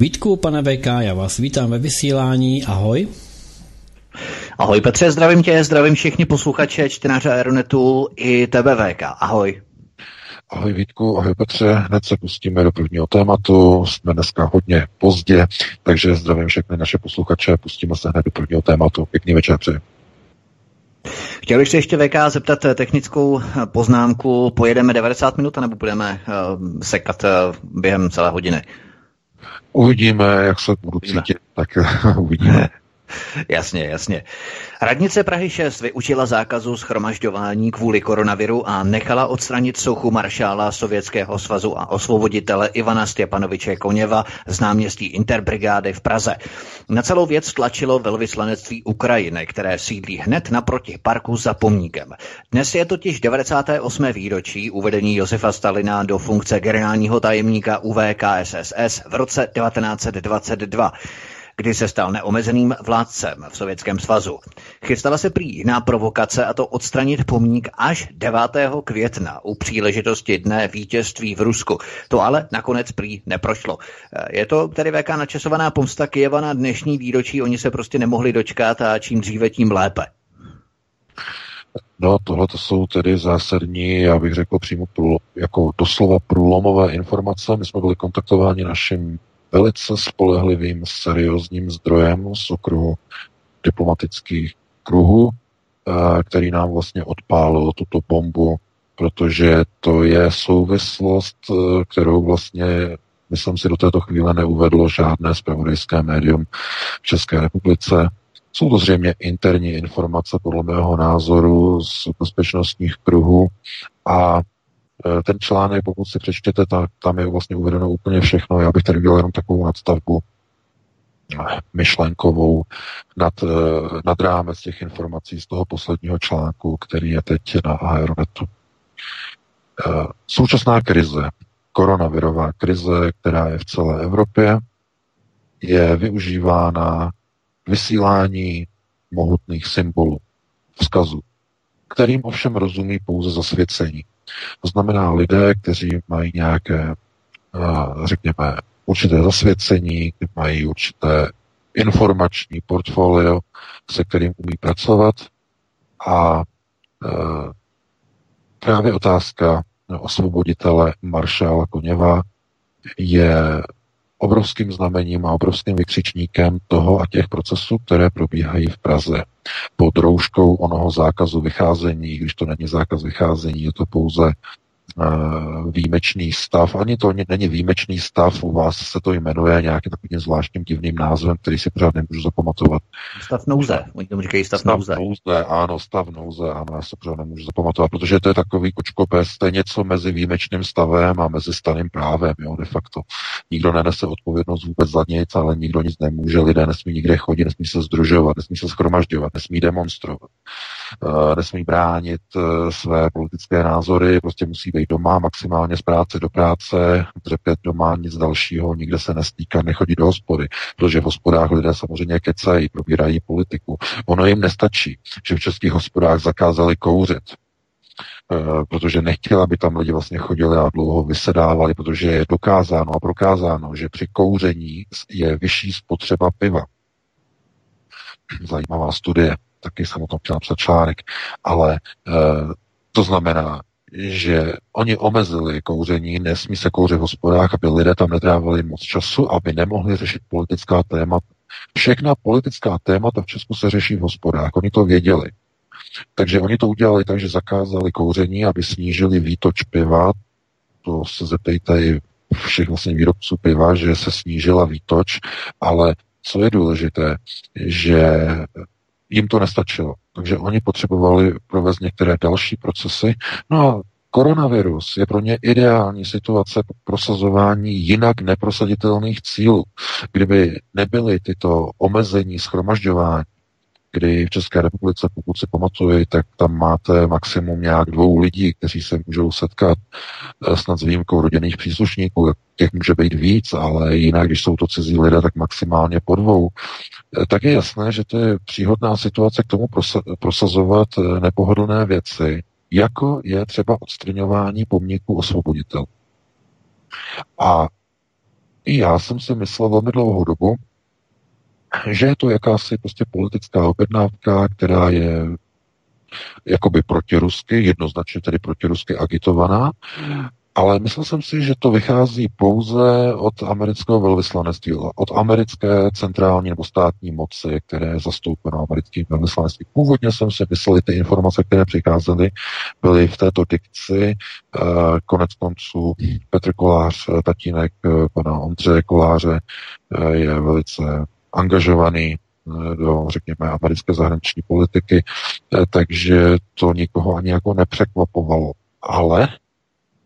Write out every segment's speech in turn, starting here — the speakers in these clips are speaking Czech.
Vítku, pane VK, já vás vítám ve vysílání. Ahoj. Ahoj Petře, zdravím tě, zdravím všichni posluchače, čtenáře Aeronetu i tebe VK. Ahoj. Ahoj Vítku, ahoj Petře, hned se pustíme do prvního tématu, jsme dneska hodně pozdě, takže zdravím všechny naše posluchače, pustíme se hned do prvního tématu. Pěkný večer přeji. Chtěl bych se ještě VK zeptat technickou poznámku, pojedeme 90 minut, nebo budeme uh, sekat uh, během celé hodiny? Uvidíme, jak se budu cítit, tak uvidíme. jasně, jasně. Radnice Prahy 6 vyučila zákazu schromažďování kvůli koronaviru a nechala odstranit sochu maršála Sovětského svazu a osvoboditele Ivana Stěpanoviče Koněva z náměstí Interbrigády v Praze. Na celou věc tlačilo velvyslanectví Ukrajiny, které sídlí hned naproti parku za pomníkem. Dnes je totiž 98. výročí uvedení Josefa Stalina do funkce generálního tajemníka UVKSSS v roce 1922 kdy se stal neomezeným vládcem v Sovětském svazu. Chystala se prý jiná provokace a to odstranit pomník až 9. května u příležitosti dne vítězství v Rusku. To ale nakonec prý neprošlo. Je to tedy VK načasovaná pomsta Kijeva na dnešní výročí, oni se prostě nemohli dočkat a čím dříve, tím lépe. No, tohle to jsou tedy zásadní, já bych řekl přímo průlo, jako doslova průlomové informace. My jsme byli kontaktováni naším velice spolehlivým, seriózním zdrojem z okruhu diplomatických kruhů, eh, který nám vlastně odpálil tuto bombu, protože to je souvislost, eh, kterou vlastně myslím si do této chvíle neuvedlo žádné zpravodajské médium v České republice. Jsou to zřejmě interní informace, podle mého názoru, z bezpečnostních kruhů a ten článek, pokud si přečtěte, tak tam je vlastně uvedeno úplně všechno. Já bych tady udělal jenom takovou nadstavbu eh, myšlenkovou nad, eh, nad rámec těch informací z toho posledního článku, který je teď na Aeronetu. Současná krize, koronavirová krize, která je v celé Evropě, je využívána vysílání mohutných symbolů, vzkazů, kterým ovšem rozumí pouze zasvěcení. To znamená lidé, kteří mají nějaké, řekněme, určité zasvěcení, mají určité informační portfolio, se kterým umí pracovat a e, právě otázka osvoboditele maršála Koněva je obrovským znamením a obrovským vykřičníkem toho a těch procesů, které probíhají v Praze. Pod rouškou onoho zákazu vycházení, když to není zákaz vycházení, je to pouze výjimečný stav. Ani to není výjimečný stav, u vás se to jmenuje nějakým takovým zvláštním divným názvem, který si pořád nemůžu zapamatovat. Stav nouze, oni tomu říkají stav, stav nouze. nouze. Ano, stav nouze, ano, já se pořád nemůžu zapamatovat, protože to je takový kočkopes, to je něco mezi výjimečným stavem a mezi staným právem, jo, de facto. Nikdo nenese odpovědnost vůbec za nic, ale nikdo nic nemůže, lidé nesmí nikde chodit, nesmí se združovat, nesmí se schromažďovat, nesmí demonstrovat, uh, nesmí bránit uh, své politické názory, prostě musí být doma, maximálně z práce do práce, dřepět doma, nic dalšího, nikde se nestýká, nechodí do hospody, protože v hospodách lidé samozřejmě kecají, probírají politiku. Ono jim nestačí, že v českých hospodách zakázali kouřit, eh, protože nechtěla, aby tam lidi vlastně chodili a dlouho vysedávali, protože je dokázáno a prokázáno, že při kouření je vyšší spotřeba piva. Zajímavá studie, taky jsem o tom chtěl napsat článek, ale e, to znamená, že oni omezili kouření, nesmí se kouřit v hospodách, aby lidé tam netrávili moc času, aby nemohli řešit politická témata. Všechna politická témata v Česku se řeší v hospodách, oni to věděli. Takže oni to udělali tak, že zakázali kouření, aby snížili výtoč piva. To se zeptejte i všech vlastně výrobců piva, že se snížila výtoč, ale co je důležité, že jim to nestačilo. Takže oni potřebovali provést některé další procesy. No a Koronavirus je pro ně ideální situace pro prosazování jinak neprosaditelných cílů. Kdyby nebyly tyto omezení schromažďování, kdy v České republice, pokud si pamatuju, tak tam máte maximum nějak dvou lidí, kteří se můžou setkat eh, snad s výjimkou rodinných příslušníků, těch může být víc, ale jinak, když jsou to cizí lidé, tak maximálně po dvou. Eh, tak je jasné, že to je příhodná situace k tomu prosazovat eh, nepohodlné věci, jako je třeba odstraňování pomníků osvoboditel. A i já jsem si myslel velmi dlouhou dobu, že je to jakási prostě politická objednávka, která je jakoby protirusky, jednoznačně tedy protirusky agitovaná, ale myslel jsem si, že to vychází pouze od amerického velvyslanectví, od americké centrální nebo státní moci, které je zastoupeno americkým velvyslanectvím. Původně jsem si myslel, že ty informace, které přicházely, byly v této dikci. Eh, konec konců Petr Kolář, eh, tatínek eh, pana Ondřeje Koláře, je velice angažovaný do, řekněme, americké zahraniční politiky, takže to nikoho ani jako nepřekvapovalo. Ale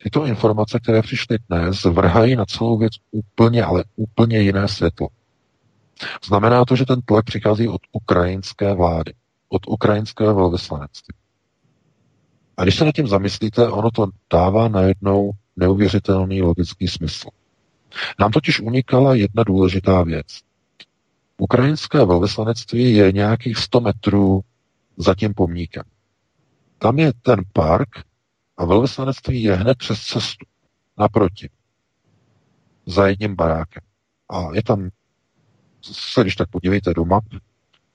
tyto informace, které přišly dnes, vrhají na celou věc úplně, ale úplně jiné světlo. Znamená to, že ten tlak přichází od ukrajinské vlády, od ukrajinského velvyslanectví. A když se nad tím zamyslíte, ono to dává najednou neuvěřitelný logický smysl. Nám totiž unikala jedna důležitá věc. Ukrajinské velvyslanectví je nějakých 100 metrů za tím pomníkem. Tam je ten park, a velvyslanectví je hned přes cestu, naproti, za jedním barákem. A je tam, se když tak podívejte do map,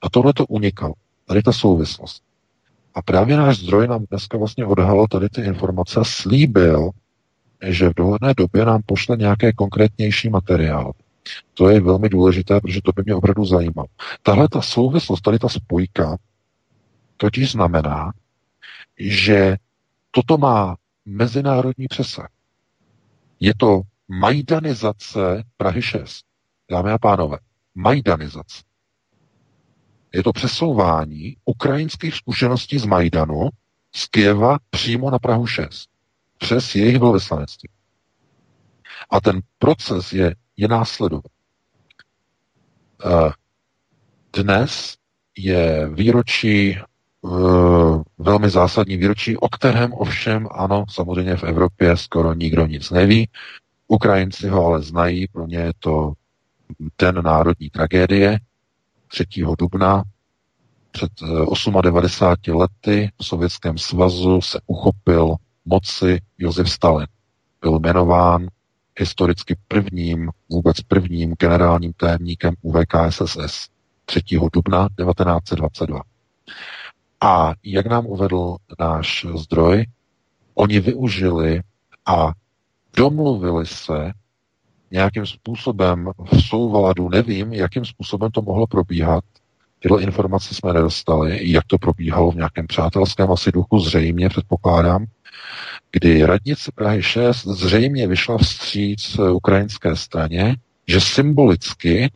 a tohle to unikalo. Tady ta souvislost. A právě náš zdroj nám dneska vlastně odhalil tady ty informace a slíbil, že v dohledné době nám pošle nějaké konkrétnější materiál. To je velmi důležité, protože to by mě opravdu zajímalo. Tahle ta souvislost, tady ta spojka, totiž znamená, že Toto má mezinárodní přesah. Je to majdanizace Prahy 6. Dámy a pánové, majdanizace. Je to přesouvání ukrajinských zkušeností z Majdanu z Kieva přímo na Prahu 6. Přes jejich velvyslanectví. A ten proces je, je následovný. Eh, dnes je výročí Eh, velmi zásadní výročí, o kterém ovšem, ano, samozřejmě v Evropě skoro nikdo nic neví. Ukrajinci ho ale znají, pro ně je to ten národní tragédie 3. dubna před 98 eh, lety v Sovětském svazu se uchopil moci Josef Stalin. Byl jmenován historicky prvním, vůbec prvním generálním tajemníkem UVKSSS 3. dubna 1922. A jak nám uvedl náš zdroj, oni využili a domluvili se nějakým způsobem v souvladu, nevím, jakým způsobem to mohlo probíhat. Tyhle informace jsme nedostali, jak to probíhalo v nějakém přátelském asi duchu, zřejmě předpokládám, kdy radnice Prahy 6 zřejmě vyšla vstříc ukrajinské straně, že symbolicky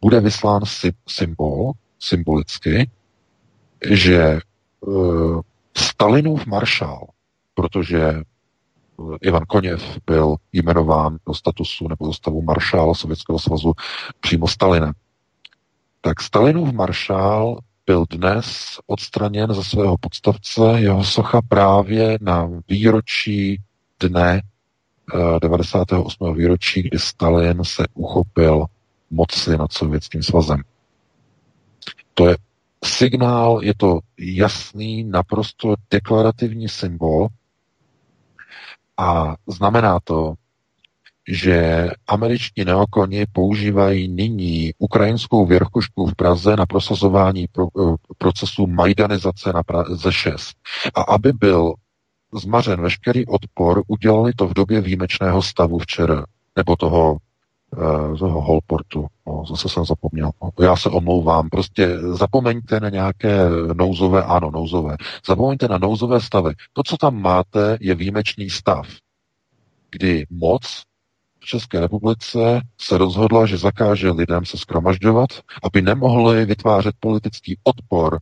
bude vyslán symbol, symbolicky, že uh, Stalinův maršál, protože eh, Ivan Koněv byl jmenován do statusu nebo do stavu maršála Sovětského svazu přímo Stalinem. Tak Stalinův maršál byl dnes odstraněn ze svého podstavce, jeho socha právě na výročí dne 98. Eh, výročí, kdy Stalin se uchopil moci nad Sovětským svazem. To je signál, je to jasný, naprosto deklarativní symbol a znamená to, že američtí neokoni používají nyní ukrajinskou věrchušku v Praze na prosazování pro, eh, procesu majdanizace na Praze 6. A aby byl zmařen veškerý odpor, udělali to v době výjimečného stavu včera, nebo toho z toho Holportu. No, zase jsem zapomněl. Já se omlouvám. Prostě zapomeňte na nějaké nouzové, ano, nouzové. Zapomeňte na nouzové stavy. To, co tam máte, je výjimečný stav, kdy moc České republice se rozhodla, že zakáže lidem se skromažďovat, aby nemohli vytvářet politický odpor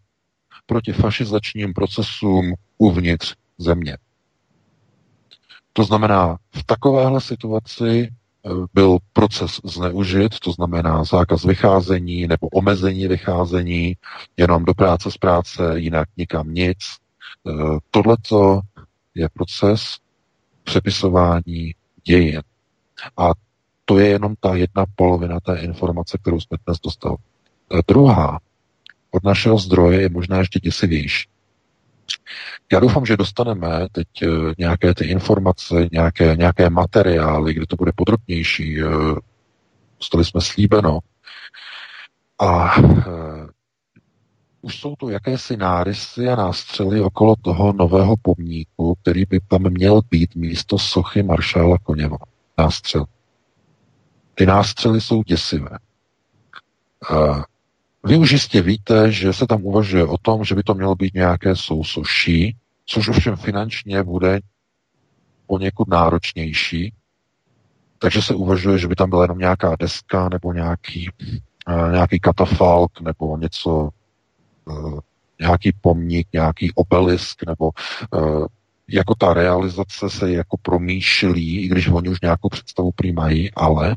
proti fašizačním procesům uvnitř země. To znamená, v takovéhle situaci eh, byl proces zneužit, to znamená zákaz vycházení nebo omezení vycházení, jenom do práce z práce, jinak nikam nic. Eh, tohleto je proces přepisování dějin. A to je jenom ta jedna polovina té informace, kterou jsme dnes dostali. Ta druhá od našeho zdroje je možná ještě děsivější. Já doufám, že dostaneme teď eh, nějaké ty informace, nějaké, nějaké materiály, kde to bude podrobnější. Eh, dostali jsme slíbeno. A uh, už jsou to jakési nárysy a nástřely okolo toho nového pomníku, který by tam měl být místo sochy maršála Koněva. Nástřel. Ty nástřely jsou děsivé. Vy už jistě víte, že se tam uvažuje o tom, že by to mělo být nějaké sousoší, což ovšem finančně bude poněkud náročnější. Takže se uvažuje, že by tam byla jenom nějaká deska nebo nějaký, uh, nějaký katafalk nebo něco, uh, nějaký pomník, nějaký obelisk nebo uh, jako ta realizace se jako promýšlí, i když oni už nějakou představu přijímají, ale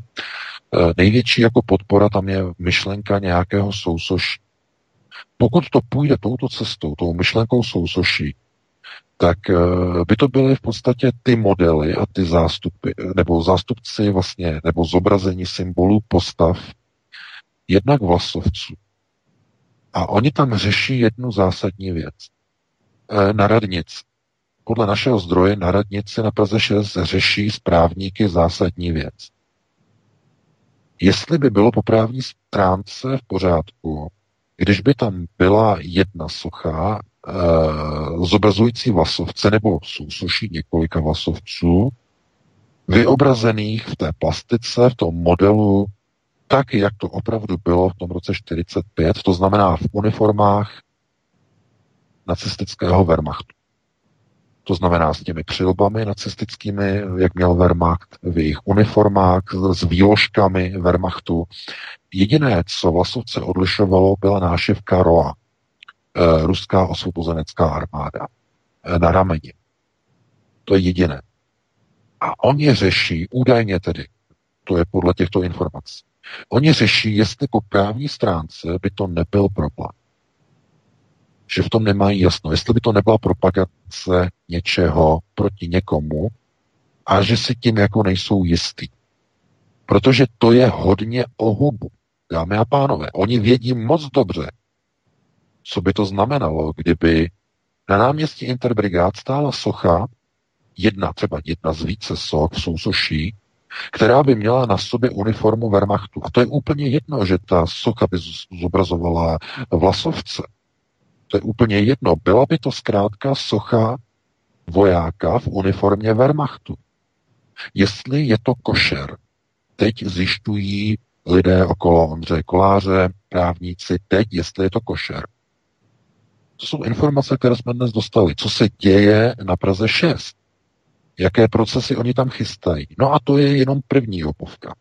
Eh, největší jako podpora tam je myšlenka nějakého sousoší. Pokud to půjde touto cestou, tou myšlenkou sousoší, tak eh, by to byly v podstatě ty modely a ty zástupy, nebo zástupci vlastně, nebo zobrazení symbolů postav jednak vlasovců. A oni tam řeší jednu zásadní věc. Eh, na radnici. Podle našeho zdroje na radnici na Praze 6 řeší správníky zásadní věc. Jestli by bylo po právní stránce v pořádku, když by tam byla jedna socha e, zobrazující vlasovce nebo sousuší několika vlasovců, vyobrazených v té plastice, v tom modelu, tak, jak to opravdu bylo v tom roce 45, to znamená v uniformách nacistického Wehrmachtu to znamená s těmi přilbami nacistickými, jak měl Wehrmacht, v jejich uniformách, s výložkami Wehrmachtu. Jediné, co Vlasovce odlišovalo, byla nášivka ROA, eh, ruská osvobozenecká armáda, eh, na rameni. To je jediné. A oni řeší, údajně tedy, to je podle těchto informací, oni řeší, jestli po právní stránce by to nebyl problém že v tom nemají jasno. Jestli by to nebyla propagace něčeho proti někomu a že si tím jako nejsou jistý. Protože to je hodně o hubu. Dámy a pánové, oni vědí moc dobře, co by to znamenalo, kdyby na náměstí Interbrigád stála socha, jedna, třeba jedna z více soch v sousoší, která by měla na sobě uniformu Wehrmachtu. A to je úplně jedno, že ta socha by zobrazovala vlasovce, to je úplně jedno. Byla by to zkrátka socha vojáka v uniformě Wehrmachtu. Jestli je to košer, teď zjišťují lidé okolo Ondřeje Koláře, právníci, teď, jestli je to košer. To jsou informace, které jsme dnes dostali. Co se děje na Praze 6? Jaké procesy oni tam chystají? No a to je jenom první jopovka.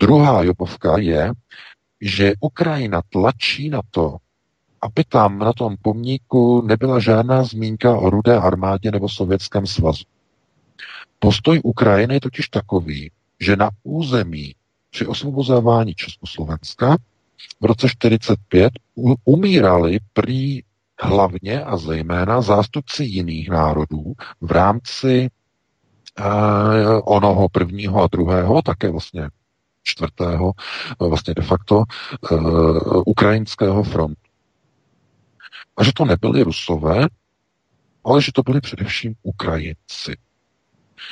Druhá jopovka je, že Ukrajina tlačí na to, aby tam na tom pomníku nebyla žádná zmínka o rudé armádě nebo Sovětském svazu. Postoj Ukrajiny je totiž takový, že na území při osvobozování Československa v roce 1945 umírali prý hlavně a zejména zástupci jiných národů v rámci uh, onoho prvního a druhého, také vlastně čtvrtého, vlastně de facto uh, ukrajinského frontu. A že to nebyli Rusové, ale že to byli především Ukrajinci.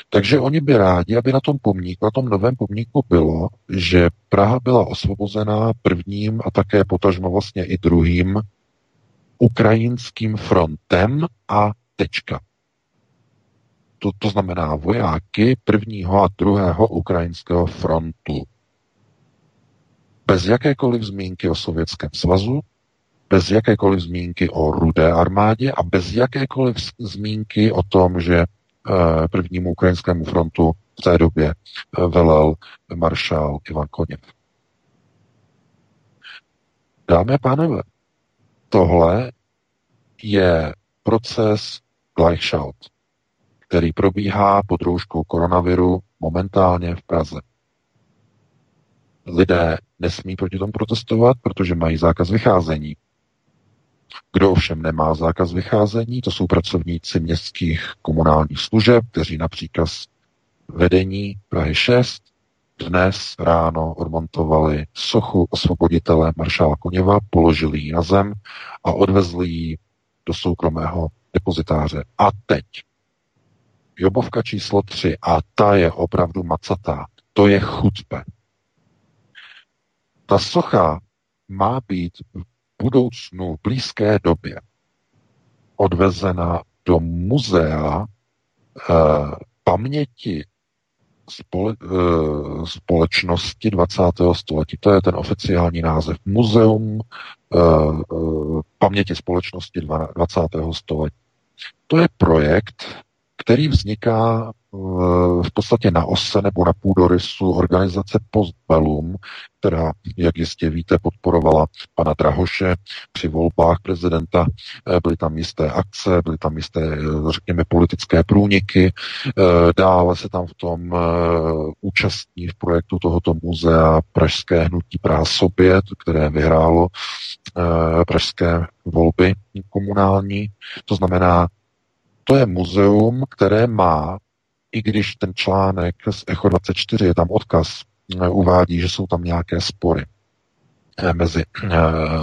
Takže oni by rádi, aby na tom pomníku, na tom novém pomníku bylo, že Praha byla osvobozená prvním a také potažmo vlastně i druhým ukrajinským frontem a tečka. To, to znamená vojáky prvního a druhého ukrajinského frontu. Bez jakékoliv zmínky o Sovětském svazu, bez jakékoliv zmínky o rudé armádě a bez jakékoliv zmínky o tom, že eh, prvnímu ukrajinskému frontu v té době eh, velel maršál Ivan Koněv. Dámy a pánové, tohle je proces Gleichschalt. který probíhá pod rouškou koronaviru momentálně v Praze. Lidé nesmí proti tomu protestovat, protože mají zákaz vycházení. Kdo ovšem nemá zákaz vycházení, to jsou pracovníci městských komunálních služeb, kteří například vedení Prahy 6 dnes ráno odmontovali sochu osvoboditele maršála Koněva, položili ji na zem a odvezli ji do soukromého depozitáře. A teď Jobovka číslo 3 a ta je opravdu macatá. To je chutpe. Ta socha má být budoucnu, v blízké době odvezena do muzea eh, paměti spole, eh, společnosti 20. století. To je ten oficiální název. Muzeum eh, eh, paměti společnosti 20. století. To je projekt, který vzniká v podstatě na ose nebo na půdorysu organizace Postbellum, která, jak jistě víte, podporovala pana Drahoše při volbách prezidenta. Eh, byly tam jisté akce, byly tam jisté, eh, řekněme, politické průniky. Eh, dále se tam v tom účastní v projektu tohoto muzea Pražské hnutí Praha sobě, které vyhrálo pražské volby komunální. To znamená, to je muzeum, které má i když ten článek z Echo 24 je tam odkaz, eh, uvádí, že jsou tam nějaké spory eh, mezi eh,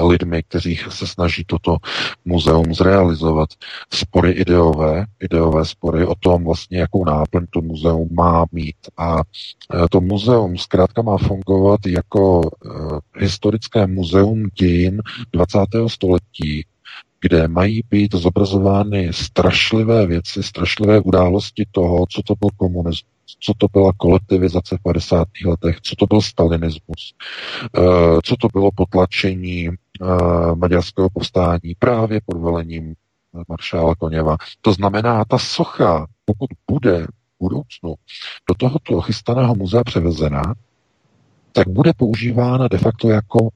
lidmi, kteří se snaží toto muzeum zrealizovat. Spory ideové, ideové spory o tom vlastně, jakou náplň to muzeum má mít. A to muzeum zkrátka má fungovat jako historické muzeum dějin 20. století, kde mají být zobrazovány strašlivé věci, strašlivé události toho, co to byl komunismus, co to byla kolektivizace v 50. letech, co to byl stalinismus, eh, co to bylo potlačení eh, maďarského povstání právě pod velením maršála Koněva. To znamená, ta socha, pokud bude v budoucnu do tohoto chystaného muzea převezena, tak bude používána de facto jako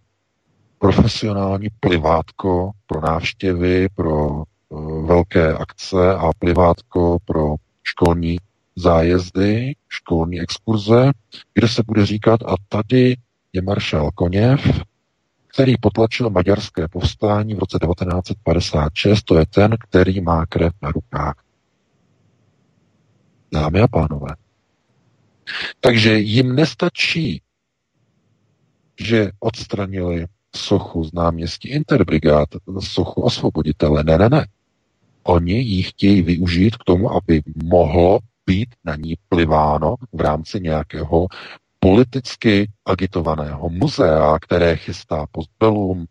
profesionální plivátko pro návštěvy, pro uh, velké akce a plivátko pro školní zájezdy, školní exkurze, kde se bude říkat, a tady je maršál Koněv, který potlačil maďarské povstání v roce 1956, to je ten, který má krev na rukách. Dámy a pánové. Takže jim nestačí, že odstranili sochu z náměstí Interbrigád, sochu osvoboditele. Ne, ne, ne. Oni ji chtějí využít k tomu, aby mohlo být na ní pliváno v rámci nějakého politicky agitovaného muzea, které chystá postbelum,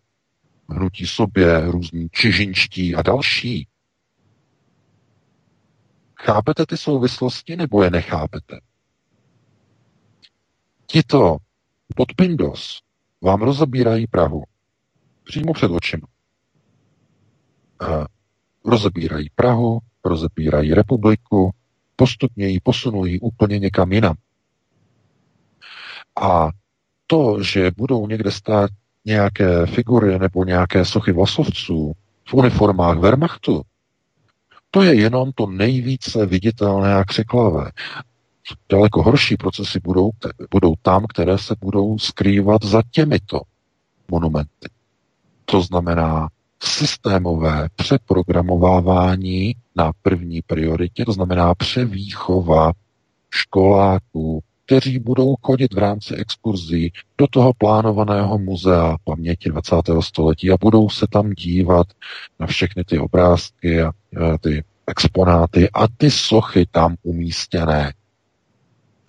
hnutí sobě, různí čižinčtí a další. Chápete ty souvislosti, nebo je nechápete? Tito podpindos vám rozebírají Prahu. Přímo před očima. rozebírají Prahu, rozebírají republiku, postupně ji posunují úplně někam jinam. A to, že budou někde stát nějaké figury nebo nějaké sochy vlasovců v uniformách Wehrmachtu, to je jenom to nejvíce viditelné a křiklavé daleko horší procesy budou, budou tam, které se budou skrývat za těmito monumenty. To znamená systémové přeprogramovávání na první prioritě, to znamená převýchova školáků, kteří budou chodit v rámci exkurzí do toho plánovaného muzea paměti 20. století a budou se tam dívat na všechny ty obrázky a ty exponáty a ty sochy tam umístěné.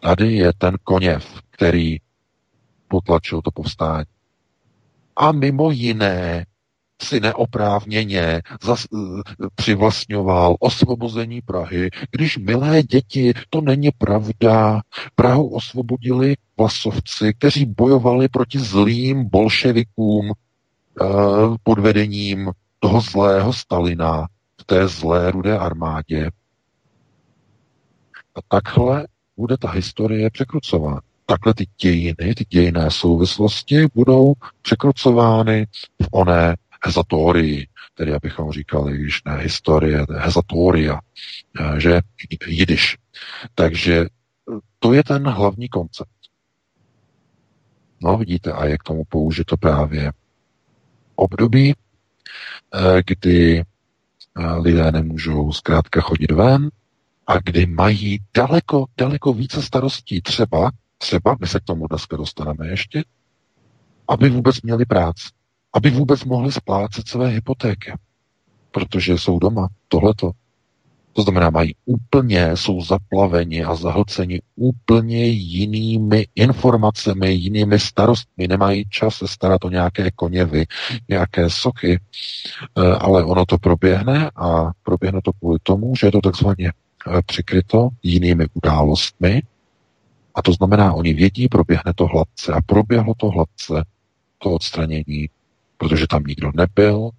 Tady je ten koněv, který potlačil to povstání. A mimo jiné si neoprávněně zas, uh, přivlastňoval osvobození Prahy, když milé děti, to není pravda. Prahu osvobodili vlasovci, kteří bojovali proti zlým bolševikům uh, pod vedením toho zlého Stalina v té zlé rudé armádě. A takhle bude ta historie překrucována. Takhle ty dějiny, ty dějinné souvislosti budou překrucovány v oné hezatorii, tedy abychom říkali, když ne historie, hezatoria, eh, že jidiš. Takže to je ten hlavní koncept. No vidíte, a je k tomu použito právě období, eh, kdy lidé nemůžou zkrátka chodit ven a kdy mají daleko, daleko více starostí. Třeba, třeba, my se k tomu dneska dostaneme ještě, aby vůbec měli práci, aby vůbec mohli splácet své hypotéky, protože jsou doma. Tohleto. To znamená, mají úplně, jsou zaplaveni a zahlceni úplně jinými informacemi, jinými starostmi, nemají čas se starat o nějaké koněvy, nějaké soky, eh, ale ono to proběhne a proběhne to kvůli tomu, že je to takzvaně přikryto jinými událostmi a to znamená, oni vědí, proběhne to hladce a proběhlo to hladce, to odstranění, protože tam nikdo nebyl,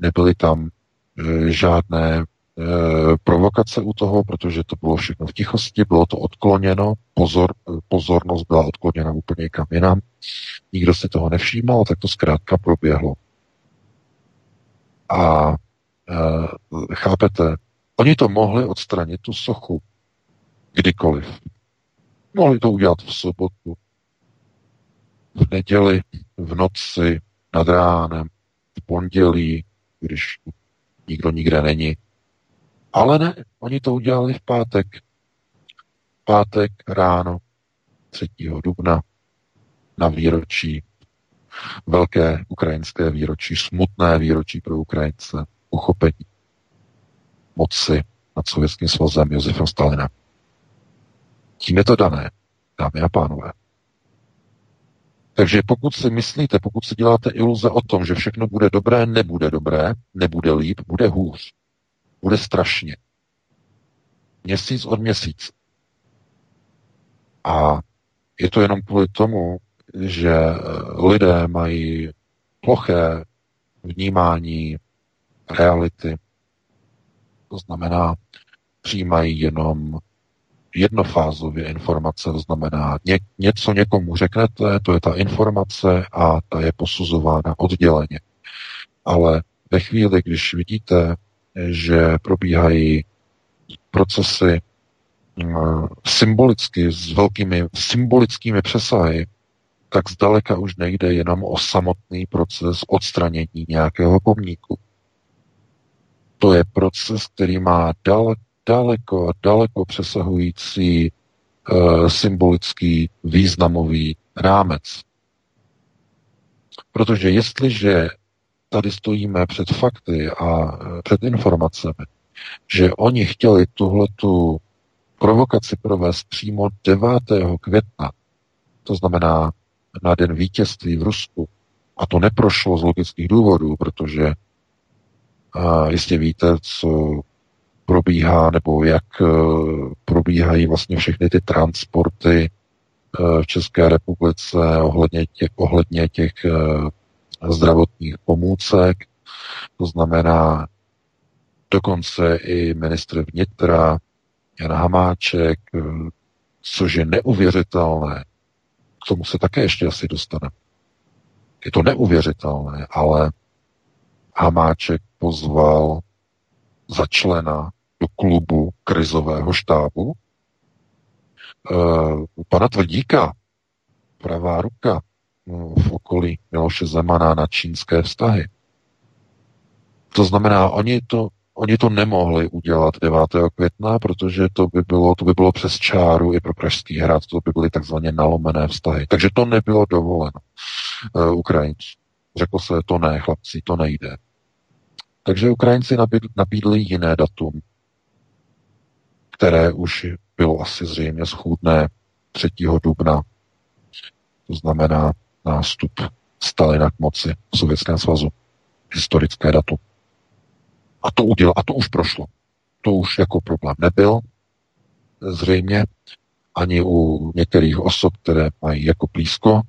nebyly tam e, žádné Eh, provokace u toho, protože to bylo všechno v tichosti, bylo to odkloněno, pozor, pozornost byla odkloněna úplně kam jinam. Nikdo si toho nevšímal, tak to zkrátka proběhlo. A e, chápete, oni to mohli odstranit, tu sochu, kdykoliv. Mohli to udělat v sobotu, v neděli, v noci, nad ránem, v pondělí, když nikdo nikde není, ale ne, oni to udělali v pátek. Pátek ráno 3. dubna na výročí, velké ukrajinské výročí, smutné výročí pro Ukrajince, uchopení moci nad Sovětským svazem Josefem Stalinem. Tím je to dané, dámy a pánové. Takže pokud si myslíte, pokud si děláte iluze o tom, že všechno bude dobré, nebude dobré, nebude líp, bude hůř. Bude strašně. Měsíc od měsíc. A je to jenom kvůli tomu, že lidé mají ploché vnímání reality. To znamená, přijímají jenom jednofázově informace, to znamená, ně, něco někomu řeknete, to je ta informace a ta je posuzována odděleně. Ale ve chvíli, když vidíte že probíhají procesy mm, symbolicky, s velkými symbolickými přesahy, tak zdaleka už nejde jenom o samotný proces odstranění nějakého pomníku. To je proces, který má daleko, daleko, daleko přesahující uh, symbolický významový rámec. Protože jestliže tady stojíme před fakty a e, před informacemi, že oni chtěli tuhletu provokaci provést přímo 9. května, to znamená na den vítězství v Rusku. A to neprošlo z logických důvodů, protože a jistě víte, co probíhá, nebo jak e, probíhají vlastně všechny ty transporty e, v České republice ohledně těch, ohledně těch zdravotních pomůcek, to znamená dokonce i ministr vnitra Jan Hamáček, což je neuvěřitelné. K tomu se také ještě asi dostaneme. Je to neuvěřitelné, ale Hamáček pozval za člena do klubu krizového štábu uh, pana Tvrdíka, pravá ruka v okolí Miloše Zemana na čínské vztahy. To znamená, oni to, oni to nemohli udělat 9. května, protože to by bylo, to by bylo přes čáru i pro Pražský hrad, to by byly takzvaně nalomené vztahy. Takže to nebylo dovoleno uh, Ukrajinců. Řekl se, to ne, chlapci, to nejde. Takže Ukrajinci nabídli, jiné datum, které už bylo asi zřejmě schůdné 3. dubna. To znamená nástup Stalina k moci v Sovětském svazu. Historické datum. A to udělal, a to už prošlo. To už jako problém nebyl. Zřejmě ani u některých osob, které mají jako blízko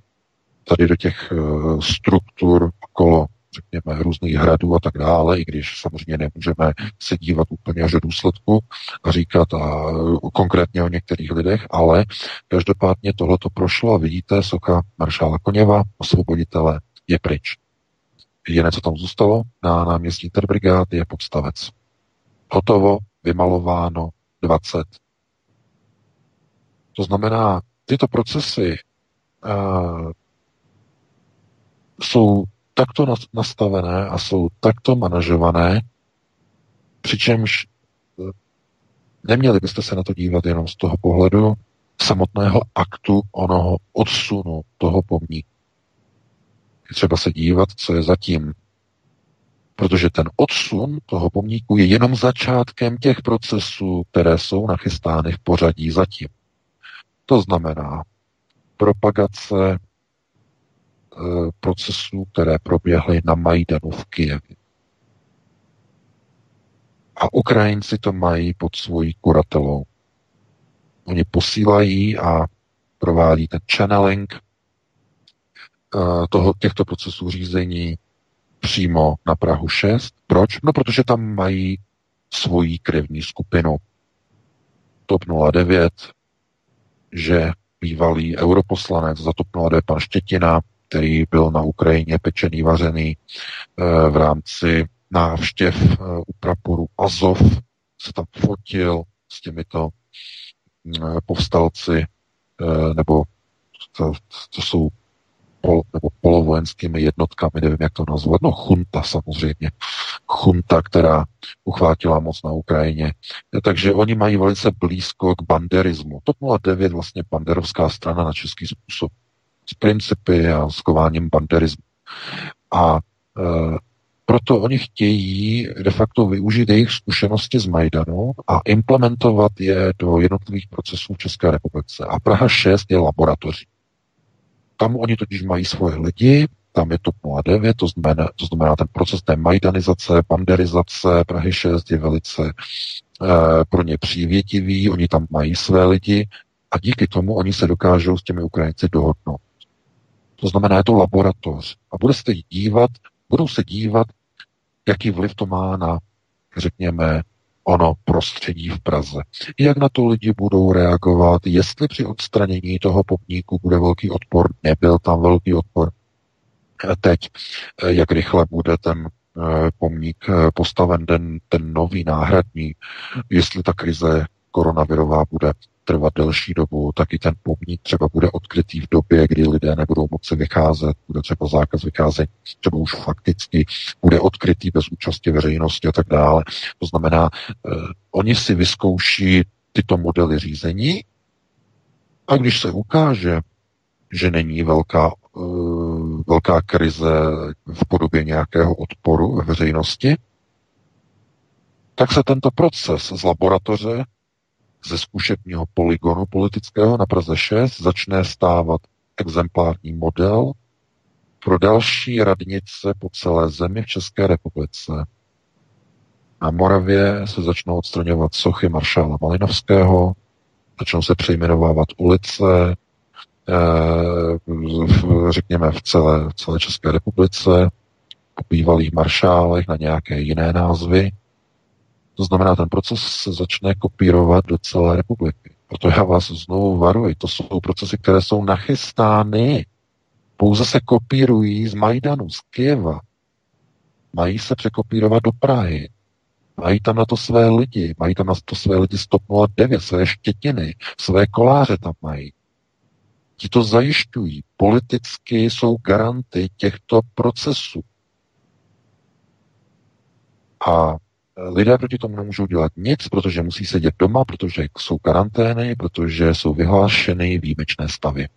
tady do těch uh, struktur okolo řekněme, různých hradů a tak dále, i když samozřejmě nemůžeme se dívat úplně až do důsledku a říkat a konkrétně o některých lidech, ale každopádně tohle to prošlo a vidíte, soka maršála Koněva, osvoboditele, je pryč. Jediné, co tam zůstalo na náměstí Terbrigád, je podstavec. Hotovo, vymalováno, 20. To znamená, tyto procesy uh, jsou takto nastavené a jsou takto manažované, přičemž eh, neměli byste se na to dívat jenom z toho pohledu samotného aktu onoho odsunu toho pomníku. Je třeba se dívat, co je zatím. Protože ten odsun toho pomníku je jenom začátkem těch procesů, které jsou nachystány v pořadí zatím. To znamená propagace procesů, které proběhly na Majdanu v Kijevě. A Ukrajinci to mají pod svojí kuratelou. Oni posílají a provádí ten channeling uh, toho, těchto procesů řízení přímo na Prahu 6. Proč? No, protože tam mají svoji krevní skupinu. TOP 09, že bývalý europoslanec za TOP 09 pan Štětina, který byl na Ukrajině pečený, vařený eh, v rámci návštěv eh, u praporu Azov, se tam fotil s těmito Eh, povstalci, eh, nebo to, to jsou pol, nebo polovojenskými jednotkami, nevím, jak to nazvat, no chunta samozřejmě, chunta, která uchvátila moc na Ukrajině. Takže oni mají velice blízko k banderismu. TOP 09 vlastně banderovská strana na český způsob. S principy a s kováním banderismu. A e, proto oni chtějí de facto využít jejich zkušenosti z Majdanu a implementovat je do jednotlivých procesů v České republice. A Praha 6 je laboratoří. Tam oni totiž mají svoje lidi, tam je TOP 09, to znamená, to znamená ten proces té majdanizace, banderizace Prahy 6 je velice eh, pro ně přívětivý, oni tam mají své lidi a díky tomu oni se dokážou s těmi Ukrajinci dohodnout. To znamená, je to laboratoř. A bude se dívat, budou se dívat, jaký vliv to má na, řekněme, ono prostředí v Praze. Jak na to lidi budou reagovat, jestli při odstranění toho popníku bude velký odpor, nebyl tam velký odpor. Teď, jak rychle bude ten eh, pomník eh, postaven ten, ten nový náhradní, jestli ta krize koronavirová bude trvat delší dobu, tak i ten pomník třeba bude odkrytý v době, kdy lidé nebudou moci vycházet, bude třeba zákaz vycházení, třeba už fakticky bude odkrytý bez účasti veřejnosti a tak dále. To znamená, eh, oni si vyzkouší tyto modely řízení a když se ukáže, že není velká, uh, velká krize v podobě nějakého odporu ve veřejnosti, tak se tento proces z laboratoře ze zkušebního poligonu politického na Praze 6 začne stávat exemplární model pro další radnice po celé zemi v České republice. Na Moravě se začnou odstraňovat sochy maršála Malinovského, začnou se přejmenovávat ulice, eh, řekněme v celé, v celé České republice, po bývalých maršálech na nějaké jiné názvy. To znamená, ten proces se začne kopírovat do celé republiky. Proto já vás znovu varuji. To jsou procesy, které jsou nachystány. Pouze se kopírují z Majdanu, z Kieva. Mají se překopírovat do Prahy. Mají tam na to své lidi. Mají tam na to své lidi z TOP 09, své štětiny, své koláře tam mají. Ti to zajišťují. Politicky jsou garanty těchto procesů. A Lidé proti tomu nemůžou dělat nic, protože musí sedět doma, protože jsou karantény, protože jsou vyhlášeny výjimečné stavy.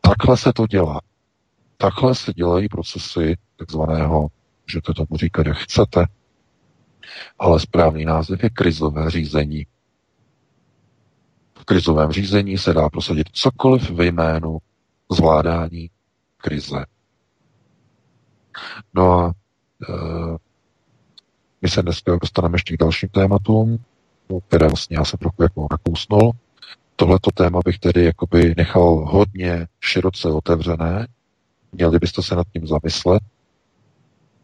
Takhle se to dělá. Takhle se dělají procesy takzvaného, můžete tomu říkat, jak chcete, ale správný název je krizové řízení. V krizovém řízení se dá prosadit cokoliv ve jménu zvládání krize. No a e, my se dneska dostaneme ještě k dalším tématům, které vlastně já jsem trochu jako nakousnul. Tohleto téma bych tedy jakoby nechal hodně široce otevřené. Měli byste se nad tím zamyslet,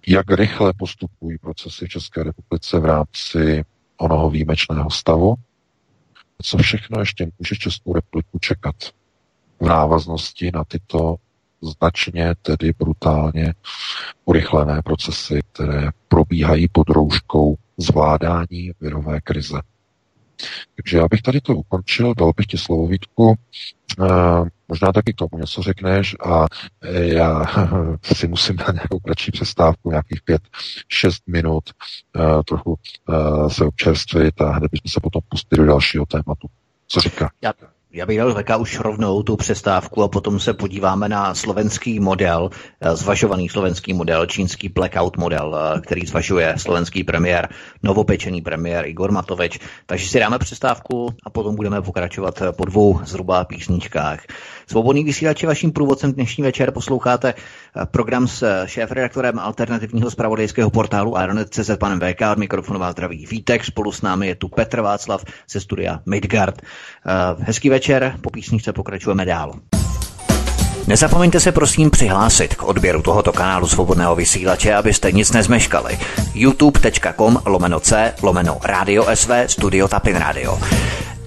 jak rychle postupují procesy v České republice v rámci onoho výjimečného stavu, co všechno ještě může Českou republiku čekat v návaznosti na tyto značně, tedy brutálně urychlené procesy, které probíhají pod rouškou zvládání virové krize. Takže já bych tady to ukončil, dal bych ti slovo Vítku, e, možná taky k tomu něco řekneš a já si musím na nějakou kratší přestávku, nějakých pět, šest minut, e, trochu e, se občerstvit a hned bychom se potom pustili do dalšího tématu. Co říká? Já, já bych dal VK už rovnou tu přestávku a potom se podíváme na slovenský model, eh, zvažovaný slovenský model, čínský blackout model, eh, který zvažuje slovenský premiér, novopečený premiér Igor Matovič. Takže si dáme přestávku a potom budeme pokračovat po dvou zhruba písničkách. Svobodný vysílač je vaším průvodcem dnešní večer. Posloucháte eh, program s šéf-redaktorem alternativního spravodajského portálu Ironet.cz panem VK od mikrofonu vás zdraví Vítek. Spolu s námi je tu Petr Václav ze studia Midgard. Hezký večer večer, po písničce pokračujeme dál. Nezapomeňte se prosím přihlásit k odběru tohoto kanálu svobodného vysílače, abyste nic nezmeškali. youtube.com lomeno c lomeno radio sv studio tapin radio.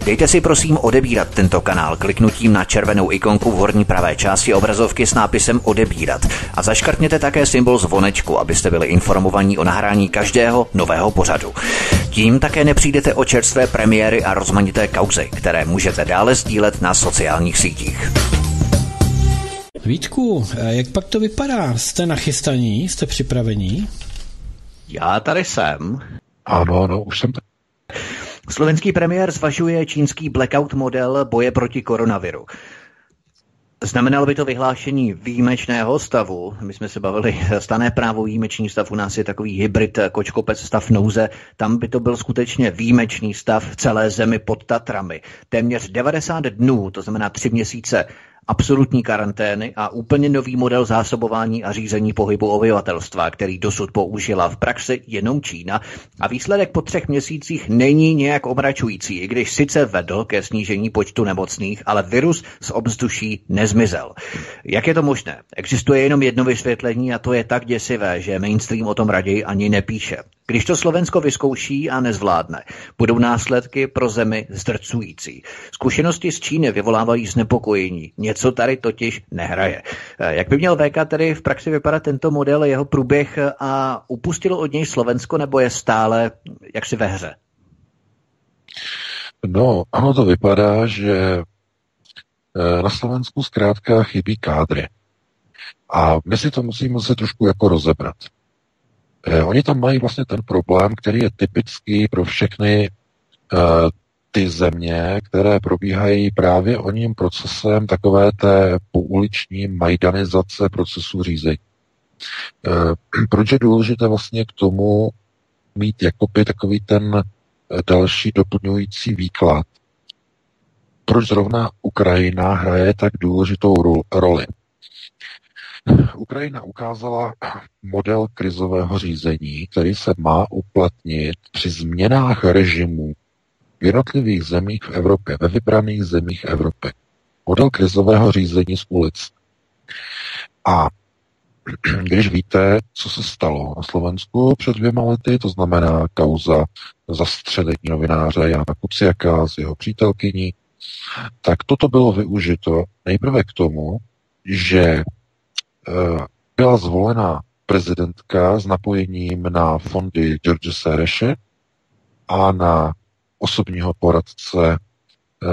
Dejte si prosím odebírat tento kanál kliknutím na červenou ikonku v horní pravé části obrazovky s nápisem odebírat a zaškrtněte také symbol zvonečku, abyste byli informovaní o nahrání každého nového pořadu. Tím také nepřijdete o čerstvé premiéry a rozmanité kauzy, které můžete dále sdílet na sociálních sítích. Vítku, jak pak to vypadá? Jste nachystaní? Jste připravení? Já tady jsem. Ano, no, už jsem tady. Slovenský premiér zvažuje čínský blackout model boje proti koronaviru. Znamenalo by to vyhlášení výjimečného stavu. My jsme se bavili, stané právo výjimečný stav u nás je takový hybrid kočkopec stav nouze. Tam by to byl skutečně výjimečný stav v celé zemi pod Tatrami. Téměř 90 dnů, to znamená tři měsíce absolutní karantény a úplně nový model zásobování a řízení pohybu obyvatelstva, který dosud použila v praxi jenom Čína a výsledek po třech měsících není nějak omračující, i když sice vedl ke snížení počtu nemocných, ale virus z obzduší nezmizel. Jak je to možné? Existuje jenom jedno vysvětlení a to je tak děsivé, že mainstream o tom raději ani nepíše. Když to Slovensko vyzkouší a nezvládne, budou následky pro zemi zdrcující. Zkušenosti z Číny vyvolávají znepokojení. Něco tady totiž nehraje. Eh, jak by měl VK tedy v praxi vypadat tento model, jeho průběh a upustilo od něj Slovensko nebo je stále jaksi ve hře? No, ono to vypadá, že eh, na Slovensku zkrátka chybí kádry. A my si to musíme se trošku jako rozebrat. Eh, oni tam mají vlastně ten problém, který je typický pro všechny eh, ty země, které probíhají právě o ním procesem takové té pouliční majdanizace procesu řízení. Eh, proč je důležité vlastně k tomu mít jakoby takový ten další doplňující výklad? Proč zrovna Ukrajina hraje tak důležitou roli? Ukrajina ukázala model krizového řízení, který se má uplatnit při změnách režimů jednotlivých zemích v Evropě, ve vybraných zemích Evropy. Model krizového řízení z ulic. A když víte, co se stalo na Slovensku před dvěma lety, to znamená kauza zastřelení novináře Jana Kuciaka s jeho přítelkyní, tak toto bylo využito nejprve k tomu, že Eh, byla zvolena prezidentka s napojením na fondy George Sereše a na osobního poradce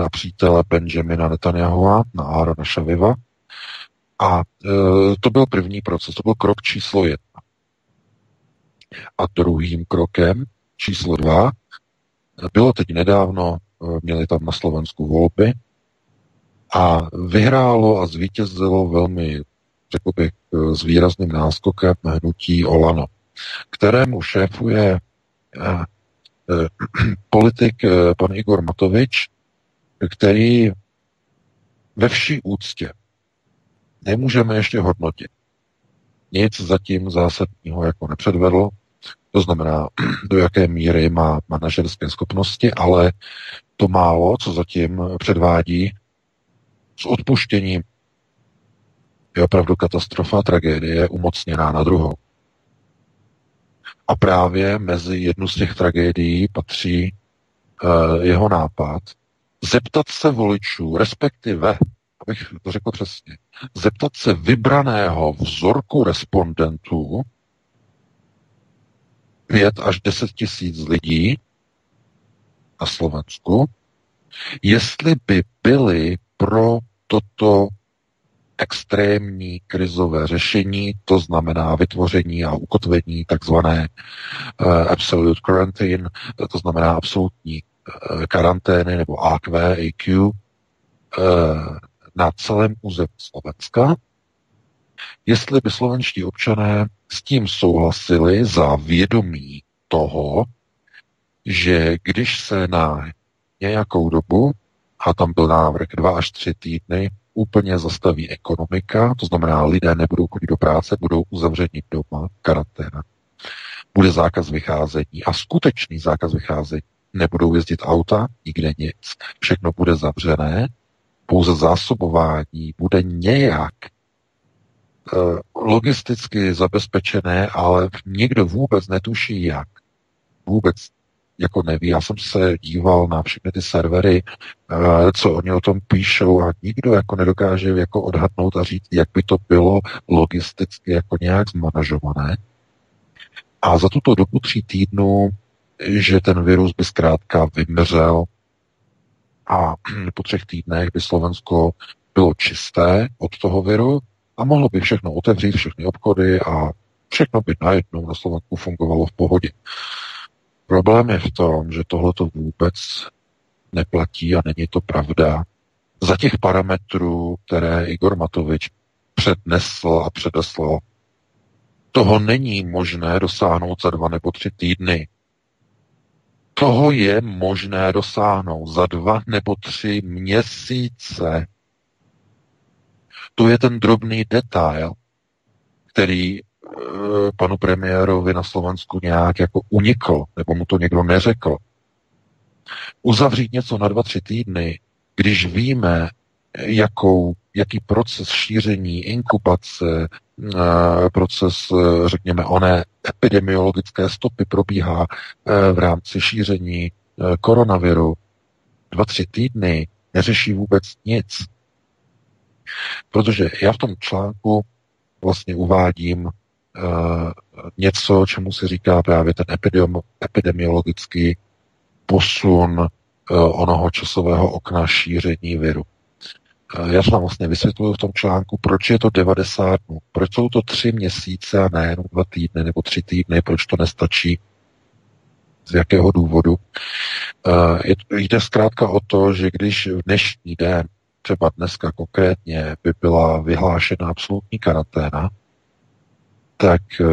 a přítele Benjamina Netanyahua, na Arona Shaviva. A e, to byl první proces, to byl krok číslo jedna. A druhým krokem, číslo dva, bylo teď nedávno, měli tam na Slovensku volby a vyhrálo a zvítězilo velmi řekl bych, eh, s výrazným náskokem hnutí Olano, kterému šéfuje eh, eh, politik eh, pan Igor Matovič, který ve vší úctě nemůžeme ještě hodnotit. Nic zatím zásadního jako nepředvedl, to znamená, do jaké míry má manažerské schopnosti, ale to málo, co zatím předvádí, s odpuštěním je opravdu katastrofa, tragédie umocněná na druhou. A právě mezi jednu z těch tragédií patří uh, jeho nápad zeptat se voličů, respektive abych to řekl přesně, zeptat se vybraného vzorku respondentů, 5 až 10 tisíc lidí na Slovensku, jestli by byli pro toto extrémní krizové řešení, to znamená vytvoření a ukotvení takzvané uh, absolute quarantine, to znamená absolutní uh, karantény nebo AQ, AQ, na celém území Slovenska, jestli by slovenští občané s tím souhlasili za vědomí toho, že když se na nějakou dobu, a tam byl návrh dva až tři týdny, úplně zastaví ekonomika, to znamená, lidé nebudou chodit do práce, budou uzavřeni doma, karanténa. Bude zákaz vycházení a skutečný zákaz vycházení. Nebudou jezdit auta, nikde nic. Všechno bude zavřené, pouze zásobování bude nějak eh, logisticky zabezpečené, ale nikdo vůbec netuší jak. Vůbec jako neví. Já jsem se díval na všechny ty servery, eh, co oni o tom píšou a nikdo jako nedokáže jako odhadnout a říct, jak by to bylo logisticky jako nějak zmanažované. A za tuto dobu tří týdnů, že ten virus by zkrátka vymřel a po třech týdnech by Slovensko bylo čisté od toho viru a mohlo by všechno otevřít, všechny obchody a všechno by najednou na Slovensku fungovalo v pohodě. Problém je v tom, že tohle to vůbec neplatí a není to pravda. Za těch parametrů, které Igor Matovič přednesl a předesl, toho není možné dosáhnout za dva nebo tři týdny. Toho je možné dosáhnout za dva nebo tři měsíce. To je ten drobný detail, který panu premiérovi na Slovensku nějak jako unikl, nebo mu to někdo neřekl. Uzavřít něco na dva, tři týdny, když víme, jakou, jaký proces šíření, inkubace, Eh, proces, eh, řekněme, oné epidemiologické stopy probíhá eh, v rámci šíření koronaviru. Dva, tři týdny neřeší vůbec nic. Protože já v tom článku vlastně uvádím něco, čemu se říká právě ten epidemiologický posun onoho časového okna šíření viru. Já jsem vlastně vysvětluju v tom článku, proč je to 90 dnů, proč jsou to tři měsíce a ne jenom dva týdny nebo tři týdny, proč to nestačí, z jakého důvodu. Jde zkrátka o to, že když v dnešní den, třeba dneska konkrétně, by byla vyhlášena absolutní karanténa, tak e,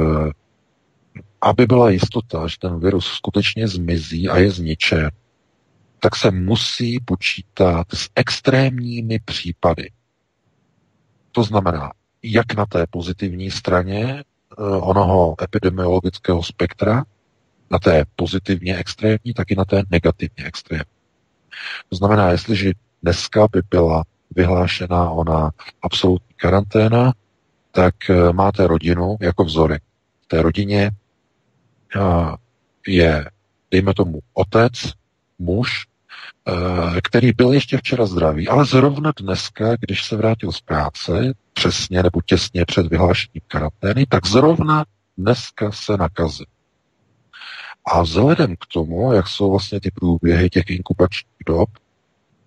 aby byla jistota, že ten virus skutečně zmizí a je zničen, tak se musí počítat s extrémními případy. To znamená, jak na té pozitivní straně eh, onoho epidemiologického spektra, na té pozitivně extrémní, tak i na té negativně extrémní. To znamená, jestliže dneska by byla vyhlášena ona absolutní karanténa, tak eh, máte rodinu jako vzorek. V té rodině eh, je, dejme tomu, otec, muž, Eh, který byl ještě včera zdravý, ale zrovna dneska, když se vrátil z práce, přesně nebo těsně před vyhlášením karantény, tak zrovna dneska se nakazil. A vzhledem k tomu, jak jsou vlastně ty průběhy těch inkubačních dob,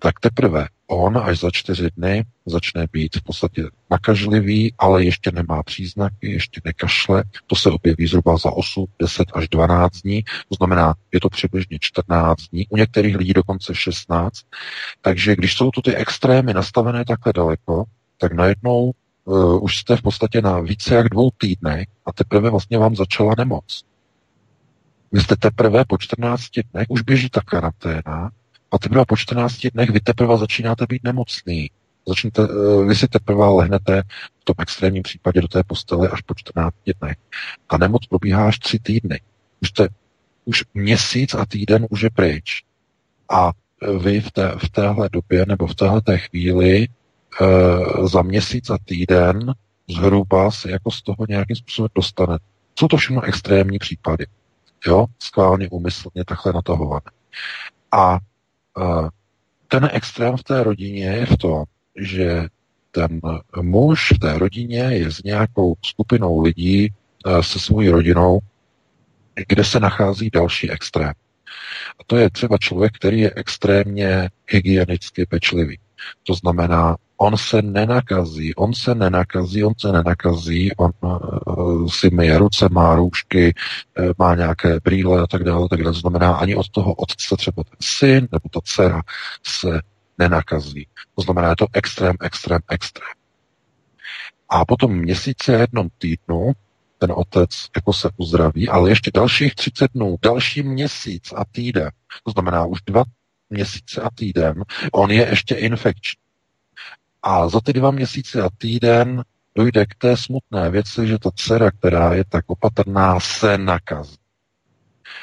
tak teprve on až za čtyři dny začne být v podstatě nakažlivý, ale ještě nemá příznaky, ještě nekašle. To se objeví zhruba za 8, 10 až 12 dní, to znamená, je to přibližně 14 dní, u některých lidí dokonce 16. Takže když jsou tu ty extrémy nastavené takhle daleko, tak najednou uh, už jste v podstatě na více jak dvou týdnech a teprve vlastně vám začala nemoc. Vy jste teprve po 14 dnech, už běží ta karanténa, a teprve po 14 dnech vy teprve začínáte být nemocný. Začnete, eh, vy si teprve lehnete v tom extrémním případě do té postele až po 14 dnech. Ta nemoc probíhá až tři týdny. Už, te, už měsíc a týden už je pryč. A eh, vy v, té, v téhle době nebo v téhle té chvíli e, za měsíc a týden zhruba se jako z toho nějakým způsobem dostane. Jsou to všechno extrémní případy. Jo, skválně úmyslně takhle natahované. A ten extrém v té rodině je v tom, že ten muž v té rodině je s nějakou skupinou lidí, eh, se svou rodinou, kde se nachází další extrém. A to je třeba člověk, který je extrémně hygienicky pečlivý. To znamená, on se nenakazí, on se nenakazí, on se nenakazí, on uh, si myje ruce, má růžky, uh, má nějaké brýle a tak dále, tak dále. Znamená, ani od toho otce třeba ten syn nebo ta dcera se nenakazí. To znamená, je to extrém, extrém, extrém. A potom měsíce jednom týdnu ten otec jako se uzdraví, ale ještě dalších 30 dnů, další měsíc a týden, to znamená už dva měsíce a týden, on je ještě infekční. A za ty dva měsíce a týden dojde k té smutné věci, že ta dcera, která je tak opatrná, se nakazí.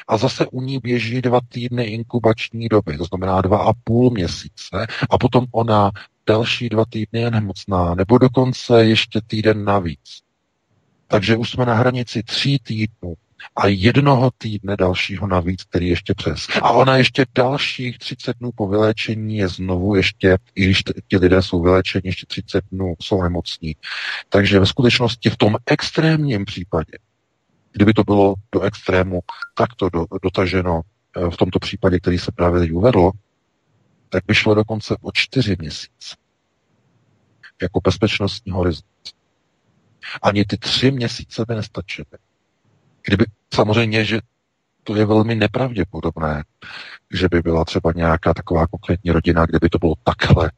A zase u ní běží dva týdny inkubační doby, to znamená dva a půl měsíce, a potom ona další dva týdny je nemocná, nebo dokonce ještě týden navíc. Takže už jsme na hranici tří týdnů a jednoho týdne dalšího navíc, který ještě přes. A ona ještě dalších 30 dnů po vyléčení je znovu ještě, i když ti lidé jsou vyléčeni, ještě 30 dnů jsou nemocní. Takže ve skutečnosti v tom extrémním případě, kdyby to bylo do extrému takto do, dotaženo eh, v tomto případě, který se právě teď uvedl, tak by šlo dokonce o čtyři měsíce. Jako bezpečnostní horizont. Ani ty tři měsíce by nestačily. Kdyby samozřejmě, že to je velmi nepravděpodobné, že by byla třeba nějaká taková konkrétní rodina, kde by to bylo takhle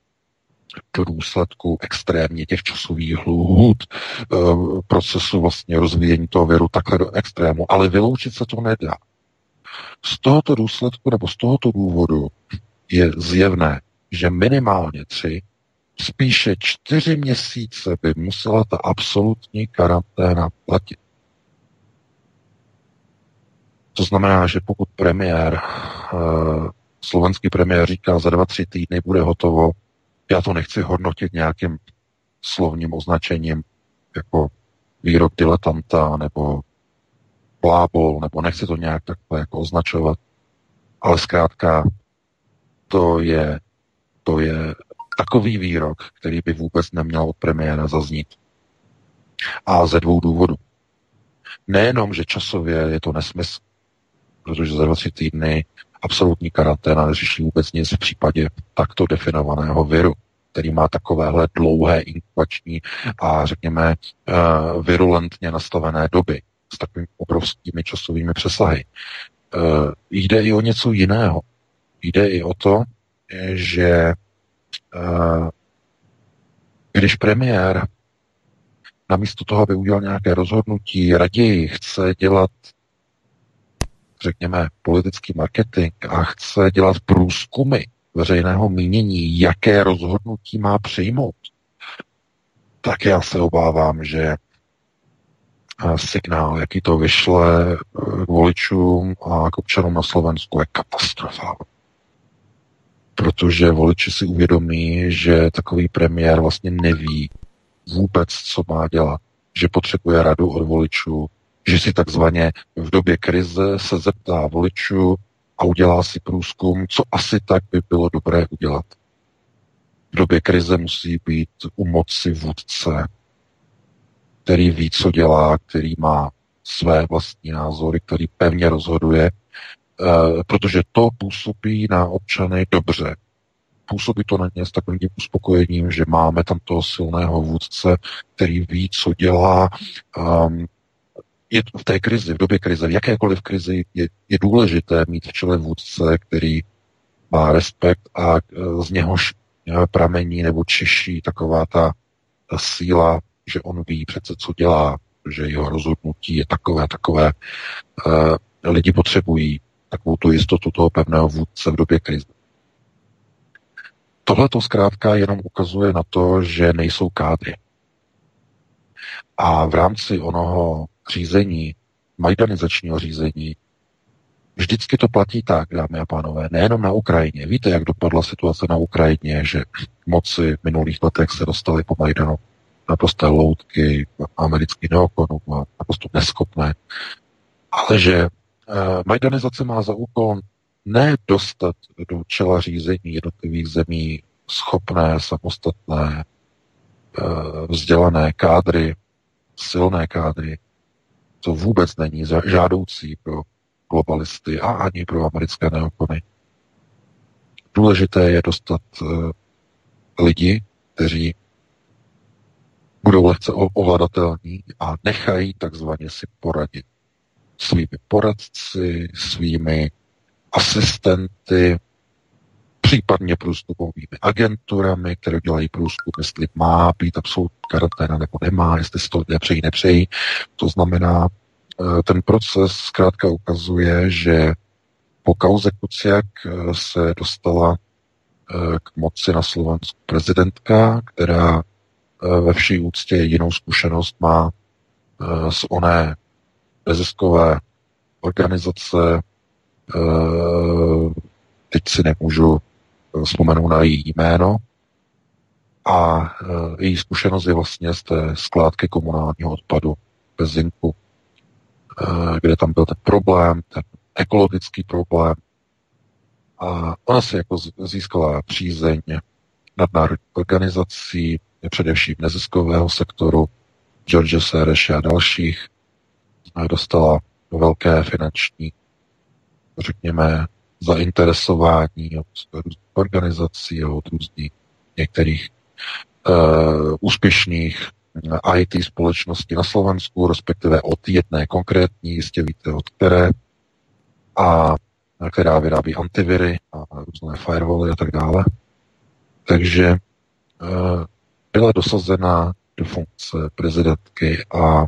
do důsledku extrémně těch časových lhůt eh, procesu vlastně rozvíjení toho viru takhle do extrému, ale vyloučit se to nedá. Z tohoto důsledku nebo z tohoto důvodu je zjevné, že minimálně tři spíše čtyři měsíce by musela ta absolutní karanténa platit. To znamená, že pokud premiér, uh, slovenský premiér říká, za dva, tři týdny bude hotovo, já to nechci hodnotit nějakým slovním označením jako výrok diletanta nebo plábol, nebo nechci to nějak takhle jako označovat, ale zkrátka to je, to je takový výrok, který by vůbec neměl od premiéra zaznít. A ze dvou důvodů. Nejenom, že časově je to nesmysl, protože za 20 týdny absolutní karanténa neřeší vůbec nic v případě takto definovaného viru, který má takovéhle dlouhé inkubační a řekněme uh, virulentně nastavené doby s takovými obrovskými časovými přesahy. Uh, jde i o něco jiného. Jde i o to, že uh, když premiér namísto toho, aby udělal nějaké rozhodnutí, raději chce dělat řekněme, politický marketing a chce dělat průzkumy veřejného mínění, jaké rozhodnutí má přijmout, tak já se obávám, že eh, signál, jaký to vyšle k voličům a k občanům na Slovensku, je katastrofa. Protože voliči si uvědomí, že takový premiér vlastně neví vůbec, co má dělat, že potřebuje radu od voličů, že si takzvaně v době krize se zeptá voličů a udělá si průzkum, co asi tak by bylo dobré udělat. V době krize musí být u moci vůdce, který ví, co dělá, který má své vlastní názory, který pevně rozhoduje, eh, protože to působí na občany dobře. Působí to na ně s takovým uspokojením, že máme tam toho silného vůdce, který ví, co dělá, um, je v té krizi, v době krize, v jakékoliv krizi, je, je důležité mít v čele vůdce, který má respekt a e, z něhož e, pramení nebo čiší taková ta, ta síla, že on ví přece, co dělá, že jeho rozhodnutí je takové, takové. Uh, lidi potřebují takovou tu jistotu toho pevného vůdce v době krize. Tohle to zkrátka jenom ukazuje na to, že nejsou kádry. A v rámci onoho řízení, majdanizačního řízení, vždycky to platí tak, dámy a pánové, nejenom na Ukrajině. Víte, jak dopadla situace na Ukrajině, že moci v minulých letech se dostaly po Majdanu naprosté loutky amerických neokonů a naprosto neschopné. Ale že uh, majdanizace má za úkol ne dostat do čela řízení jednotlivých zemí schopné, samostatné, vzdělané kádry, silné kádry, to vůbec není žádoucí pro globalisty a ani pro americké neokony. Důležité je dostat uh, lidi, kteří budou lehce ovladatelní a nechají takzvaně si poradit svými poradci, svými asistenty, případně průzkumovými agenturami, které dělají průzkum, jestli má být absolutní karanténa nebo nemá, jestli si to nepřejí, nepřejí. To znamená, eh, ten proces zkrátka ukazuje, že po kauze Kuciak eh, se dostala eh, k moci na Slovensku prezidentka, která ve vší úctě jedinou zkušenost má z oné neziskové organizace, teď si nemůžu vzpomenout na její jméno, a její zkušenost je vlastně z té skládky komunálního odpadu bez zinku, kde tam byl ten problém, ten ekologický problém. A ona si jako získala přízeň nadnárodní organizací, především neziskového sektoru, George Sereše a dalších. Dostala velké finanční, řekněme, zainteresování od organizací a od různých některých uh, úspěšných IT společností na Slovensku, respektive od jedné konkrétní, jistě víte od které, a která vyrábí antiviry a různé firewally a tak dále. Takže e, byla dosazena do funkce prezidentky a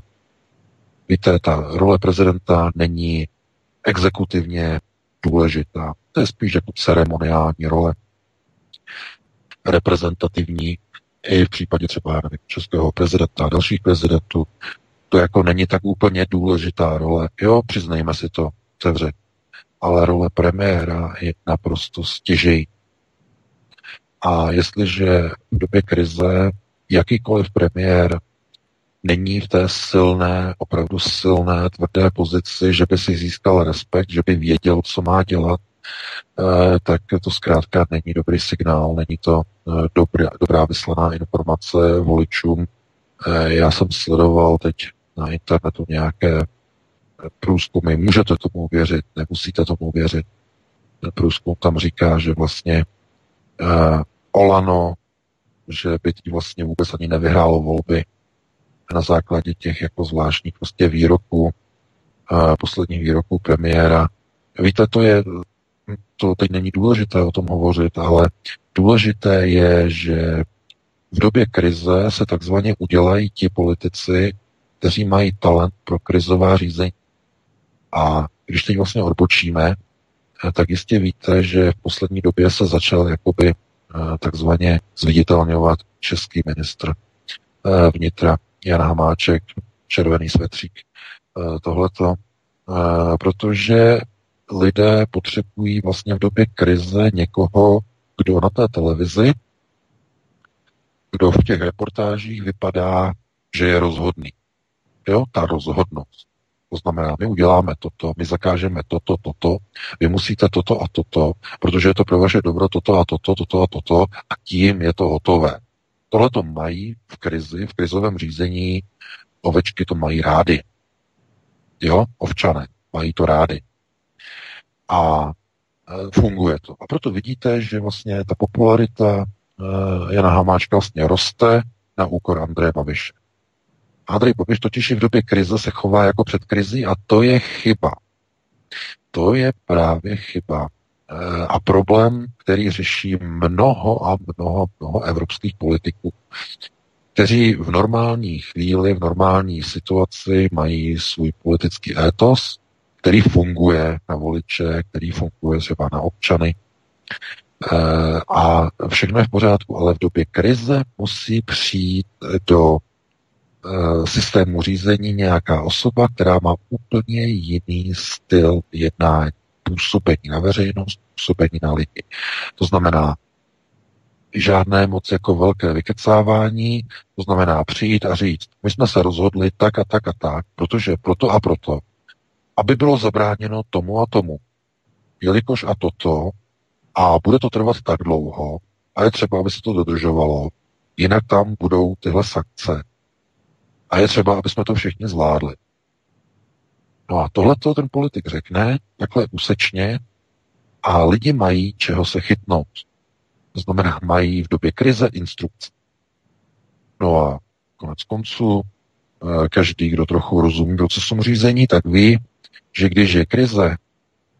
víte, ta role prezidenta není exekutivně důležitá. To je spíš jako ceremoniální role, reprezentativní, i v případě třeba nevím, českého prezidenta a dalších prezidentů, to jako není tak úplně důležitá role. Jo, přiznejme si to, sevře ale role premiéra je naprosto stěžej. A jestliže v době krize jakýkoliv premiér není v té silné, opravdu silné, tvrdé pozici, že by si získal respekt, že by věděl, co má dělat, eh, tak to zkrátka není dobrý signál, není to eh, dobrá, dobrá vyslaná informace voličům. Eh, já jsem sledoval teď na internetu nějaké průzkumy. Můžete tomu věřit, nemusíte tomu věřit. Ten průzkum tam říká, že vlastně Olano, že by vlastně vůbec ani nevyhrálo volby na základě těch jako zvláštních prostě výroků, posledních výroků premiéra. Víte, to je, to teď není důležité o tom hovořit, ale důležité je, že v době krize se takzvaně udělají ti politici, kteří mají talent pro krizová řízení. A když teď vlastně odbočíme, eh, tak jistě víte, že v poslední době se začal jakoby eh, takzvaně zviditelňovat český ministr eh, vnitra Jan Hamáček, červený svetřík, tohleto, protože lidé potřebují vlastně v době krize někoho, kdo na té televizi, kdo v těch reportážích vypadá, že je rozhodný. Jo, ta rozhodnost. To znamená, my uděláme toto, my zakážeme toto, toto, vy musíte toto a toto, protože je to pro vaše dobro toto a toto, toto a toto a tím je to hotové. Tohle to mají v krizi, v krizovém řízení, ovečky to mají rády. Jo, ovčané mají to rády. A e, funguje to. A proto vidíte, že vlastně ta popularita e, Jana Hamáčka vlastně roste na úkor Andreje Babiše. Andrej Babiš totiž i v době krize se chová jako před krizí a to je chyba. To je právě chyba. E, a problém, který řeší mnoho a mnoho, mnoho evropských politiků, kteří v normální chvíli, v normální situaci mají svůj politický étos, který funguje na voliče, který funguje třeba na občany. E, a všechno je v pořádku, ale v době krize musí přijít do Eh, systému řízení nějaká osoba, která má úplně jiný styl jednání, působení na veřejnost, působení na lidi. To znamená, žádné moc jako velké vykecávání, to znamená přijít a říct, my jsme se rozhodli tak a tak a tak, protože proto a proto, aby bylo zabráněno tomu a tomu, jelikož a toto, a bude to trvat tak dlouho, A je třeba, aby se to dodržovalo. Jinak tam budou tyhle sankce. A je třeba, aby jsme to všichni zvládli. No a tohle to ten politik řekne takhle úsečně a lidi mají čeho se chytnout. To znamená, mají v době krize instrukce. No a konec konců, eh, každý, kdo trochu rozumí procesům řízení, tak ví, že když je krize,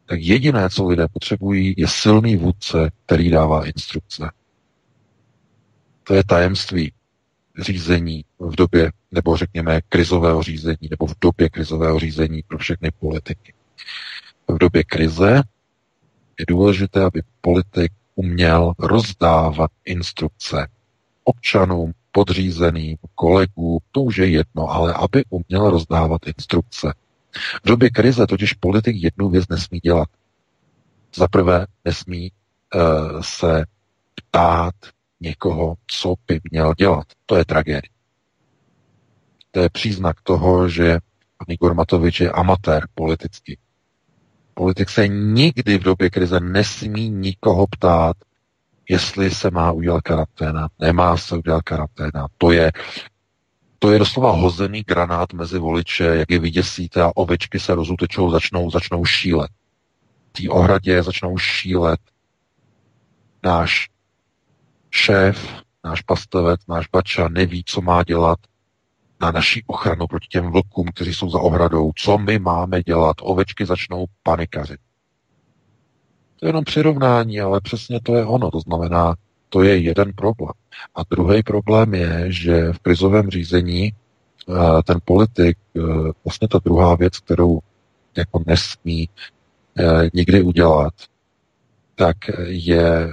tak jediné, co lidé potřebují, je silný vůdce, který dává instrukce. To je tajemství řízení v době, nebo řekněme, krizového řízení, nebo v době krizového řízení pro všechny politiky. V době krize je důležité, aby politik uměl rozdávat instrukce občanům, podřízeným, kolegům, to už je jedno, ale aby uměl rozdávat instrukce. V době krize totiž politik jednu věc nesmí dělat. Za prvé nesmí uh, se ptát někoho, co by měl dělat. To je tragédie. To je příznak toho, že Igor Matovič je amatér politický. Politik se nikdy v době krize nesmí nikoho ptát, jestli se má udělat karanténa, nemá se udělat karanténa. To je, to je doslova hozený granát mezi voliče, jak je vyděsíte a ovečky se rozutečou, začnou, začnou šílet. Tý ohradě začnou šílet. Náš šéf, náš pastavec, náš bača neví, co má dělat na naší ochranu proti těm vlkům, kteří jsou za ohradou. Co my máme dělat? Ovečky začnou panikařit. To je jenom přirovnání, ale přesně to je ono. To znamená, to je jeden problém. A druhý problém je, že v krizovém řízení eh, ten politik, eh, vlastně ta druhá věc, kterou jako nesmí eh, nikdy udělat, tak je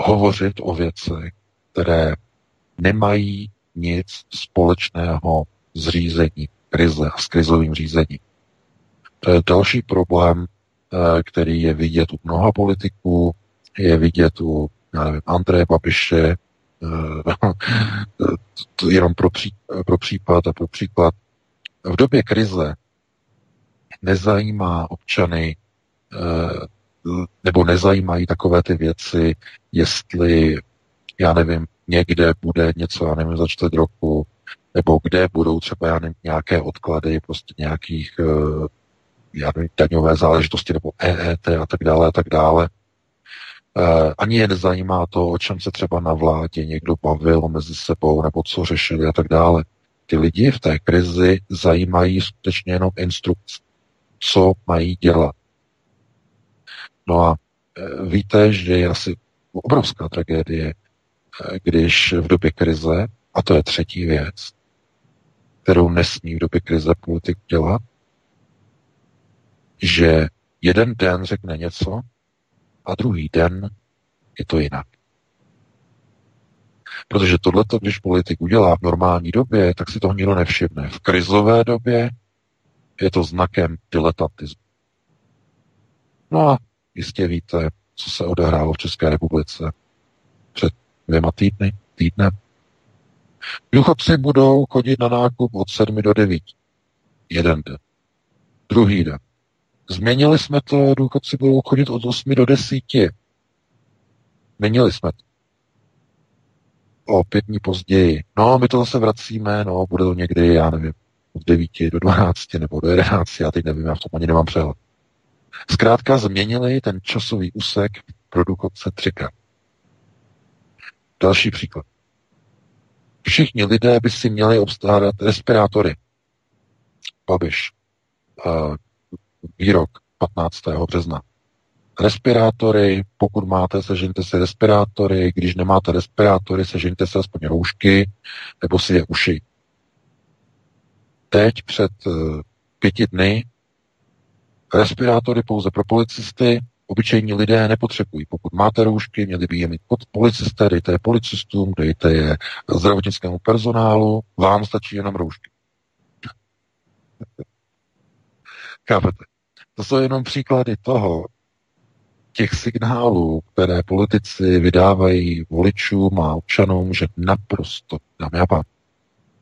hovořit o věcech, které nemají nic společného s řízením krize a s krizovým řízením. To je další problém, eh, který je vidět u mnoha politiků, je vidět u já nevím, Andreje Babiše, eh, jenom pro, pří, pro případ a pro příklad. V době krize nezajímá občany eh, nebo nezajímají takové ty věci, jestli, já nevím, někde bude něco, já nevím, za čtvrt roku, nebo kde budou třeba, já nevím, nějaké odklady, prostě nějakých, eh, já nevím, daňové záležitosti, nebo EET a tak dále a tak dále. Eh, ani je nezajímá to, o čem se třeba na vládě někdo bavil mezi sebou, nebo co řešili a tak dále. Ty lidi v té krizi zajímají skutečně jenom instrukce, co mají dělat. No a e, víte, že je asi obrovská tragédie, e, když v době krize, a to je třetí věc, kterou nesmí v době krize politik dělat, že jeden den řekne něco a druhý den je to jinak. Protože tohleto, když politik udělá v normální době, tak si toho nikdo nevšimne. V krizové době je to znakem diletantismu. No a Jistě víte, co se odehrálo v České republice před dvěma týdny, týdnem. Důchodci budou chodit na nákup od 7 do 9. Jeden den. Druhý den. Změnili jsme to, důchodci budou chodit od 8 do 10. Změnili jsme to. O pět dní později. No, my to zase vracíme, no, bude to někdy, já nevím, od 9 do 12 nebo do 11, já teď nevím, já v tom ani nemám přehled. Zkrátka změnili ten časový úsek pro důchodce třikrát. Další příklad. Všichni lidé by si měli obstarat respirátory. Babiš. Uh, výrok 15. března. Respirátory, pokud máte, sežeňte si respirátory, když nemáte respirátory, sežeňte si aspoň roušky, nebo si je uši. Teď před uh, pěti dny Respirátory pouze pro policisty, obyčejní lidé nepotřebují. Pokud máte roušky, měli by je mít pod policisté, dejte je policistům, dejte je zdravotnickému personálu, vám stačí jenom roušky. Chápete? To jsou jenom příklady toho, těch signálů, které politici vydávají voličům a občanům, že naprosto, dámy a pán,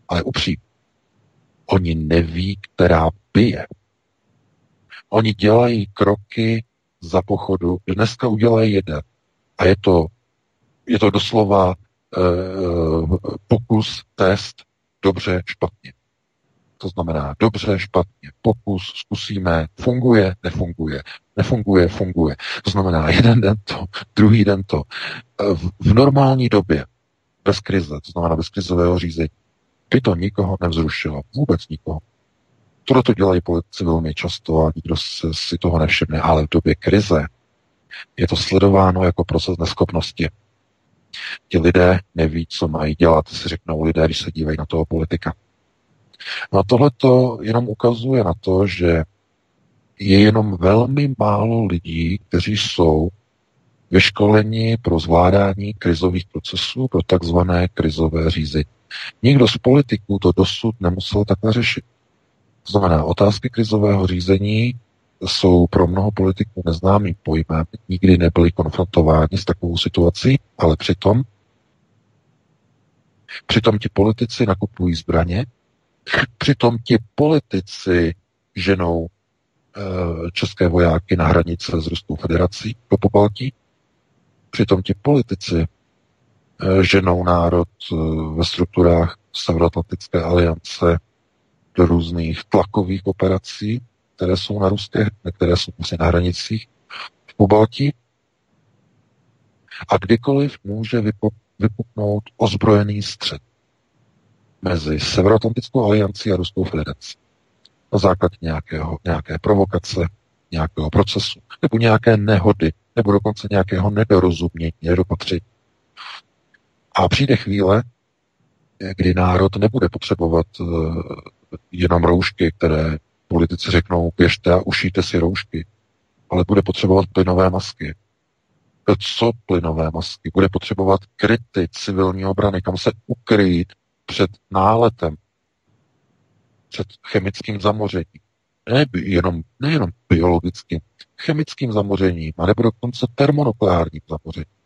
ale upřím, oni neví, která bije Oni dělají kroky za pochodu. Dneska udělají jeden. A je to je to doslova eh, pokus, test, dobře, špatně. To znamená dobře, špatně, pokus, zkusíme, funguje, nefunguje, nefunguje, funguje. To znamená jeden den to, druhý den to. V, v normální době, bez krize, to znamená bez krizového řízení, by to nikoho nevzrušilo, vůbec nikoho. Tohle to dělají politici velmi často a nikdo se, si toho nevšimne, ale v době krize je to sledováno jako proces neschopnosti. Ti lidé neví, co mají dělat, si řeknou lidé, když se dívají na toho politika. No a tohle to jenom ukazuje na to, že je jenom velmi málo lidí, kteří jsou vyškoleni pro zvládání krizových procesů, pro takzvané krizové řízení. Nikdo z politiků to dosud nemusel takhle řešit. To znamená, otázky krizového řízení jsou pro mnoho politiků neznámým pojmem, nikdy nebyli konfrontováni s takovou situací, ale přitom přitom ti politici nakupují zbraně, přitom ti politici ženou e, české vojáky na hranice s Ruskou federací do Pobaltí, přitom ti politici e, ženou národ e, ve strukturách Severoatlantické aliance do různých tlakových operací, které jsou na ruské, které jsou prostě na hranicích v Pobaltí. A kdykoliv může vypuknout ozbrojený střed mezi Severoatlantickou aliancí a Ruskou federací. Na základě nějakého, nějaké provokace, nějakého procesu, nebo nějaké nehody, nebo dokonce nějakého nedorozumění, nedopatření. A přijde chvíle, kdy národ nebude potřebovat uh, jenom roušky, které politici řeknou, běžte a ušijte si roušky, ale bude potřebovat plynové masky. Co plynové masky? Bude potřebovat kryty civilní obrany, kam se ukrýt před náletem, před chemickým zamořením. Ne jenom, nejenom biologickým, chemickým zamořením, a nebo dokonce termonukleárním zamořením.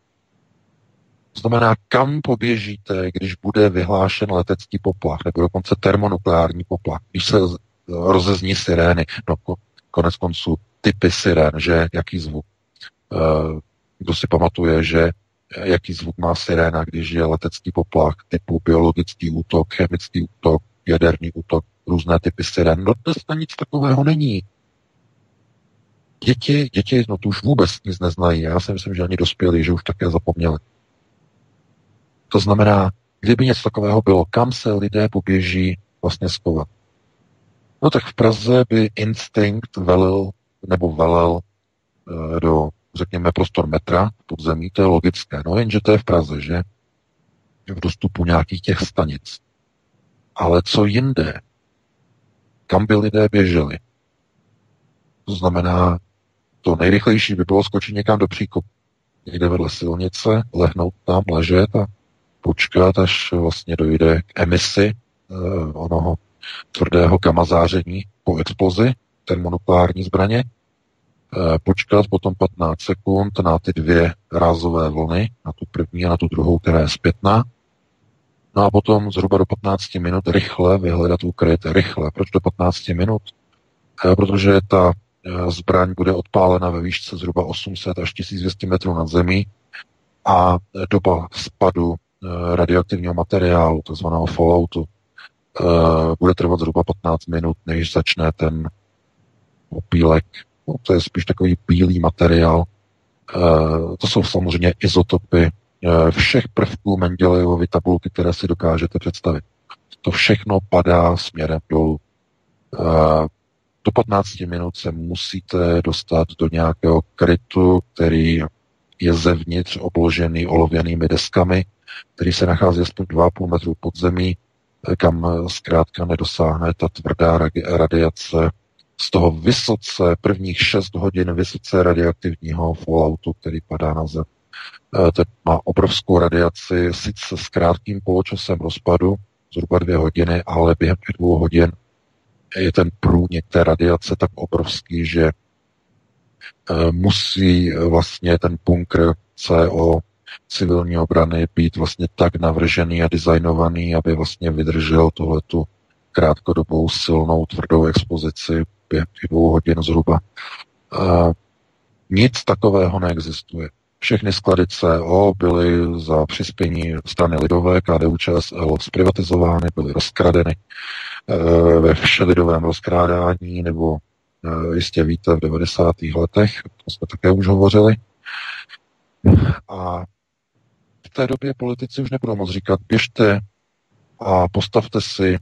To znamená, kam poběžíte, když bude vyhlášen letecký poplach, nebo dokonce termonukleární poplach, když se rozezní sirény. No, konec konců typy sirén, že jaký zvuk. Eh, kdo si pamatuje, že jaký zvuk má siréna, když je letecký poplach typu biologický útok, chemický útok, jaderný útok, různé typy sirén. No dnes nic takového není. Děti, děti, no to už vůbec nic neznají. Já si myslím, že ani dospělí, že už také zapomněli. To znamená, kdyby něco takového bylo, kam se lidé poběží vlastně skovat? No tak v Praze by instinkt velil nebo velel e, do, řekněme, prostor metra podzemí, to je logické. No jenže to je v Praze, že? V dostupu nějakých těch stanic. Ale co jinde? Kam by lidé běželi? To znamená, to nejrychlejší by bylo skočit někam do příkopu. Někde vedle silnice, lehnout tam, ležet a počkat, až vlastně dojde k emisi uh, onoho tvrdého kamazáření po explozi termonukleární zbraně, eh, počkat potom 15 sekund na ty dvě rázové vlny, na tu první a na tu druhou, která je zpětná, no a potom zhruba do 15 minut rychle vyhledat úkryt, rychle. Proč do 15 minut? Eh, protože ta eh, zbraň bude odpálena ve výšce zhruba 800 až 1200 metrů nad zemí a doba spadu radioaktivního materiálu, takzvaného falloutu, uh, bude trvat zhruba 15 minut, než začne ten opílek. No, to je spíš takový bílý materiál. Uh, to jsou samozřejmě izotopy všech prvků Mendelejevovy tabulky, které si dokážete představit. To všechno padá směrem dolů. Do 15 minut se musíte dostat do nějakého krytu, který je zevnitř obložený olověnými deskami, který se nachází aspoň 2,5 metru pod zemí, kam eh, zkrátka nedosáhne ta tvrdá radiace z toho vysoce, prvních 6 hodin vysoce radioaktivního falloutu, který padá na zem. Eh, ten má obrovskou radiaci, sice s krátkým poločasem rozpadu, zhruba dvě hodiny, ale během těch dvou hodin je ten průnik té radiace tak obrovský, že eh, musí vlastně ten bunkr CO civilní obrany být vlastně tak navržený a designovaný, aby vlastně vydržel tohletu krátkodobou silnou tvrdou expozici během dvou hodin zhruba. Uh, nic takového neexistuje. Všechny sklady CO byly za přispění strany lidové KDU ČSL zprivatizovány, byly rozkradeny ve všelidovém rozkrádání, nebo jistě víte, v 90. letech, to jsme také už hovořili. A té době politici už nebudou moc říkat, běžte a postavte si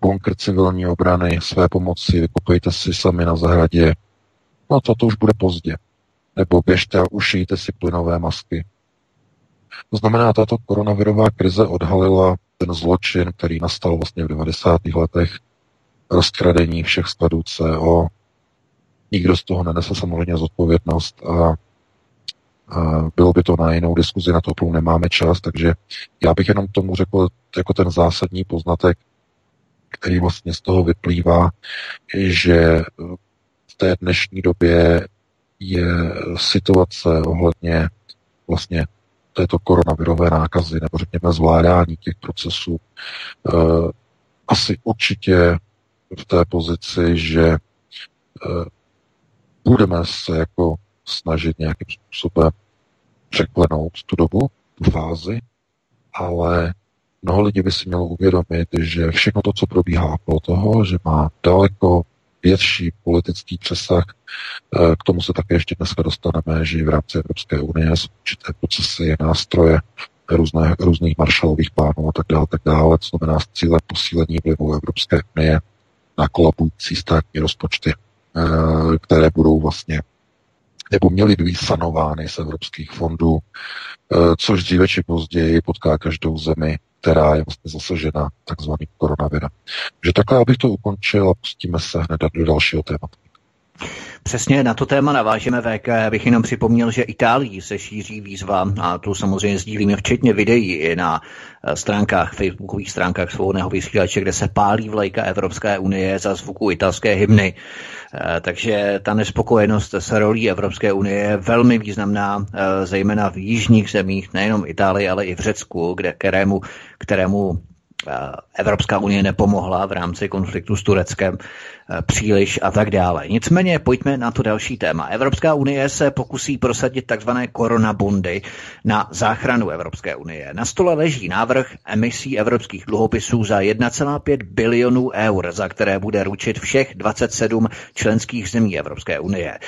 bunkr civilní obrany, své pomoci, vykopejte si sami na zahradě. No to, to už bude pozdě. Nebo běžte a ušijte si plynové masky. To znamená, tato koronavirová krize odhalila ten zločin, který nastal vlastně v 90. letech, rozkradení všech skladů CO. Nikdo z toho nenese samozřejmě zodpovědnost a bylo by to na jinou diskuzi, na to opravdu nemáme čas, takže já bych jenom tomu řekl jako ten zásadní poznatek, který vlastně z toho vyplývá, že v té dnešní době je situace ohledně vlastně této koronavirové nákazy, nebo řekněme zvládání těch procesů, eh, asi určitě v té pozici, že eh, budeme se jako snažit nějakým způsobem překlenout tu dobu, tu fázi, ale mnoho lidí by si mělo uvědomit, že všechno to, co probíhá okolo toho, že má daleko větší politický přesah, eh, k tomu se také ještě dneska dostaneme, že v rámci Evropské unie jsou určité procesy, nástroje, různé, různých maršalových plánů a tak dále, tak dále, co znamená s cílem posílení vlivu Evropské unie na kolabující státní rozpočty, eh, které budou vlastně nebo měly být sanovány z evropských fondů, eh, což dříve či později potká každou zemi, která je vlastně zasažena takzvaným koronavirem. Takže takhle, abych to ukončil a pustíme se hned do dalšího tématu. Přesně na to téma navážeme VK. Bych jenom připomněl, že Itálii se šíří výzva a tu samozřejmě sdílíme včetně videí i na eh, stránkách, facebookových stránkách svobodného vysílače, kde se pálí vlajka Evropské unie za zvuku italské hymny. Eh, takže ta nespokojenost s rolí Evropské unie je velmi významná, eh, zejména v jižních zemích, nejenom Itálii, ale i v Řecku, kde, kterému, kterému Evropská unie nepomohla v rámci konfliktu s Tureckem Eh, příliš a tak dále. Nicméně pojďme na to další téma. Evropská unie se pokusí prosadit takzvané koronabondy na záchranu Evropské unie. Na stole leží návrh emisí evropských dluhopisů za 1,5 bilionů eur, za které bude ručit všech 27 členských zemí Evropské unie.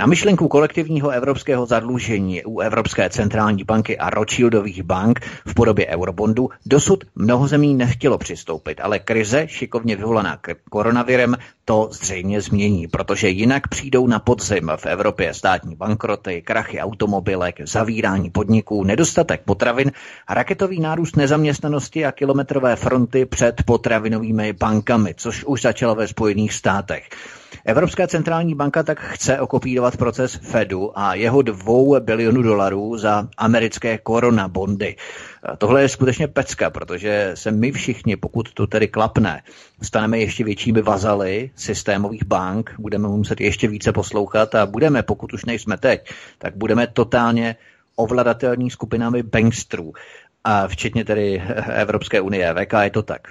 Na myšlenku kolektivního evropského zadlužení u Evropské centrální banky a Rothschildových bank v podobě eurobondu dosud mnoho zemí nechtělo přistoupit, ale krize, šikovně vyvolaná koronavirem, to zřejmě změní, protože jinak přijdou na podzim v Evropě státní bankroty, krachy automobilek, zavírání podniků, nedostatek potravin, raketový nárůst nezaměstnanosti a kilometrové fronty před potravinovými bankami, což už začalo ve Spojených státech. Evropská centrální banka tak chce okopírovat proces Fedu a jeho dvou bilionů dolarů za americké koronabondy. Tohle je skutečně pecka, protože se my všichni, pokud to tedy klapne, staneme ještě většími vazaly systémových bank, budeme muset ještě více poslouchat a budeme, pokud už nejsme teď, tak budeme totálně ovladatelní skupinami bankstrů, a včetně tedy Evropské unie. VK je to tak.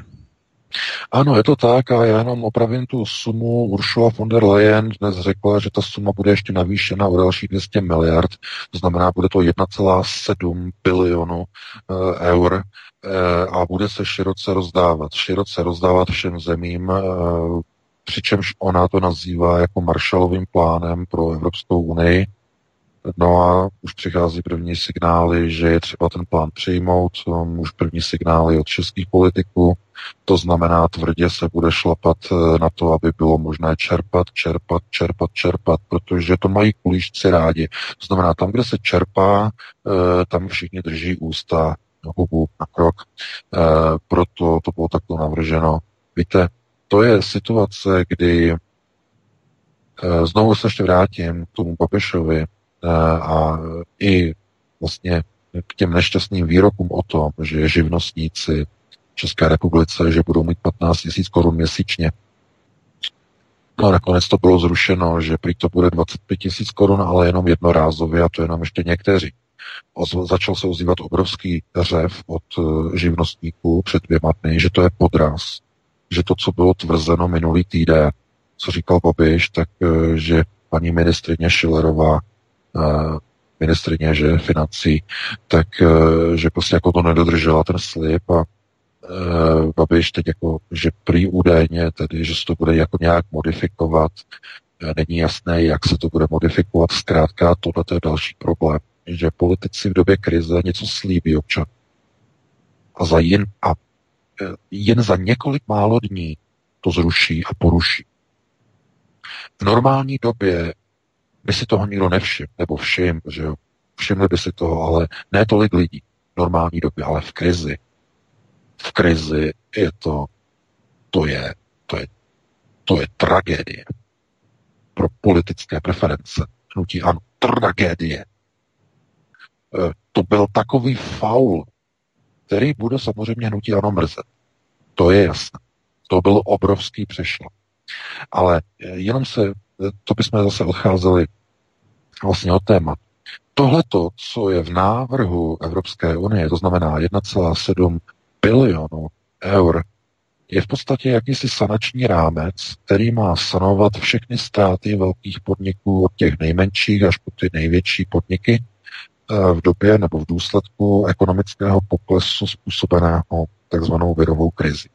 Ano, je to tak a já jenom opravím tu sumu. Ursula von der Leyen dnes řekla, že ta suma bude ještě navýšena o další 200 miliard, to znamená, bude to 1,7 bilionu e, eur e, a bude se široce rozdávat. Široce rozdávat všem zemím, e, přičemž ona to nazývá jako Marshallovým plánem pro Evropskou unii. No a už přichází první signály, že je třeba ten plán přijmout, už první signály od českých politiků, to znamená, tvrdě se bude šlapat eh, na to, aby bylo možné čerpat, čerpat, čerpat, čerpat, protože to mají kulíšci rádi. To znamená, tam, kde se čerpá, eh, tam všichni drží ústa, hubu na krok. Eh, proto to bylo takto navrženo. Víte, to je situace, kdy znovu se ještě vrátím k tomu Papišovi, a i vlastně k těm nešťastným výrokům o tom, že živnostníci České republice, že budou mít 15 tisíc korun měsíčně. No a nakonec to bylo zrušeno, že prý to bude 25 tisíc korun, ale jenom jednorázově a to jenom ještě někteří. Začal se ozývat obrovský řev od e, živnostníků před dvěma dny, že to je podraz, že to, co bylo tvrzeno minulý týden, co říkal Babiš, tak e, že paní ministrině Šilerová ministrině, že financí, tak že prostě jako to nedodržela ten slib a Babiš teď jako, že prý údajně tedy, že se to bude jako nějak modifikovat, není jasné, jak se to bude modifikovat. Zkrátka, tohle je další problém, že politici v době krize něco slíbí občan. A za jen, a jen za několik málo dní to zruší a poruší. V normální době by si toho nikdo nevšiml, nebo všim, že jo, všimli by si toho, ale ne tolik lidí v normální době, ale v krizi. V krizi je to, to je, to je, to je tragédie pro politické preference. Hnutí ano, tragédie. E, to byl takový faul, který bude samozřejmě hnutí ano mrzet. To je jasné. To byl obrovský přešlo. Ale eh, jenom se, to bychom zase odcházeli vlastně od témat. Tohle, co je v návrhu Evropské unie, to znamená 1,7 bilionů eur, je v podstatě jakýsi sanační rámec, který má sanovat všechny ztráty velkých podniků od těch nejmenších až po ty největší podniky eh, v době nebo v důsledku ekonomického poklesu způsobeného takzvanou virovou krizi.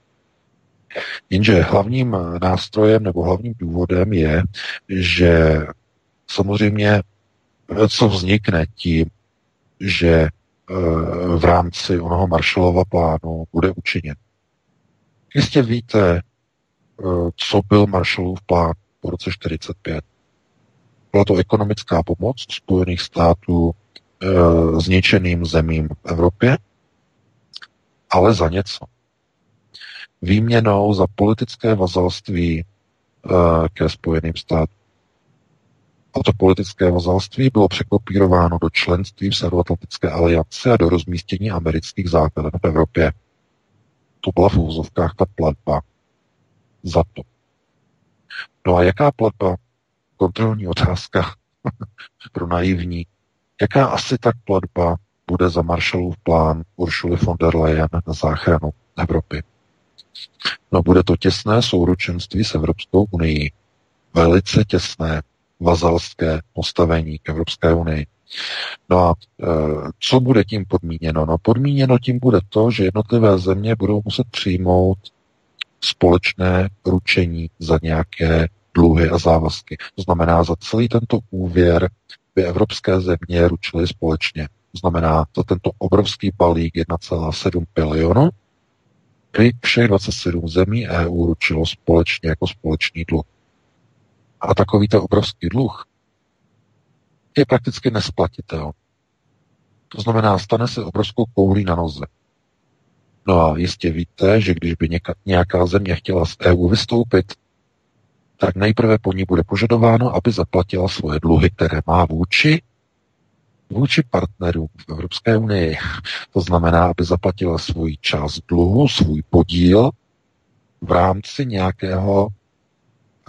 Jenže hlavním nástrojem nebo hlavním důvodem je, že samozřejmě co vznikne tím, že e, v rámci onoho Marshallova plánu bude učiněn. Jistě víte, e, co byl Marshallův plán po roce 1945. Byla to ekonomická pomoc Spojených států zničeným zemím v Evropě, ale za něco výměnou za politické vazalství uh, ke Spojeným státům. A to politické vazalství bylo překopírováno do členství v Severoatlantické aliance a do rozmístění amerických základen v Evropě. To byla v úzovkách ta platba za to. No a jaká platba? Kontrolní otázka pro naivní. Jaká asi tak platba bude za Marshallův plán Uršuly von der Leyen na záchranu Evropy? No bude to těsné souručenství s Evropskou unii. Velice těsné vazalské postavení k Evropské unii. No a e, co bude tím podmíněno? No podmíněno tím bude to, že jednotlivé země budou muset přijmout společné ručení za nějaké dluhy a závazky. To znamená, za celý tento úvěr by evropské země ručily společně. To znamená, za tento obrovský balík 1,7 bilionu by všech 27 zemí EU ručilo společně jako společný dluh. A takový ten obrovský dluh je prakticky nesplatitel. To znamená, stane se obrovskou koulí na noze. No a jistě víte, že když by nějaká země chtěla z EU vystoupit, tak nejprve po ní bude požadováno, aby zaplatila svoje dluhy, které má vůči vůči partnerům v Evropské unii. To znamená, aby zaplatila svůj část dluhu, svůj podíl v rámci nějakého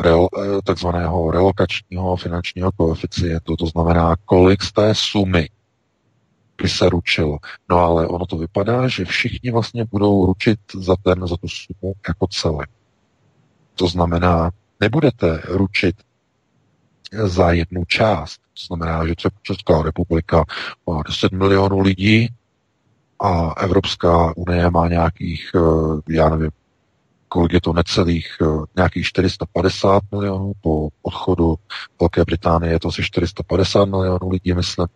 eh, takzvaného relokačního finančního koeficientu, to znamená, kolik z té sumy by se ručilo. No ale ono to vypadá, že všichni vlastně budou ručit za, ten, za tu sumu jako celé. To znamená, nebudete ručit za jednu část. To znamená, že Česká republika má 10 milionů lidí a Evropská unie má nějakých, eh, já nevím, kolik je to necelých, eh, nějakých 450 milionů po odchodu Velké Británie, je to asi 450 milionů lidí, myslím.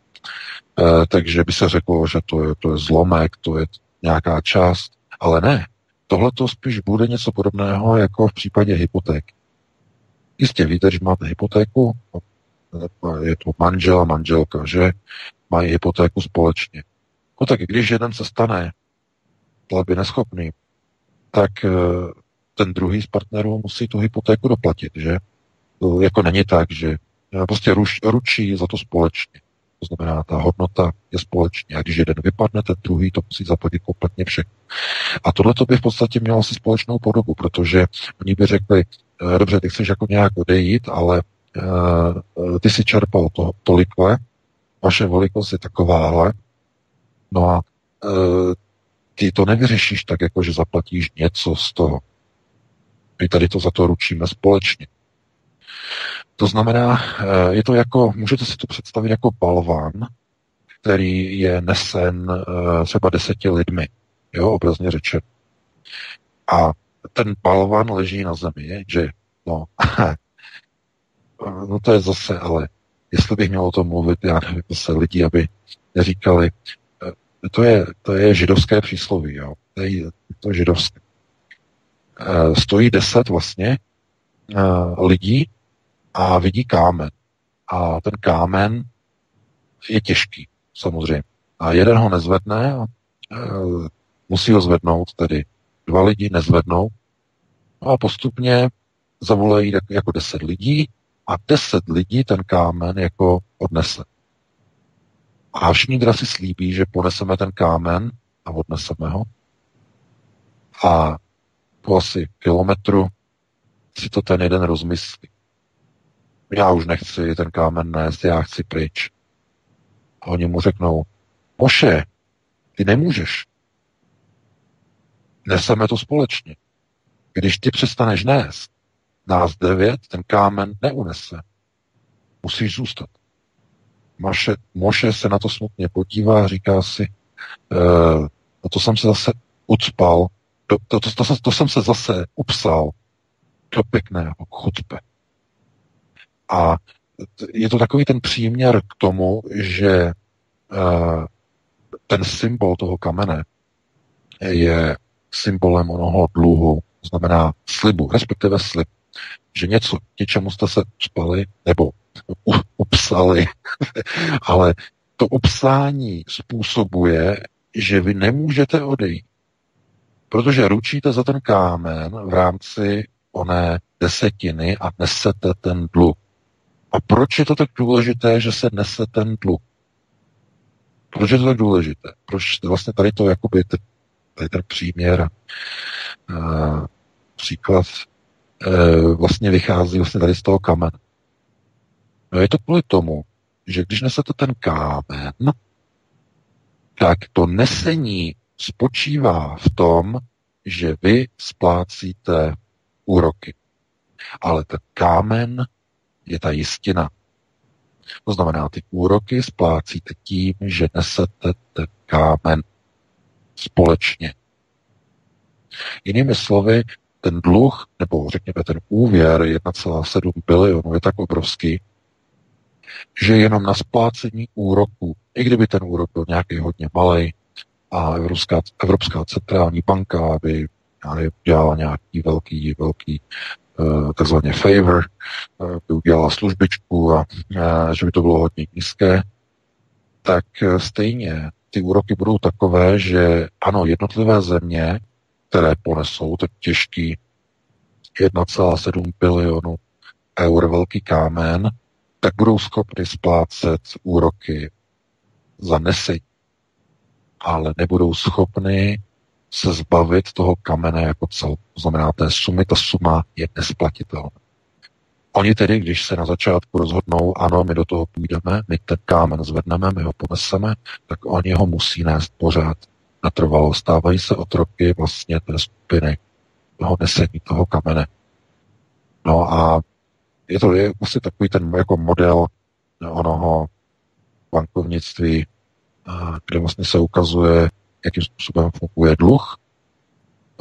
E, takže by se řeklo, že to je, to je zlomek, to je nějaká část, ale ne. Tohle to spíš bude něco podobného jako v případě hypotéky. Jistě víte, že máte hypotéku, je to manžel a manželka, že mají hypotéku společně. No tak když jeden se stane platby neschopný, tak eh, ten druhý z partnerů musí tu hypotéku doplatit, že? To jako není tak, že eh, prostě ruč, ručí za to společně. To znamená, ta hodnota je společně. A když jeden vypadne, ten druhý to musí zaplatit kompletně všechno. A tohle to by v podstatě mělo asi společnou podobu, protože oni by řekli, Eh, dobře, ty chceš jako nějak odejít, ale ty si čerpal to, tolikle, vaše velikost je takováhle, no a uh, ty to nevyřešíš tak, jako že zaplatíš něco z toho. My tady to za to ručíme společně. To znamená, je to jako, můžete si to představit jako balván, který je nesen třeba deseti lidmi, jo, obrazně řečeno. A ten balvan leží na zemi, že no, no to je zase, ale jestli bych měl o tom mluvit, já nevím, zase lidi, aby neříkali, eh, to je, to je židovské přísloví, jo, to je, to židovské. Eh, stojí deset vlastně lidí a vidí kámen. A ten kámen je těžký, samozřejmě. A jeden ho nezvedne a musí ho zvednout, tedy dva lidi nezvednou no a postupně zavolají jako deset lidí a deset lidí ten kámen jako odnese. A všichni teda si slíbí, že poneseme ten kámen a odneseme ho. A po asi kilometru si to ten jeden rozmyslí. Já už nechci ten kámen nést, já chci pryč. A oni mu řeknou, Moše, ty nemůžeš. Neseme to společně. Když ty přestaneš nést, nás devět ten kámen neunese. Musíš zůstat. Maše, Moše se na to smutně podívá a říká si, e, no to jsem se zase ucpal, to, to, to, to, to jsem se zase upsal do pěkného chutpe. A je to takový ten příměr k tomu, že uh, ten symbol toho kamene je symbolem onoho dluhu, znamená slibu, respektive slib, že něco, něčemu jste se spali nebo upsali, ale to upsání způsobuje, že vy nemůžete odejít, protože ručíte za ten kámen v rámci oné desetiny a nesete ten dluh. A proč je to tak důležité, že se nese ten dluh? Proč je to tak důležité? Proč vlastně tady to jakoby tady ten příměr, uh, příklad uh, vlastně vychází vlastně tady z toho kamen. No je to kvůli tomu, že když nesete ten kámen, tak to nesení spočívá v tom, že vy splácíte úroky. Ale ten kámen je ta jistina. To znamená, ty úroky splácíte tím, že nesete ten kámen společně. Jinými slovy, ten dluh, nebo řekněme ten úvěr 1,7 bilionu je tak obrovský, že jenom na splácení úroku, i kdyby ten úrok byl nějaký hodně malý, a Evropská, Evropská centrální banka by já nevím, dělala nějaký velký, velký Eh, takzvaně favor, eh, by udělala službičku a eh, že by to bylo hodně nízké, tak stejně ty úroky budou takové, že ano, jednotlivé země, které ponesou ten těžký 1,7 bilionu eur velký kámen, tak budou schopny splácet úroky za nesení, ale nebudou schopny se zbavit toho kamene jako cel. To znamená té sumy, ta suma je nesplatitelná. Oni tedy, když se na začátku rozhodnou, ano, my do toho půjdeme, my ten kámen zvedneme, my ho poneseme, tak oni ho musí nést pořád natrvalo. Stávají se otroky vlastně té skupiny, toho nesení toho kamene. No a je to je vlastně takový ten jako model onoho bankovnictví, kde vlastně se ukazuje, jakým způsobem funguje dluh.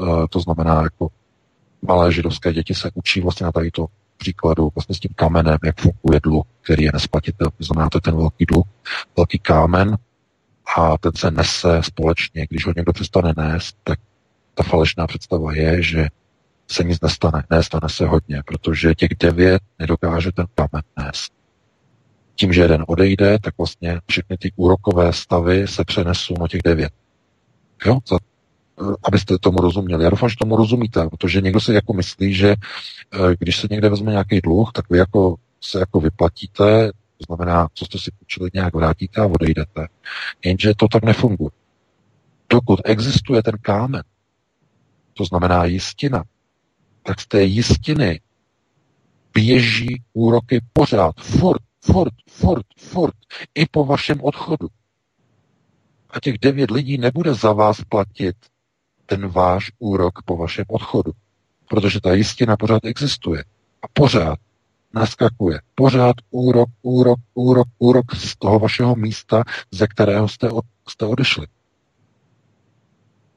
E, to znamená, jako malé židovské děti se učí vlastně na tady to příkladu vlastně s tím kamenem, jak funguje dluh, který je nesplatitelný. To znamená, to ten velký dluh, velký kámen a ten se nese společně. Když ho někdo přestane nést, tak ta falešná představa je, že se nic nestane. Nestane se hodně, protože těch devět nedokáže ten kámen nést. Tím, že jeden odejde, tak vlastně všechny ty úrokové stavy se přenesou na těch devět. Jo? Za, abyste tomu rozuměli. Já doufám, že tomu rozumíte, protože někdo si jako myslí, že eh, když se někde vezme nějaký dluh, tak vy jako se jako vyplatíte, to znamená, co jste si půjčili, nějak vrátíte a odejdete. Jenže to tak nefunguje. Dokud existuje ten kámen, to znamená jistina, tak z té jistiny běží úroky pořád, furt, furt, furt, furt, i po vašem odchodu. A těch devět lidí nebude za vás platit ten váš úrok po vašem odchodu. Protože ta jistina pořád existuje. A pořád naskakuje pořád úrok, úrok, úrok, úrok z toho vašeho místa, ze kterého jste, od, jste odešli.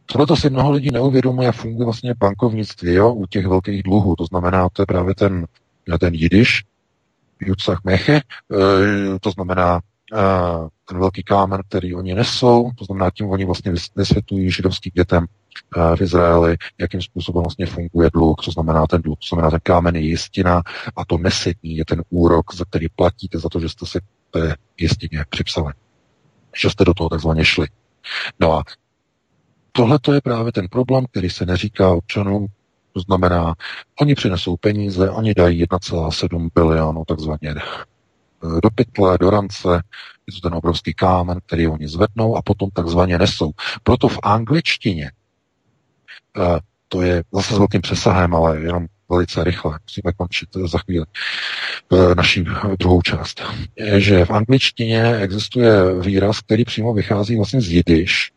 Tohle to si mnoho lidí neuvědomuje, funguje vlastně bankovnictví jo, u těch velkých dluhů. To znamená, to je právě ten, ten jidiš, Jutsach Meche, e, to znamená e, ten velký kámen, který oni nesou, to znamená, tím oni vlastně vysvětlují židovským dětem v Izraeli, jakým způsobem vlastně funguje dluh, co znamená ten dluh, to znamená, ten kámen je jistina a to nesetní je ten úrok, za který platíte za to, že jste se té jistině připsali, že jste do toho takzvaně šli. No a tohle to je právě ten problém, který se neříká občanům, to znamená, oni přinesou peníze, oni dají 1,7 bilionu takzvaně eh, do pytle, do rance, je to ten obrovský kámen, který oni zvednou a potom takzvaně nesou. Proto v angličtině, to je zase s velkým přesahem, ale jenom velice rychle, musíme končit za chvíli eh, naší druhou část, je, že v angličtině existuje výraz, který přímo vychází vlastně z jidiš,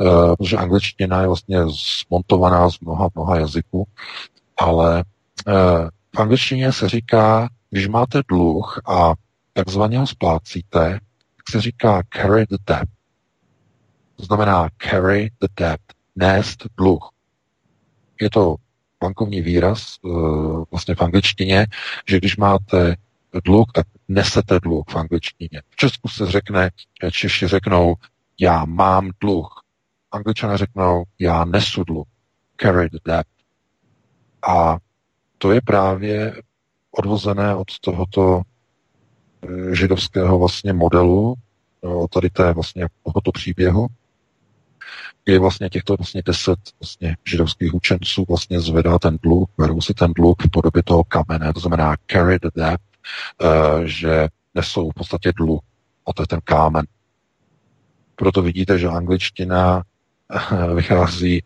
Eh, protože angličtina je vlastně zmontovaná z mnoha, mnoha jazyků, ale eh, v angličtině se říká, když máte dluh a takzvaně ho splácíte, tak se říká carry the debt. To znamená carry the debt, nést dluh. Je to bankovní výraz eh, vlastně v angličtině, že když máte dluh, tak nesete dluh v angličtině. V Česku se řekne, Češi řeknou, já mám dluh, angličané řeknou, já nesu dluh, carry the debt. A to je právě odvozené od tohoto eh, židovského vlastně modelu, od tady té vlastně tohoto příběhu, kdy vlastně těchto vlastně deset vlastně židovských učenců vlastně zvedá ten dluh, berou si ten dluh v podobě toho kamene, to znamená carry the debt, uh, že nesou v podstatě dluh, a to je ten kámen. Proto vidíte, že angličtina vychází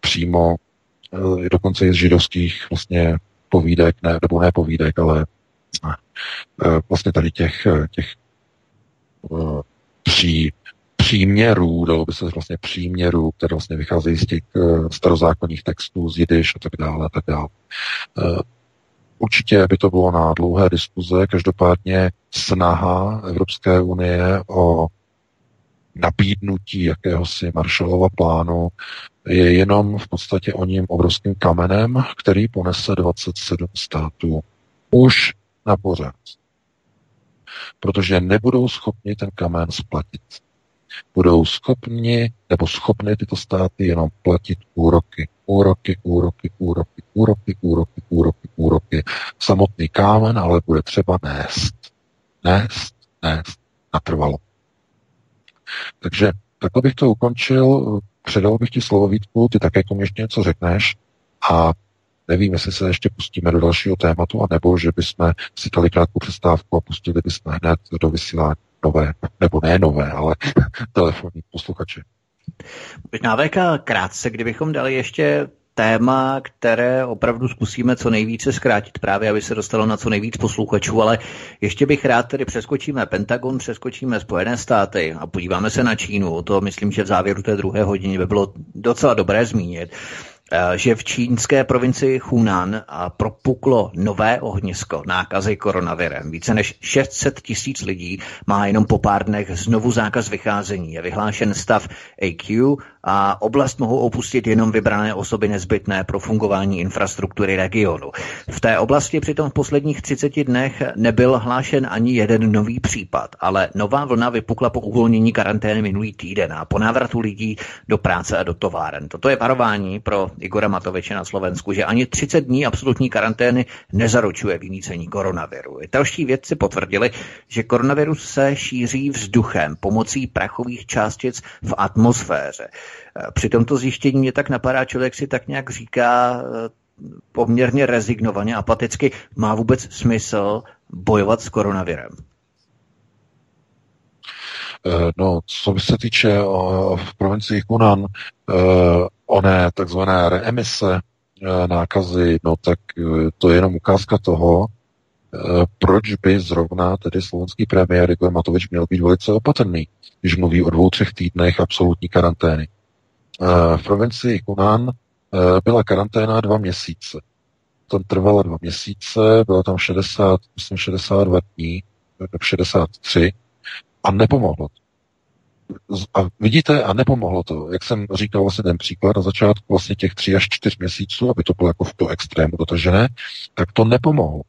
přímo eh, dokonce i z židovských vlastně povídek, ne, nebo ne povídek, ale eh, vlastně tady těch, eh, těch pří, příměrů, dalo by se vlastně příměrů, které vlastně vycházejí z těch starozákonních textů, z jidiš a tak dále, a tak dále. Určitě by to bylo na dlouhé diskuze, každopádně snaha Evropské unie o nabídnutí jakéhosi Marshallova plánu je jenom v podstatě o ním obrovským kamenem, který ponese 27 států už na pořád. Protože nebudou schopni ten kamen splatit. Budou schopni, nebo schopny tyto státy jenom platit úroky, úroky, úroky, úroky, úroky, úroky, úroky, úroky. Samotný kámen ale bude třeba nést. Nést, nést, natrvalo. Takže takhle bych to ukončil. Předal bych ti slovo Vítku, ty také jako ještě něco řekneš a nevím, jestli se ještě pustíme do dalšího tématu, anebo že bychom si dali krátkou přestávku a pustili bychom hned do vysílání nové, nebo ne nové, ale telefonní posluchače. Možná VK krátce, kdybychom dali ještě téma, které opravdu zkusíme co nejvíce zkrátit, právě aby se dostalo na co nejvíc posluchačů, ale ještě bych rád tedy přeskočíme Pentagon, přeskočíme Spojené státy a podíváme se na Čínu. To myslím, že v závěru té druhé hodiny by bylo docela dobré zmínit. Eh, že v čínské provincii Hunan propuklo nové ohnisko nákazy koronavirem. Více než 600 tisíc lidí má jenom po pár dnech znovu zákaz vycházení. Je vyhlášen stav AQ a oblast mohou opustit jenom vybrané osoby nezbytné pro fungování infrastruktury regionu. V té oblasti přitom v posledních 30 dnech nebyl hlášen ani jeden nový případ, ale nová vlna vypukla po uvolnění karantény minulý týden a po návratu lidí do práce a do továren. Toto je varování pro Igora Matoviče na Slovensku, že ani 30 dní absolutní karantény nezaručuje vymícení koronaviru. Italští vědci potvrdili, že koronavirus se šíří vzduchem pomocí prachových částic v atmosféře. Při tomto zjištění mě tak napadá, člověk si tak nějak říká eh, poměrně rezignovaně, apaticky, má vůbec smysl bojovat s koronavirem? Eh, no, co se týče o, v provincii Hunan, eh, oné takzvané reemise nákazy, no tak to je jenom ukázka toho, proč by zrovna tedy slovenský premiér Igor Matovič měl být velice opatrný, když mluví o dvou, třech týdnech absolutní karantény. V provincii Hunan byla karanténa dva měsíce. tam trvala dva měsíce, bylo tam 60, myslím 62 dní, 63 a nepomohlo to. A vidíte, a nepomohlo to. Jak jsem říkal vlastně ten příklad na začátku vlastně těch tři až čtyř měsíců, aby to bylo jako v to extrému dotažené, tak to nepomohlo.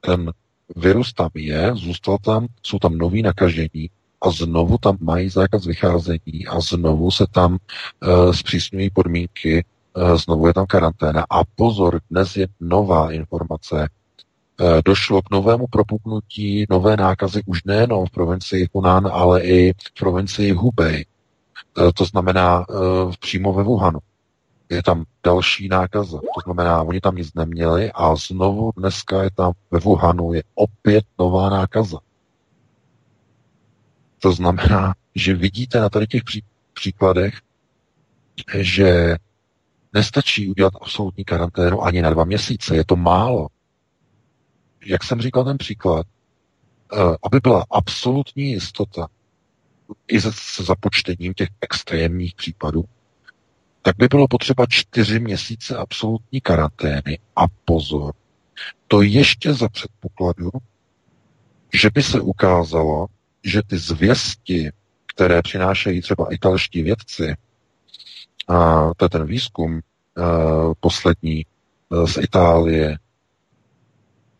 Ten virus tam je, zůstal tam, jsou tam noví nakažení a znovu tam mají zákaz vycházení a znovu se tam uh, zpřísňují podmínky, uh, znovu je tam karanténa. A pozor, dnes je nová informace, Eh, došlo k novému propuknutí nové nákazy už nejenom v provincii Hunan, ale i v provincii Hubei. Eh, to znamená eh, přímo ve Wuhanu. Je tam další nákaza. To znamená, oni tam nic neměli a znovu dneska je tam ve Wuhanu je opět nová nákaza. To znamená, že vidíte na tady těch pří, příkladech, že nestačí udělat absolutní karanténu ani na dva měsíce. Je to málo jak jsem říkal ten příklad, eh, aby byla absolutní jistota i se, se započtením těch extrémních případů, tak by bylo potřeba čtyři měsíce absolutní karantény a pozor, to ještě za předpokladu, že by se ukázalo, že ty zvěsti, které přinášejí třeba italští vědci, a to je ten výzkum uh, poslední uh, z Itálie,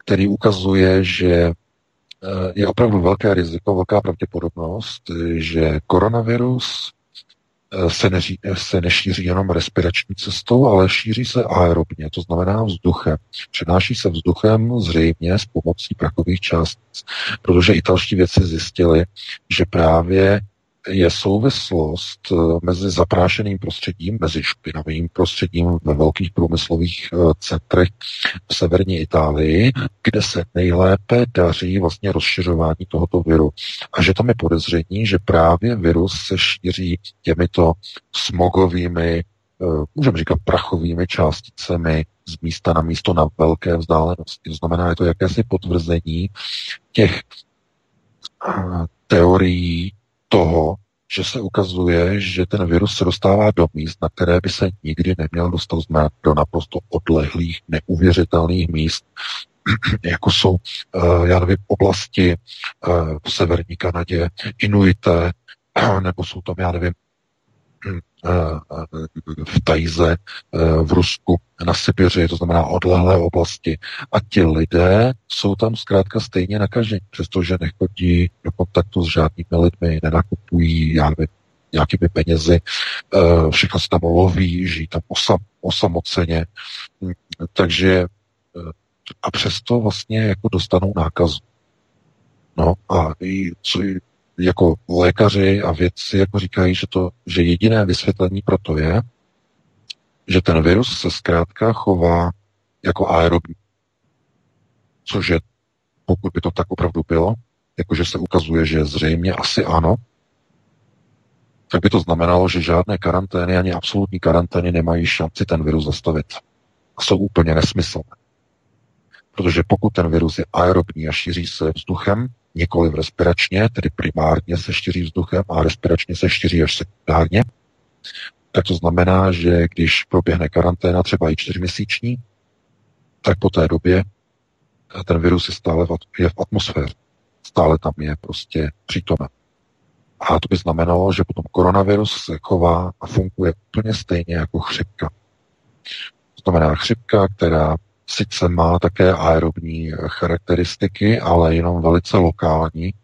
který ukazuje, že eh, je opravdu velké riziko, velká pravděpodobnost, že koronavirus eh, se, neří, se nešíří jenom respirační cestou, ale šíří se aerobně, to znamená vzduchem. Přenáší se vzduchem zřejmě s pomocí prachových částic, protože italští věci zjistili, že právě je souvislost eh, mezi zaprášeným prostředím, mezi špinavým prostředím ve velkých průmyslových eh, centrech v severní Itálii, kde se nejlépe daří vlastně rozšiřování tohoto viru. A že tam je podezření, že právě virus se šíří těmito smogovými, eh, můžeme říkat prachovými částicemi z místa na místo na velké vzdálenosti. To znamená, je to jakési potvrzení těch teorií toho, že se ukazuje, že ten virus se dostává do míst, na které by se nikdy neměl dostat do naprosto odlehlých, neuvěřitelných míst, jako jsou, eh, já nevím, oblasti eh, v severní Kanadě, Inuité, nebo jsou tam, já nevím, eh, v Tajze, v Rusku, na Sibiři, to znamená odlehlé oblasti. A ti lidé jsou tam zkrátka stejně nakažení, přestože nechodí do kontaktu s žádnými lidmi, nenakupují, nějakými penězi, eh, všechno se tam loví, žijí tam osam, osamoceně. Takže eh, a přesto vlastně jako dostanou nákazu. No a co, jako lékaři a vědci jako říkají, že, to, že jediné vysvětlení pro to je, že ten virus se zkrátka chová jako aerobní. Což je, pokud by to tak opravdu bylo, jakože se ukazuje, že zřejmě asi ano, tak by to znamenalo, že žádné karantény ani absolutní karantény nemají šanci ten virus zastavit. A jsou úplně nesmyslné. Protože pokud ten virus je aerobní a šíří se vzduchem, nikoli respiračně, tedy primárně se šíří vzduchem a respiračně se šíří až sekundárně, tak to znamená, že když proběhne karanténa třeba i čtyřměsíční, tak po té době ten virus je stále v, je v atmosféře. Stále tam je prostě přítomen. A to by znamenalo, že potom koronavirus se chová a funguje úplně stejně jako chřipka. To znamená chřipka, která sice má také aerobní charakteristiky, ale jenom velice lokální, e,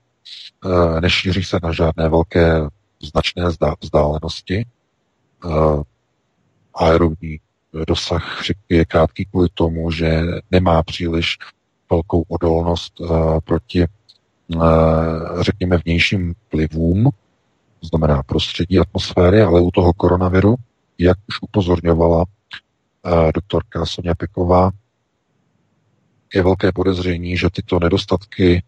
nešíří se na žádné velké značné vzdálenosti, uh, aerobní dosah chřipky je krátký kvůli tomu, že nemá příliš velkou odolnost proti, řekněme, vnějším vlivům, to znamená prostředí atmosféry, ale u toho koronaviru, jak už upozorňovala doktorka Sonja Peková, je velké podezření, že tyto nedostatky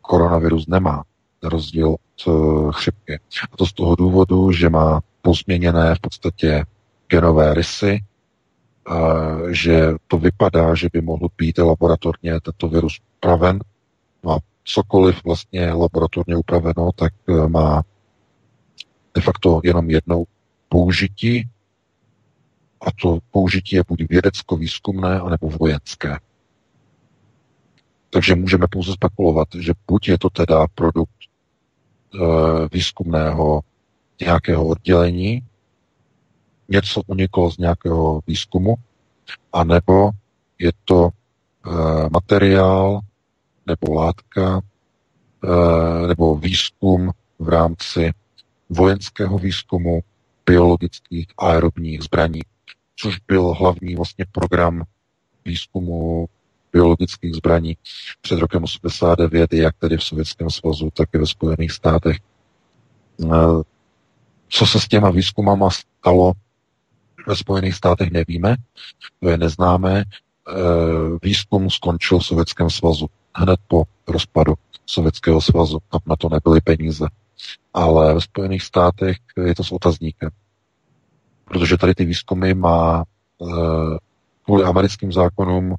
koronavirus nemá, na rozdíl od uh, chřipky. A to z toho důvodu, že má pozměněné v podstatě genové rysy, že to vypadá, že by mohl být laboratorně tento virus upraven. No a cokoliv vlastně laboratorně upraveno, tak e, má de facto jenom jednou použití A to použití je buď vědecko-výzkumné, anebo vojenské. Takže můžeme pouze spekulovat, že buď je to teda produkt e, výzkumného nějakého oddělení, něco uniklo z nějakého výzkumu, anebo je to e, materiál nebo látka e, nebo výzkum v rámci vojenského výzkumu biologických aerobních zbraní, což byl hlavní vlastně program výzkumu biologických zbraní před rokem 89, jak tedy v Sovětském svazu, tak i ve Spojených státech. E, co se s těma výzkumama stalo ve Spojených státech, nevíme, to je neznámé. E, výzkum skončil v Sovětském svazu hned po rozpadu Sovětského svazu. Tam na to nebyly peníze. Ale ve Spojených státech je to s otazníkem. Protože tady ty výzkumy má e, kvůli americkým zákonům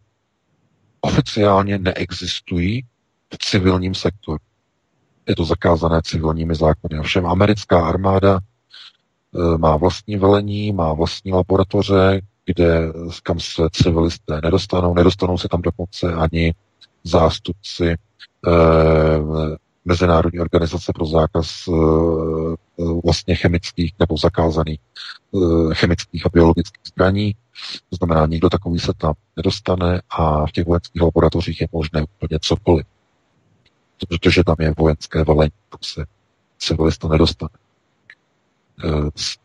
oficiálně neexistují v civilním sektoru. Je to zakázané civilními zákony. Ovšem americká armáda e, má vlastní velení, má vlastní laboratoře, kde kam se civilisté nedostanou. Nedostanou se tam dokonce ani zástupci e, Mezinárodní organizace pro zákaz e, vlastně chemických nebo zakázaných e, chemických a biologických zbraní. To znamená, nikdo takový se tam nedostane a v těch vojenských laboratořích je možné úplně cokoliv. Protože tam je vojenské velení, tam se civilista nedostane. E,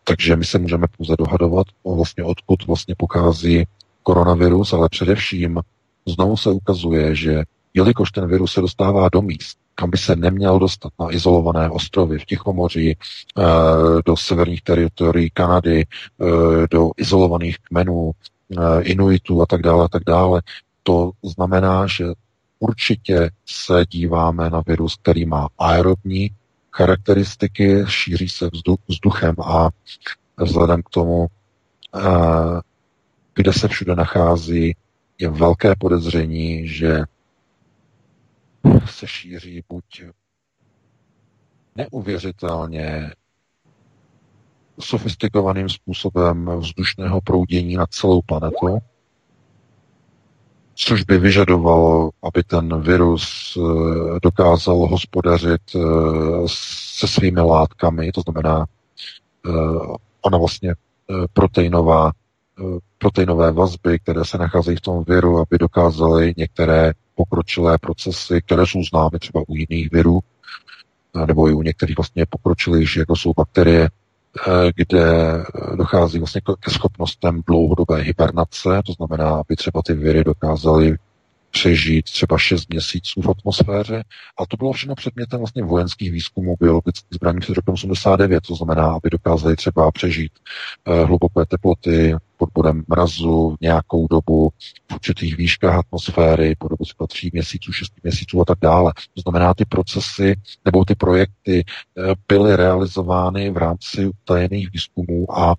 takže my se můžeme pouze dohadovat vlastně odkud vlastně pochází koronavirus, ale především znovu se ukazuje, že jelikož ten virus se dostává do míst, kam by se neměl dostat na izolované ostrovy v Tichomoří, eh, do severních teritorií Kanady, eh, do izolovaných kmenů, eh, Inuitů a tak dále, a tak dále. To znamená, že určitě se díváme na virus, který má aerobní charakteristiky, šíří se vzduchem a vzhledem k tomu, kde se všude nachází, je velké podezření, že se šíří buď neuvěřitelně sofistikovaným způsobem vzdušného proudění na celou planetu, což by vyžadovalo, aby ten virus eh, dokázal hospodařit eh, se svými látkami, to znamená, eh, ona vlastně proteinová, proteinové vazby, které se nacházejí v tom viru, aby dokázaly některé pokročilé procesy, které jsou známy třeba u jiných virů, nebo i u některých vlastně pokročilých, jako jsou bakterie, eh, kde dochází vlastně ke schopnostem dlouhodobé hibernace, to znamená, aby třeba ty viry dokázaly přežít třeba 6 měsíců v atmosféře. A to bylo všechno předmětem vlastně vojenských výzkumů biologických zbraní před rokem 89, to znamená, aby dokázali třeba přežít eh, hluboké teploty pod bodem mrazu nějakou dobu v určitých výškách atmosféry, po dobu třeba 3 měsíců, 6 měsíců a tak dále. To znamená, ty procesy nebo ty projekty eh, byly realizovány v rámci utajených výzkumů a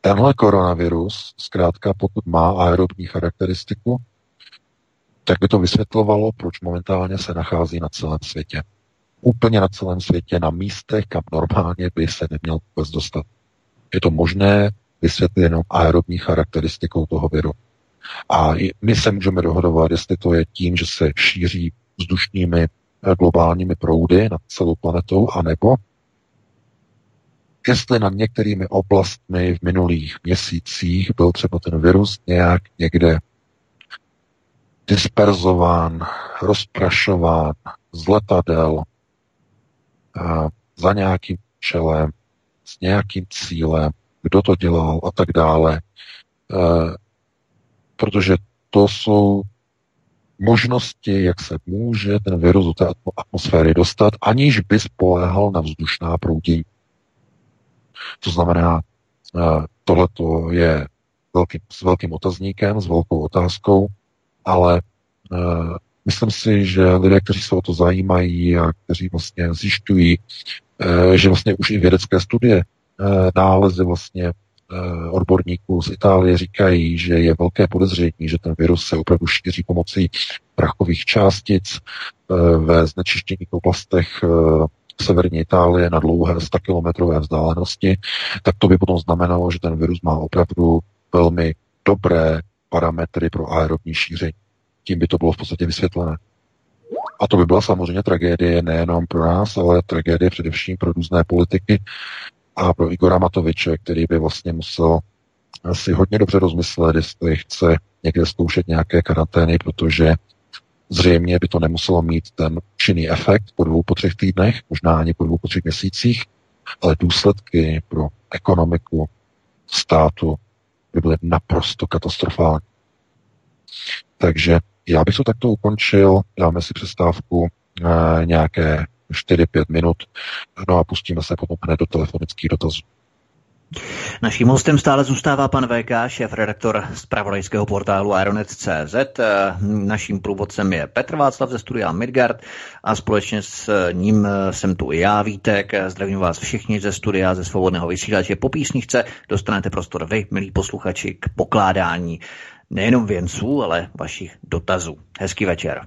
tenhle koronavirus, zkrátka pokud má aerobní charakteristiku, tak by to vysvětlovalo, proč momentálně se nachází na celém světě. Úplně na celém světě, na místech, kam normálně by se neměl vůbec dostat. Je to možné vysvětlit jenom aerobní charakteristikou toho viru. A my se můžeme dohodovat, jestli to je tím, že se šíří vzdušními eh, globálními proudy nad celou planetou, anebo jestli nad některými oblastmi v minulých měsících byl třeba ten virus nějak někde disperzován, rozprašován z letadel a za nějakým čelem, s nějakým cílem, kdo to dělal a tak dále. E, protože to jsou možnosti, jak se může ten virus do té atmosféry dostat, aniž by spoléhal na vzdušná proudění. To znamená, e, tohle je velký, s velkým otazníkem, s velkou otázkou, ale uh, myslím si, že lidé, kteří se o to zajímají a kteří vlastně zjišťují, že vlastně už i vědecké studie, nálezy vlastně odborníků z Itálie říkají, že je velké podezření, že ten virus se opravdu šíří pomocí prachových částic ve znečištěných oblastech severní Itálie na dlouhé 100 kilometrové vzdálenosti, tak to by potom znamenalo, že ten virus má opravdu velmi dobré parametry pro aerobní šíření. Tím by to bylo v podstatě vysvětlené. A to by byla samozřejmě tragédie nejenom pro nás, ale tragédie především pro různé politiky a pro Igora Matoviče, který by vlastně musel si hodně dobře rozmyslet, jestli chce někde zkoušet nějaké karantény, protože zřejmě by to nemuselo mít ten činný efekt po dvou, po třech týdnech, možná ani po dvou, po třech měsících, ale důsledky pro ekonomiku státu by byly naprosto katastrofální. Takže já bych to takto ukončil, dáme si přestávku e, nějaké 4-5 minut, no a pustíme se potom hned do telefonických dotazů. Naším hostem stále zůstává pan VK, šéf-redaktor z pravodajského portálu Aeronet.cz. Naším průvodcem je Petr Václav ze studia Midgard a společně s ním jsem tu i já, Vítek. Zdravím vás všichni ze studia, ze svobodného vysílače. Po písničce dostanete prostor vy, milí posluchači, k pokládání nejenom věnců, ale vašich dotazů. Hezký večer.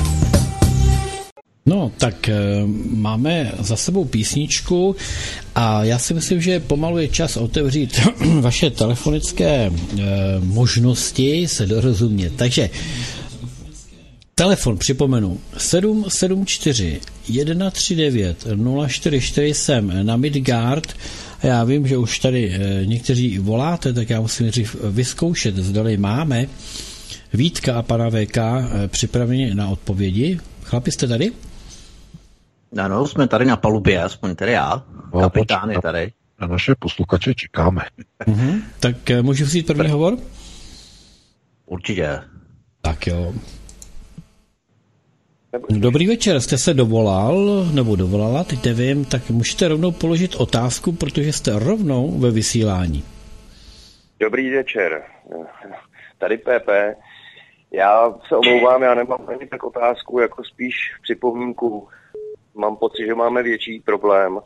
No, tak e, máme za sebou písničku a já si myslím, že pomalu je čas otevřít vaše telefonické e, možnosti se dorozumět. Takže telefon připomenu 774 139 044 jsem na Midgard a já vím, že už tady e, někteří voláte, tak já musím dřív vyzkoušet, zdali máme Vítka a pana VK připraveni na odpovědi. Chlapi, jste tady? Ano, jsme tady na palubě, aspoň tady já. No, Kapitán je tady. Na naše posluchače čekáme. Mm-hmm. Tak eh, můžu vzít první tak. hovor? Určitě. Tak jo. Dobrý večer, jste se dovolal, nebo dovolala, teď nevím, tak můžete rovnou položit otázku, protože jste rovnou ve vysílání. Dobrý večer, tady PP. Já se omlouvám, já nemám ani tak otázku, jako spíš připomínku mám pocit, že máme větší problém,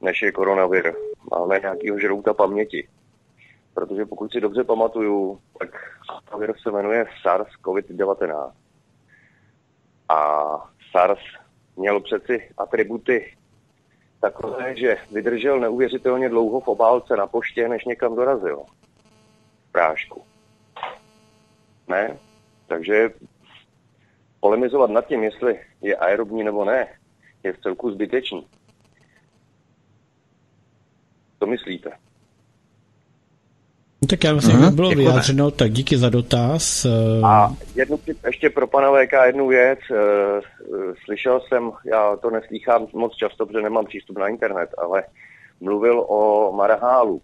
než je koronavir. Máme nějakýho žrouta paměti. Protože pokud si dobře pamatuju, tak koronavir se jmenuje SARS-CoV-19. A SARS měl přeci atributy takové, že vydržel neuvěřitelně dlouho v obálce na poště, než někam dorazil. Prášku. Ne? Takže polemizovat nad tím, jestli je aerobní nebo ne, je v celku zbytečný. Co myslíte? No, tak já myslím, mm-hmm. že bylo Děkujeme. vyjádřeno, tak díky za dotaz. Eh. A jednu, ještě pro pana VK jednu věc. Eh, slyšel jsem, já to neslýchám moc často, protože nemám přístup na internet, ale mluvil o marhálu.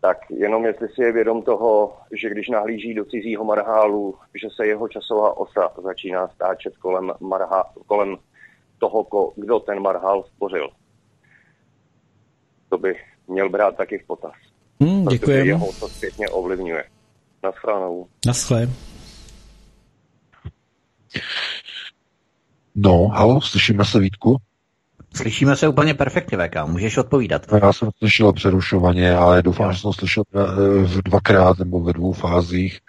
Tak jenom jestli si je vědom toho, že když nahlíží do cizího marhálu, že se jeho časová osa začíná stáčet kolem, marha, kolem toho, kdo ten marhal stvořil. To by měl brát taky v potaz. Hmm, děkujeme. jeho to zpětně ovlivňuje. Naschledanou. Naschle. No, halo, slyšíme se Vítku? Slyšíme se úplně perfektně, VK, můžeš odpovídat. Já jsem slyšel přerušovaně, ale doufám, že jsem slyšel v dvakrát nebo ve dvou fázích.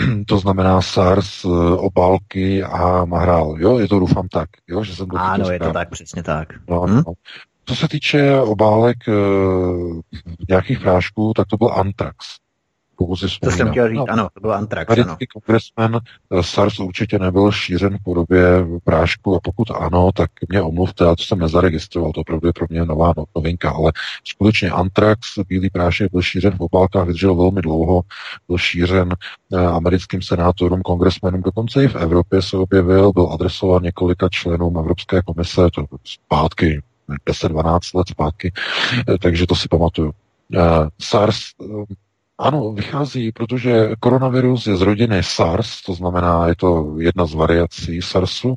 to znamená SARS, eh, obálky a mahrál. Jo, je to doufám tak, jo, že jsem to Ano, je to tak, přesně tak. No, hm? no. Co se týče obálek e, nějakých prášků, tak to byl Antrax pokud si To jsem chtěl říct, no, ano, to byl Antrax, ano. kongresmen eh, SARS určitě nebyl šířen v podobě prášku a pokud ano, tak mě omluvte, já to jsem nezaregistroval, to opravdu je pro mě nová no- novinka, ale skutečně Antrax, bílý prášek, byl šířen v obálkách, vydržel velmi dlouho, byl šířen eh, americkým senátorům, kongresmenům, dokonce i v Evropě se objevil, byl adresován několika členům Evropské komise, to zpátky 10-12 let zpátky, eh, takže to si pamatuju. SARS ano, vychází, protože koronavirus je z rodiny SARS, to znamená, je to jedna z variací SARSu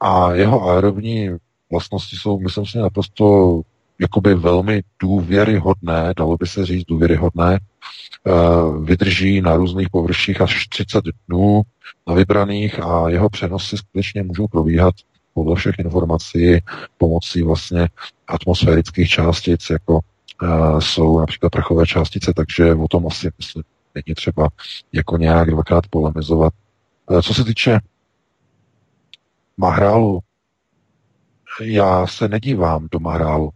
a jeho aerobní vlastnosti jsou, myslím si, naprosto jakoby velmi důvěryhodné, dalo by se říct důvěryhodné, eh, vydrží na různých površích až 30 dnů na vybraných a jeho přenosy skutečně můžou probíhat podle všech informací pomocí vlastně atmosférických částic, jako jsou například prachové částice, takže o tom asi myslím, není třeba jako nějak dvakrát polemizovat. Uh, co se týče Mahrálu, já se nedívám do Mahrálu.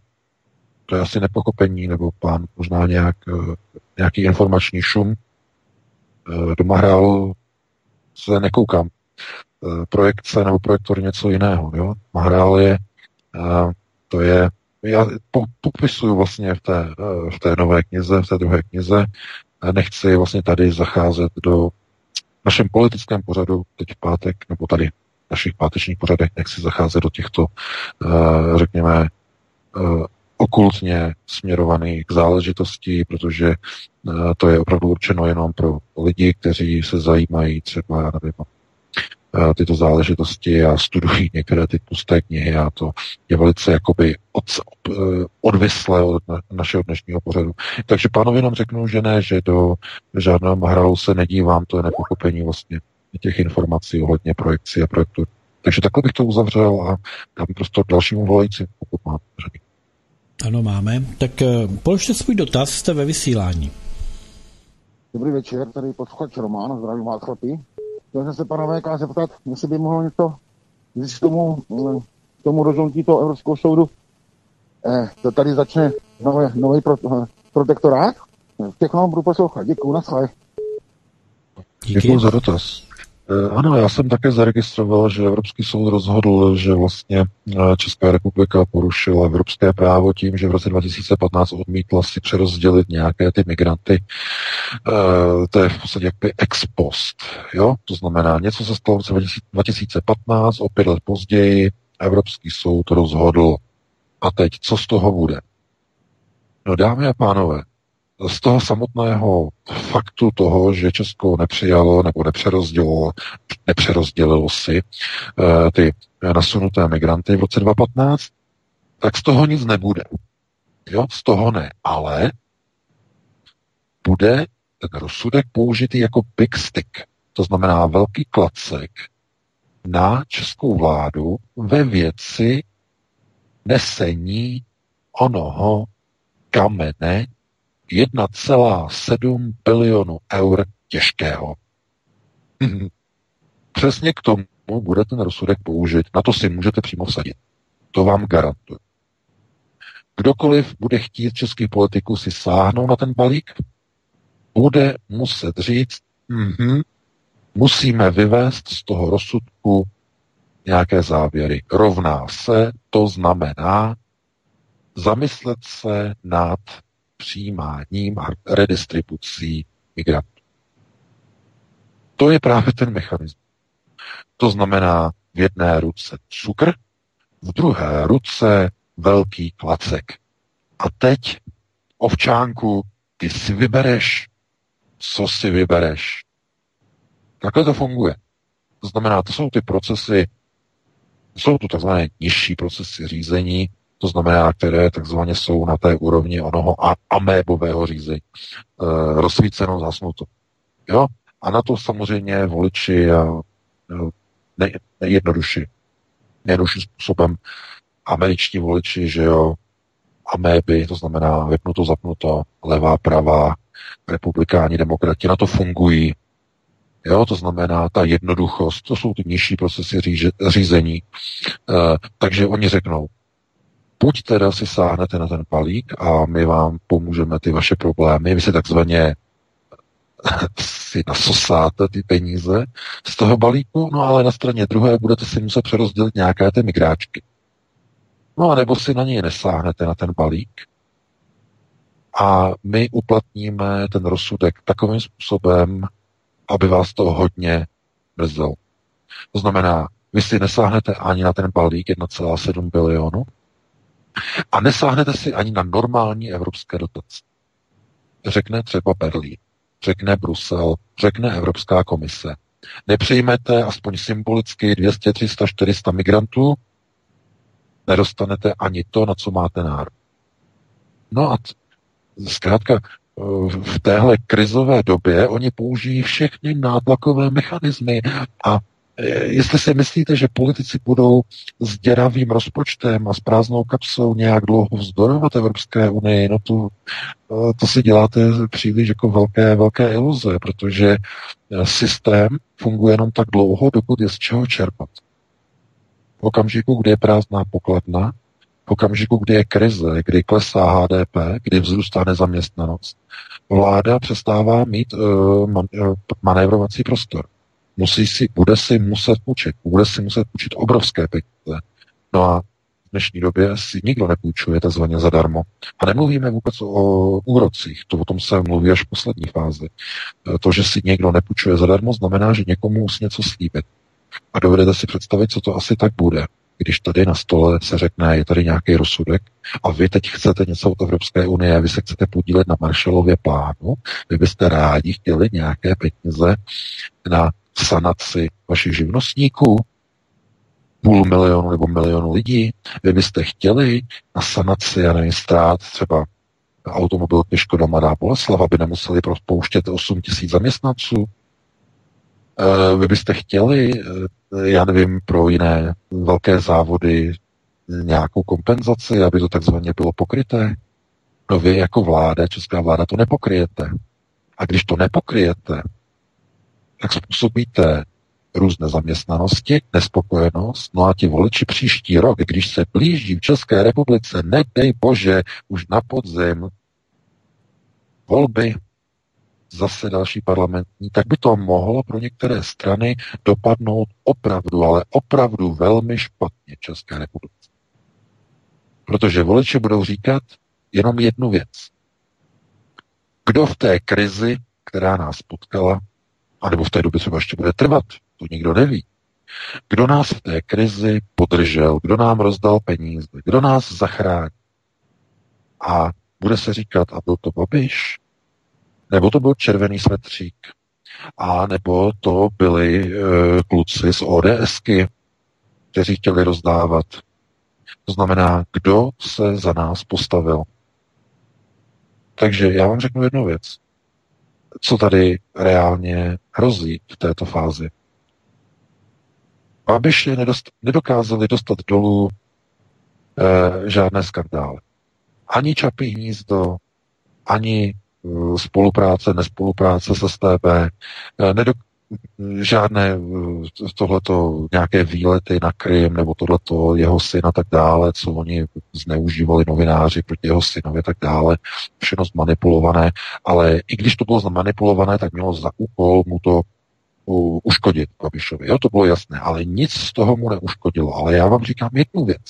To je asi nepokopení, nebo pán možná nějak, uh, nějaký informační šum. Do Mahrálu se nekoukám. Eh, projekce nebo projektor něco jiného. Jo? Mahrál je, eh, to je, já popisuju vlastně v té, eh, v té nové knize, v té druhé knize, nechci vlastně tady zacházet do našem politickém pořadu, teď v pátek, nebo tady v našich pátečních pořadech, nechci zacházet do těchto, řekněme, okultně směrovaných záležitostí, protože to je opravdu určeno jenom pro lidi, kteří se zajímají třeba, nevím, Eh, tyto záležitosti a studují některé ty pusté knihy a to je velice jakoby od, eh, odvislé od našeho dnešního pořadu. Takže pánovi nám řeknu, že ne, že do žádného mahralu se nedívám, to je nepochopení vlastně těch informací ohledně projekcí a projektu. Takže takhle bych to uzavřel a dám prostě dalšímu volající, pokud má Ano, máme. Tak eh, položte svůj dotaz, jste ve vysílání. Dobrý večer, tady posluchač Roman, zdravím vás chlapi. Chtěl jsem se pana VK zeptat, jestli by mohlo něco říct k tomu, k tomu rozhodnutí toho Evropského soudu. Eh, to tady začne nový, nový pro, eh, protektorát. Všechno budu poslouchat. Děkuji, naschle. Děkuji za dotaz. Eh, ano, já jsem také zaregistroval, že Evropský soud rozhodl, že vlastně eh, Česká republika porušila evropské právo tím, že v roce 2015 odmítla si přerozdělit nějaké ty migranty. Eh, to je v podstatě jakby ex post. Jo? To znamená, něco se stalo v roce 2015, o pět let později Evropský soud rozhodl. A teď, co z toho bude? No dámy a pánové, z toho samotného faktu toho, že Česko nepřijalo nebo nepřerozdělilo, nepřerozdělilo si uh, ty nasunuté migranty v roce 2015, tak z toho nic nebude. Jo, z toho ne. Ale bude ten rozsudek použitý jako big stick, to znamená velký klacek na českou vládu ve věci nesení onoho kamene 1,7 bilionu eur těžkého. Mhm. Přesně k tomu bude ten rozsudek použit. Na to si můžete přímo vsadit. To vám garantuju. Kdokoliv bude chtít českých politiků si sáhnout na ten balík, bude muset říct, mm-hmm, musíme vyvést z toho rozsudku nějaké závěry. Rovná se, to znamená zamyslet se nad přijímáním a redistribucí migrantů. To je právě ten mechanismus. To znamená v jedné ruce cukr, v druhé ruce velký klacek. A teď, ovčánku, ty si vybereš, co si vybereš. Takhle to funguje. To znamená, to jsou ty procesy, jsou to takzvané nižší procesy řízení, to znamená, které takzvaně jsou na té úrovni onoho amébového řízení. E, rozsvíceno, zasnuto. Jo? A na to samozřejmě voliči a ne, nejjednodušší, nejjednodušším způsobem američtí voliči, že jo, améby, to znamená vypnuto, zapnuto, levá, pravá, republikáni, demokrati, na to fungují. Jo, to znamená ta jednoduchost, to jsou ty nižší procesy říže, řízení. E, takže oni řeknou, buď teda si sáhnete na ten palík a my vám pomůžeme ty vaše problémy, vy si takzvaně si nasosáte ty peníze z toho balíku, no ale na straně druhé budete si muset přerozdělit nějaké ty migráčky. No a nebo si na něj nesáhnete na ten balík a my uplatníme ten rozsudek takovým způsobem, aby vás to hodně mrzelo. To znamená, vy si nesáhnete ani na ten balík 1,7 bilionu, a nesáhnete si ani na normální evropské dotace. Řekne třeba Berlín, řekne Brusel, řekne Evropská komise. Nepřijmete aspoň symbolicky 200, 300, 400 migrantů, nedostanete ani to, na co máte nárok. No a zkrátka v téhle krizové době oni použijí všechny nátlakové mechanismy a Jestli si myslíte, že politici budou s děravým rozpočtem a s prázdnou kapsou nějak dlouho vzdorovat Evropské unii, no to, e, to si děláte příliš jako velké, velké iluze, protože e, systém funguje jenom tak dlouho, dokud je z čeho čerpat. V okamžiku, kdy je prázdná pokladna, v okamžiku, kdy je krize, kdy klesá HDP, kdy vzrůstá nezaměstnanost, vláda přestává mít uh, man, uh, manévrovací prostor. Musí si, bude si muset půjčit, bude si muset půjčit obrovské peníze. No a v dnešní době si nikdo nepůjčuje takzvaně zadarmo. A nemluvíme vůbec o úrocích, to o tom se mluví až v poslední fázi. Eh, to, že si někdo nepůjčuje zadarmo, znamená, že někomu musí něco slíbit. A dovedete si představit, co to asi tak bude když tady na stole se řekne, je tady nějaký rozsudek a vy teď chcete něco od Evropské unie, vy se chcete podílet na Marshallově plánu, vy byste rádi chtěli nějaké peníze na sanaci vašich živnostníků, půl milionu nebo milionu lidí, vy byste chtěli na sanaci, já nevím, ztrát třeba automobilky Škoda Mladá Boleslav, aby nemuseli propouštět 8 tisíc zaměstnanců, Eh, vy byste chtěli, eh, já nevím, pro jiné velké závody nějakou kompenzaci, aby to takzvaně bylo pokryté? No vy jako vláda, česká vláda, to nepokryjete. A když to nepokryjete, tak způsobíte různé zaměstnanosti, nespokojenost, no a ti voliči příští rok, když se blíží v České republice, nedej bože, už na podzim volby, zase další parlamentní, tak by to mohlo pro některé strany dopadnout opravdu, ale opravdu velmi špatně České republice. Protože voliči budou říkat jenom jednu věc. Kdo v té krizi, která nás potkala, anebo v té době třeba ještě bude trvat, to nikdo neví, kdo nás v té krizi podržel, kdo nám rozdal peníze, kdo nás zachrání. A bude se říkat, a byl to Babiš, nebo to byl červený svetřík, a nebo to byli e, kluci z ODSky, kteří chtěli rozdávat. To znamená, kdo se za nás postavil. Takže já vám řeknu jednu věc. Co tady reálně hrozí v této fázi? Babiši nedost, nedokázali dostat dolů e, žádné skandály. Ani Čapí hnízdo, ani Eh, spolupráce, nespolupráce se STB, eh, žádné eh, tohleto nějaké výlety na Krym nebo tohleto jeho syn a tak dále, co oni zneužívali novináři proti jeho synovi tak dále, všechno zmanipulované, ale i když to bylo zmanipulované, tak mělo za úkol mu to uškodit Babišovi. Jo, to bylo jasné, ale nic z toho mu neuškodilo. Ale já vám říkám jednu věc.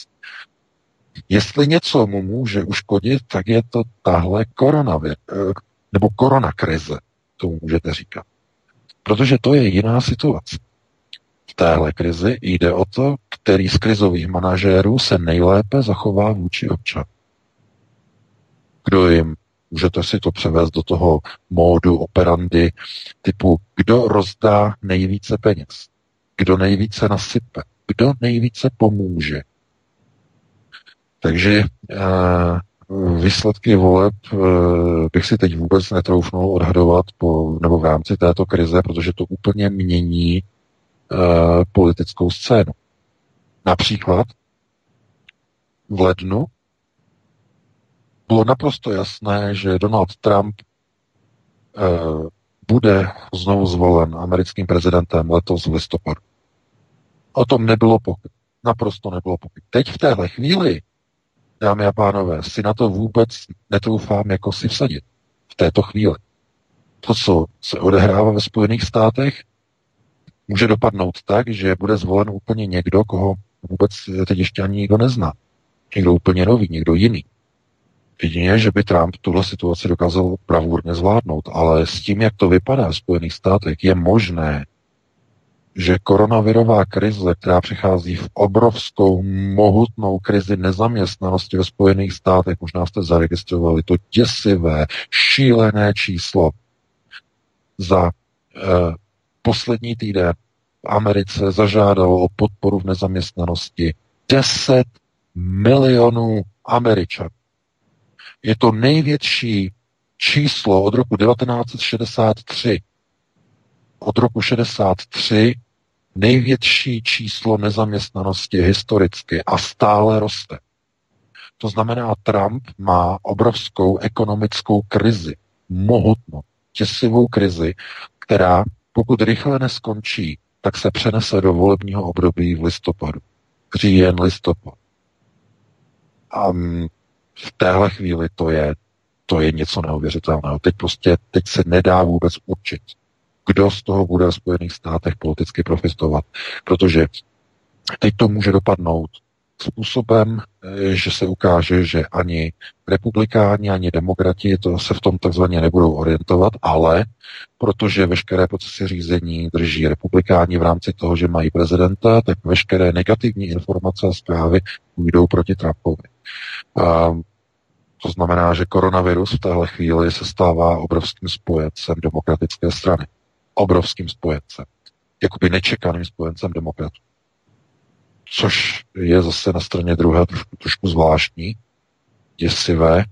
Jestli něco mu může uškodit, tak je to tahle koronavir, eh, nebo koronakrize, to můžete říkat. Protože to je jiná situace. V téhle krizi jde o to, který z krizových manažérů se nejlépe zachová vůči občan. Kdo jim, můžete si to převést do toho módu operandy typu, kdo rozdá nejvíce peněz, kdo nejvíce nasype, kdo nejvíce pomůže, takže uh, výsledky voleb uh, bych si teď vůbec netroufnul odhadovat po, nebo v rámci této krize, protože to úplně mění uh, politickou scénu. Například v lednu bylo naprosto jasné, že Donald Trump uh, bude znovu zvolen americkým prezidentem letos v listopadu. O tom nebylo pochyb. Naprosto nebylo pochyb. Teď v téhle chvíli dámy a pánové, si na to vůbec netroufám jako si vsadit v této chvíli. To, co se odehrává ve Spojených státech, může dopadnout tak, že bude zvolen úplně někdo, koho vůbec teď ještě ani nikdo nezná. Někdo úplně nový, někdo jiný. Jedině, že by Trump tuhle situaci dokázal bravurně zvládnout, ale s tím, jak to vypadá v Spojených státech, je možné, že koronavirová krize, která přichází v obrovskou, mohutnou krizi nezaměstnanosti ve Spojených státech, možná jste zaregistrovali to děsivé, šílené číslo za eh, poslední týden v Americe zažádalo o podporu v nezaměstnanosti 10 milionů Američanů. Je to největší číslo od roku 1963. Od roku 63 největší číslo nezaměstnanosti historicky a stále roste. To znamená, Trump má obrovskou ekonomickou krizi, mohutnou, těsivou krizi, která pokud rychle neskončí, tak se přenese do volebního období v listopadu. Říjen, listopad. A v téhle chvíli to je, to je něco neuvěřitelného. Teď prostě, teď se nedá vůbec určit, kdo z toho bude v Spojených státech politicky profitovat. Protože teď to může dopadnout způsobem, eh, že se ukáže, že ani republikáni, ani demokrati to se v tom takzvaně nebudou orientovat, ale protože veškeré procesy řízení drží republikáni v rámci toho, že mají prezidenta, tak veškeré negativní informace a zprávy půjdou proti Trumpovi. A to znamená, že koronavirus v téhle chvíli se stává obrovským spojencem demokratické strany. Obrovským spojencem. Jakoby nečekaným spojencem demokratů což je zase na straně druhé trošku, trošku zvláštní, děsivé.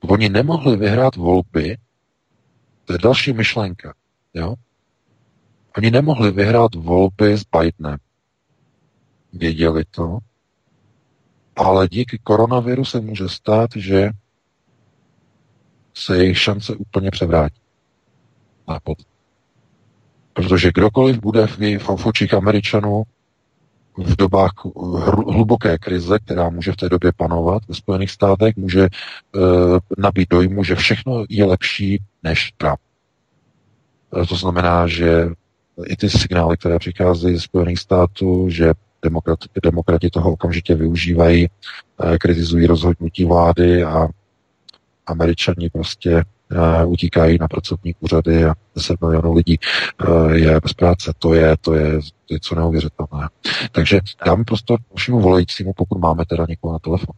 Oni nemohli vyhrát volby, to je další myšlenka, jo? Oni nemohli vyhrát volby s Bidenem. Věděli to, ale díky koronaviru se může stát, že se jejich šance úplně převrátí. Protože kdokoliv bude v, v očích Američanů v dobách hluboké krize, která může v té době panovat ve Spojených státech, může e, nabít dojmu, že všechno je lepší než Trump. E, to znamená, že i ty signály, které přicházejí ze Spojených států, že demokrati, demokrati toho okamžitě využívají, e, kritizují rozhodnutí vlády a američani prostě uh, utíkají na pracovní úřady a 10 milionů lidí uh, je bez práce. To je, to je něco neuvěřitelné. Takže dáme prostor dalšímu volajícímu, pokud máme teda někoho na telefon.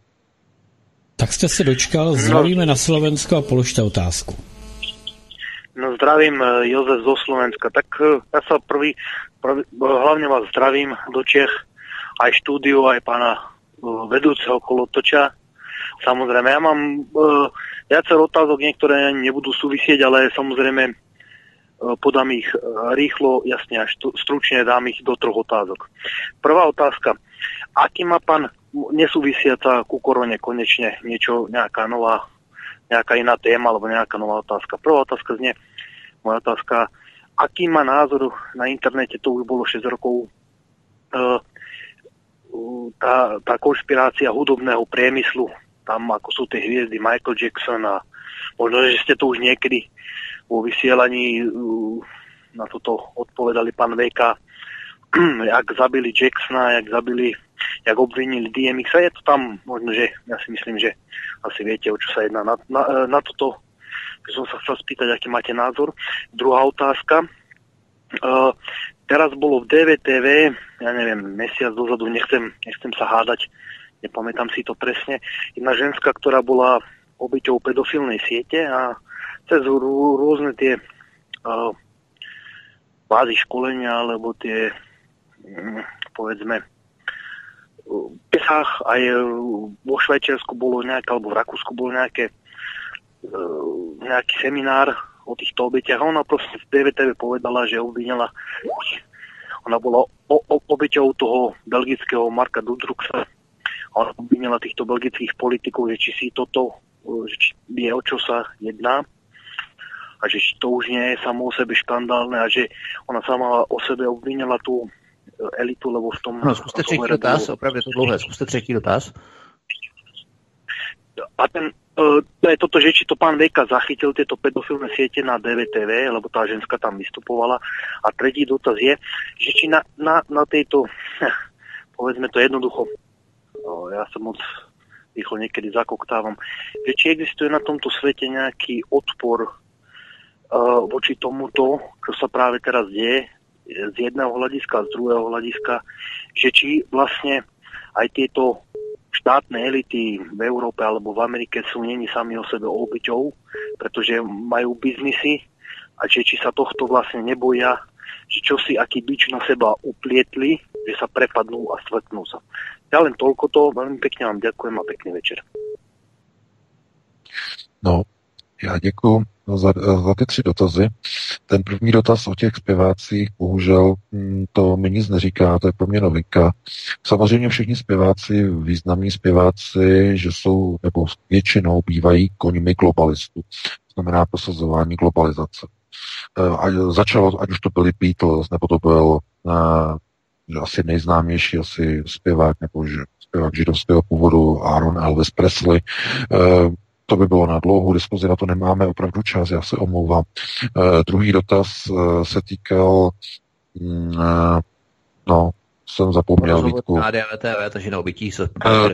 Tak jste se dočkal, zdravíme na Slovensko a položte otázku. No zdravím eh, Jozef zo Slovenska. Tak ja sa prvý, prvý, hlavne vás zdravím do Čech, aj štúdiu, aj pána vedúceho kolotoča. Samozrejme, ja mám uh, viacero otázok, niektoré nebudú súvisieť, ale samozrejme uh, podám ich uh, rýchlo, jasne až stručne dám ich do troch otázok. Prvá otázka. Aký má pán nesúvisiaca ku korone konečne niečo, nejaká nová, nejaká iná téma alebo nejaká nová otázka. Prvá otázka znie, moja otázka, aký má názor na internete, to už bolo 6 rokov, tá, tá konšpirácia hudobného priemyslu, tam ako sú tie hviezdy Michael Jackson a možno, že ste to už niekedy vo vysielaní na toto odpovedali pán VK, jak zabili Jacksona, jak zabili, jak obvinili DMX a je to tam možno, že ja si myslím, že asi viete, o čo sa jedná. Na, na, na toto by som sa chcel spýtať, aký máte názor. Druhá otázka. Uh, teraz bolo v DVTV, ja neviem, mesiac dozadu, nechcem, nechcem sa hádať, nepamätám si to presne, jedna ženská, ktorá bola obyťou pedofilnej siete a cez rôzne tie uh, bázy školenia alebo tie um, povedzme v Čechách aj vo Švajčiarsku bolo nejaké, alebo v Rakúsku bolo nejaké uh, nejaký seminár o týchto obetiach. Ona proste v DVTV povedala, že obvinila ona bola o, o, obeťou toho belgického Marka Dudruxa a obvinila týchto belgických politikov, že či si toto, že či vie, o čo sa jedná a že to už nie je samo o sebe škandálne a že ona sama o sebe obvinila tú elitu, lebo v tom... No, zkuste třetí dotaz, opravdu je to dlouhé, zkuste třetí dotaz. A ten, uh, to je toto, že či to pán Vejka zachytil tieto pedofilné siete na DVTV, lebo tá ženská tam vystupovala. A tretí dotaz je, že či na, na, na tejto, povedzme to jednoducho, ja sa moc rýchlo niekedy zakoktávam, že či existuje na tomto svete nejaký odpor uh, voči tomuto, čo sa práve teraz deje, z jedného hľadiska, z druhého hľadiska, že či vlastne aj tieto štátne elity v Európe alebo v Amerike sú není sami o sebe obyťou, pretože majú biznisy a že či sa tohto vlastne neboja, že čo si aký bič na seba uplietli, že sa prepadnú a stvrtnú sa. Ja len toľko to, veľmi pekne vám ďakujem a pekný večer. No, já děkuji za, za ty tři dotazy. Ten první dotaz o těch zpěvácích, bohužel hm, to mi nic neříká, to je pro mě novinka. Samozřejmě všichni zpěváci, významní zpěváci, že jsou, nebo většinou bývají koňmi globalistů. To znamená prosazování globalizace. Eh, a začalo, ať už to byli Beatles, nebo to byl uh, asi nejznámější asi zpěvák, nebo zpěvák židovského původu Aaron Elvis Presley, uh, to by bylo na dlouhou diskuzi, na to nemáme opravdu čas, já se omlouvám. Uh, druhý dotaz uh, se týkal, uh, no, jsem zapomněl Vítku. TV, takže na obytí se... Uh,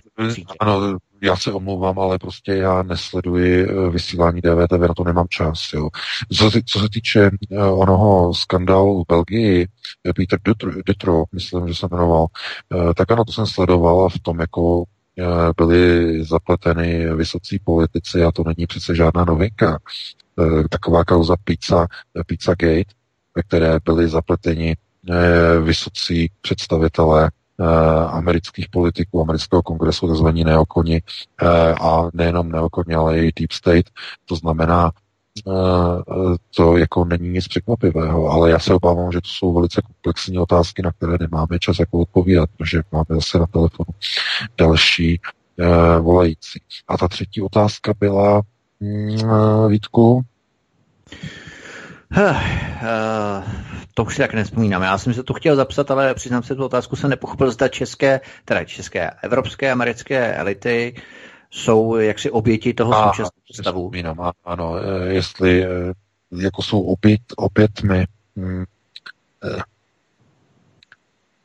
ano, já se omlouvám, ale prostě já nesleduji vysílání DVTV, na to nemám čas. Jo. Co, co se týče uh, onoho skandálu v Belgii, Peter Dutro, myslím, že se jmenoval, tak ano, to jsem sledoval v tom jako Eh, byli zapleteny vysocí politici a to není přece žádná novinka. Eh, taková kauza Pizza, Pizza Gate, ve které byli zapleteni eh, vysocí představitelé amerických politiků, amerického kongresu, tzv. neokoni, a nejenom neokoni, ale i Deep State. To znamená, to jako není nic překvapivého, ale já se obávám, že to jsou velice komplexní otázky, na které nemáme čas jako odpovídat, protože máme zase na telefonu další volající. A ta třetí otázka byla, uh, Vítku? Uh, to už si tak nespomínám. Já jsem se to chtěl zapsat, ale přiznám se, tu otázku jsem nepochopil, zda české, teda české, evropské, americké elity jsou jaksi oběti toho a, současného stavu. Vzpomínám, ano, e, jestli e, jako jsou obět, obětmi. Hm, e,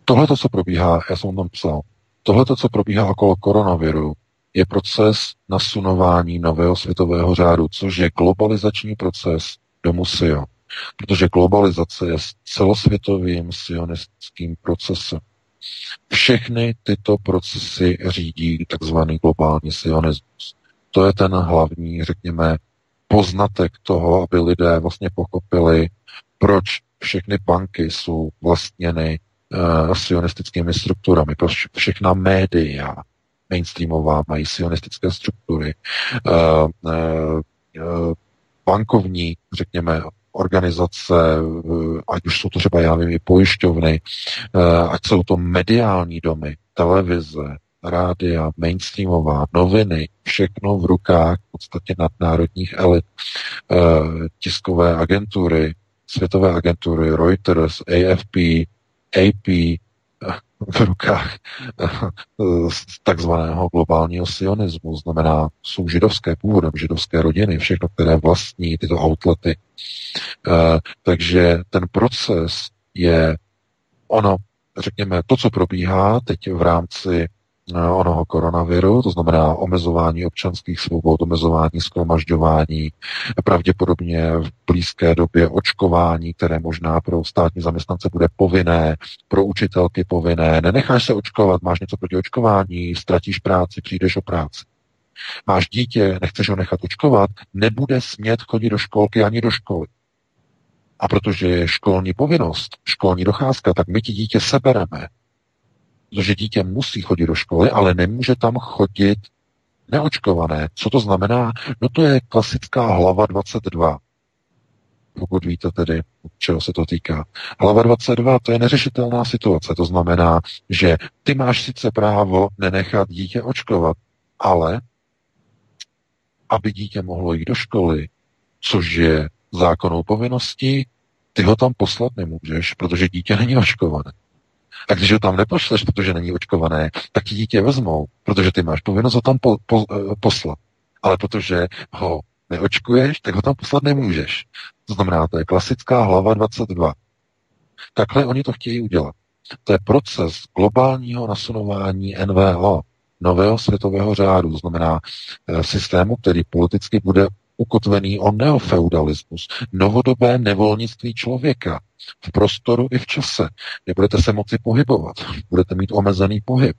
tohle, co probíhá, já jsem tam psal, tohle, co probíhá okolo koronaviru, je proces nasunování nového světového řádu, což je globalizační proces do museo. Protože globalizace je celosvětovým sionistickým procesem. Všechny tyto procesy řídí takzvaný globální sionismus. To je ten hlavní, řekněme, poznatek toho, aby lidé vlastně pochopili, proč všechny banky jsou vlastněny uh, sionistickými strukturami, proč všechna média mainstreamová mají sionistické struktury. Uh, uh, bankovní, řekněme, organizace, eh, ať už jsou to třeba, já nevím, i pojišťovny, eh, ať jsou to mediální domy, televize, rádia, mainstreamová, noviny, všechno v rukách v podstatě nadnárodních elit, eh, tiskové agentury, světové agentury, Reuters, AFP, AP, v rukách takzvaného globálního sionismu, znamená, jsou židovské původem, židovské rodiny, všechno, které vlastní tyto outlety. Eh, takže ten proces je ono, řekněme, to, co probíhá teď v rámci Eh, onoho koronaviru, to znamená omezování občanských svobod, omezování skromažďování, pravděpodobně v blízké době očkování, které možná pro státní zaměstnance bude povinné, pro učitelky povinné. Nenecháš se očkovat, máš něco proti očkování, ztratíš práci, přijdeš o práci. Máš dítě, nechceš ho nechat očkovat, nebude smět chodit do školky ani do školy. A protože je školní povinnost, školní docházka, tak my ti dítě sebereme protože dítě musí chodit do školy, ale nemůže tam chodit neočkované. Co to znamená? No to je klasická hlava 22. Pokud víte tedy, čeho se to týká. Hlava 22 to je neřešitelná situace. To znamená, že ty máš sice právo nenechat dítě očkovat, ale aby dítě mohlo jít do školy, což je zákonnou povinností, ty ho tam poslat nemůžeš, protože dítě není očkované. A když ho tam nepošleš, protože není očkované, tak ti dítě vezmou, protože ty máš povinnost ho tam po, po, eh, poslat. Ale protože ho neočkuješ, tak ho tam poslat nemůžeš. To znamená, to je klasická hlava 22. Takhle oni to chtějí udělat. To je proces globálního nasunování NVO, nového světového řádu, to znamená e, systému, který politicky bude ukotvený o neofeudalismus, novodobé nevolnictví člověka v prostoru i v čase. Nebudete se moci pohybovat, budete mít omezený pohyb,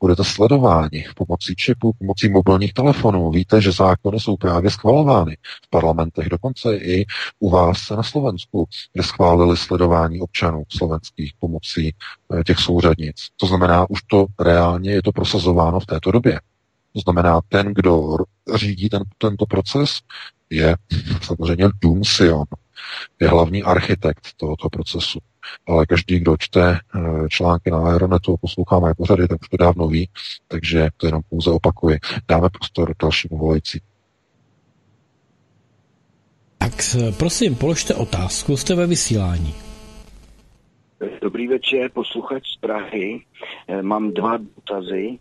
budete sledováni pomocí čipu, pomocí mobilních telefonů. Víte, že zákony jsou právě schvalovány v parlamentech, dokonce i u vás na Slovensku, kde schválili sledování občanů slovenských pomocí eh, těch souřadnic. To znamená, už to reálně je to prosazováno v této době. To znamená, ten, kdo řídí ten, tento proces, je samozřejmě Doom Sion, je hlavní architekt tohoto procesu. Ale každý, kdo čte eh, články na Aeronetu a poslouchá moje pořady, tak už to dávno ví, takže to jenom pouze opakuji. Dáme prostor dalšímu volající. Tak prosím, položte otázku, jste ve vysílání. Dobrý večer, posluchač z Prahy. Eh, mám dva dotazy.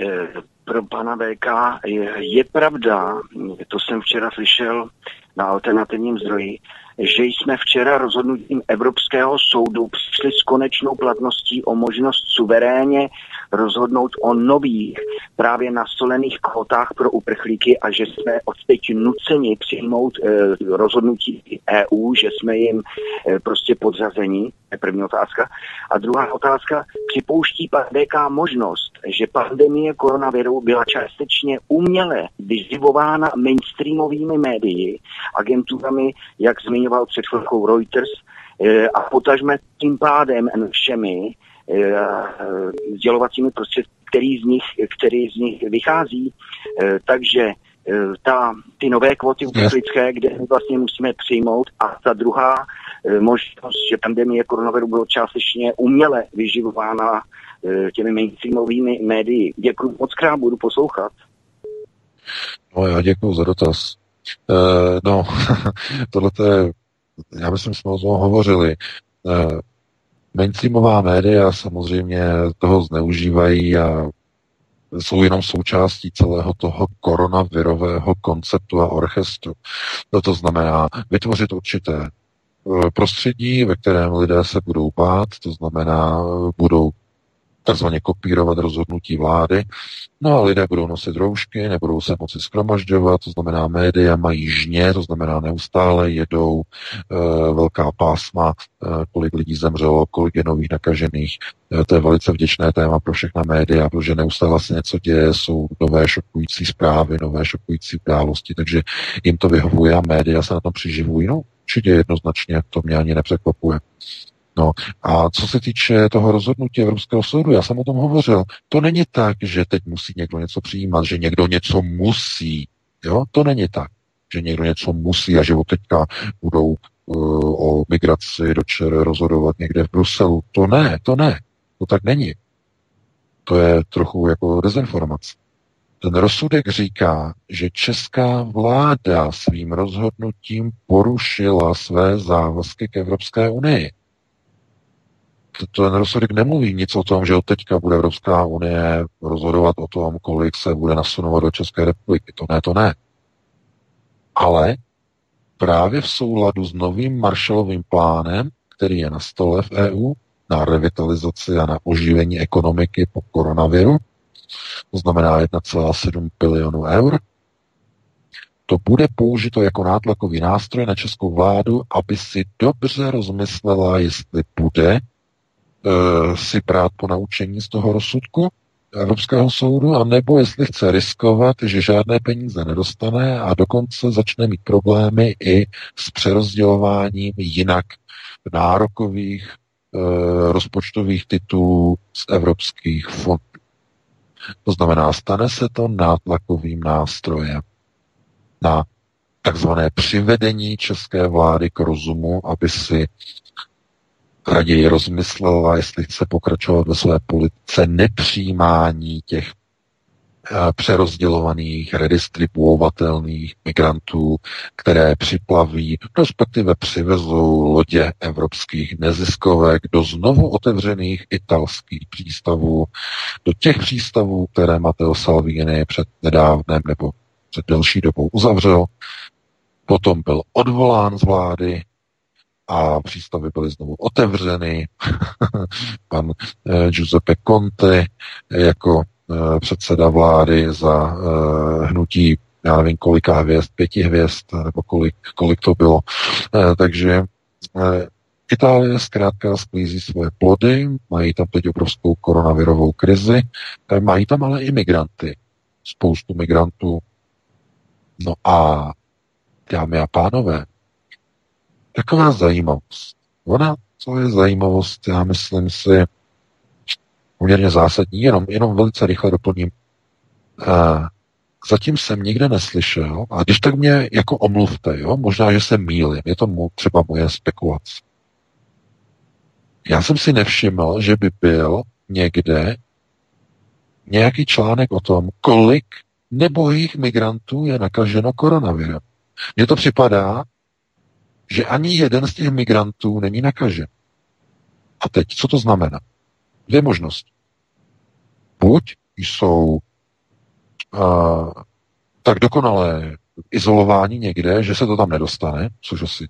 Eh, pro pana VK je, je pravda, to jsem včera slyšel na alternativním zdroji, že jsme včera rozhodnutím Evropského soudu přišli s konečnou platností o možnost suverénně rozhodnout o nových právě nastolených kvotách pro uprchlíky a že jsme odteď nuceni přijmout e, rozhodnutí EU, že jsme jim e, prostě podřazení. Je první otázka. A druhá otázka, připouští pan DK možnost, že pandemie koronaviru byla částečně uměle vyživována mainstreamovými médii, agenturami, jak zmiňoval před chvilkou Reuters, e, a potažme tím pádem všemi Eh, sdělovacími prostředky, který z nich, který z nich vychází. Eh, takže eh, ta, ty nové kvóty uprchlické, kde vlastně musíme přijmout a ta druhá možnost, že pandemie koronaviru bylo částečně uměle vyživována těmi mainstreamovými médii. Děkuji moc krát, budu poslouchat. No já děkuji za dotaz. Uh, no, tohle je, já myslím, jsme o tom hovořili. Uh, mainstreamová média samozřejmě toho zneužívají a jsou jenom součástí celého toho koronavirového konceptu a orchestru. No to znamená vytvořit určité eh, prostředí, ve kterém lidé se budou bát, to znamená budou takzvaně kopírovat rozhodnutí vlády. No a lidé budou nosit roušky, nebudou se moci schromažďovat, to znamená média mají žně, to znamená neustále jedou e, velká pásma, e, kolik lidí zemřelo, kolik je nových nakažených. E, to je velice vděčné téma pro všechna média, protože neustále se něco děje, jsou nové šokující zprávy, nové šokující události, takže jim to vyhovuje a média se na tom přiživují. No, určitě jednoznačně, to mě ani nepřekvapuje. No a co se týče toho rozhodnutí Evropského soudu, já jsem o tom hovořil, to není tak, že teď musí někdo něco přijímat, že někdo něco musí. Jo? To není tak, že někdo něco musí a že od teďka budou uh, o migraci do ČR rozhodovat někde v Bruselu. To ne, to ne. To tak není. To je trochu jako dezinformace. Ten rozsudek říká, že česká vláda svým rozhodnutím porušila své závazky k Evropské unii ten rozsudek nemluví nic o tom, že od teďka bude Evropská unie rozhodovat o tom, kolik se bude nasunovat do České republiky. To ne, to ne. Ale právě v souladu s novým Marshallovým plánem, který je na stole v EU, na revitalizaci a na oživení ekonomiky po koronaviru, to znamená 1,7 bilionu eur, to bude použito jako nátlakový nástroj na českou vládu, aby si dobře rozmyslela, jestli bude si brát po naučení z toho rozsudku Evropského soudu, a nebo jestli chce riskovat, že žádné peníze nedostane a dokonce začne mít problémy i s přerozdělováním jinak nárokových e, rozpočtových titulů z evropských fondů. To znamená, stane se to nátlakovým nástrojem na takzvané přivedení české vlády k rozumu, aby si raději rozmyslela, jestli chce pokračovat ve své politice nepřijímání těch eh, přerozdělovaných, redistribuovatelných migrantů, které připlaví, respektive přivezou lodě evropských neziskovek do znovu otevřených italských přístavů, do těch přístavů, které Matteo Salvini před nedávnem nebo před delší dobou uzavřel. Potom byl odvolán z vlády, a přístavy byly znovu otevřeny. Pan eh, Giuseppe Conte jako eh, předseda vlády za eh, hnutí já nevím, kolika hvězd, pěti hvězd, nebo kolik, kolik to bylo. Takže Itálie zkrátka sklízí svoje plody, mají tam teď obrovskou koronavirovou krizi, mají tam ale i migranty, spoustu migrantů. No a dámy a pánové, taková zajímavost. Ona, co je zajímavost, já myslím si, poměrně zásadní, jenom, jenom velice rychle doplním. Uh, zatím jsem nikde neslyšel, a když tak mě jako omluvte, jo, možná, že se mýlím, je to mu, třeba moje spekulace. Já jsem si nevšiml, že by byl někde nějaký článek o tom, kolik nebohých migrantů je nakaženo koronavirem. Mně to připadá, že ani jeden z těch migrantů není nakažen. A teď, co to znamená? Dvě možnosti. Buď jsou uh, tak dokonalé izolování někde, že se to tam nedostane, což asi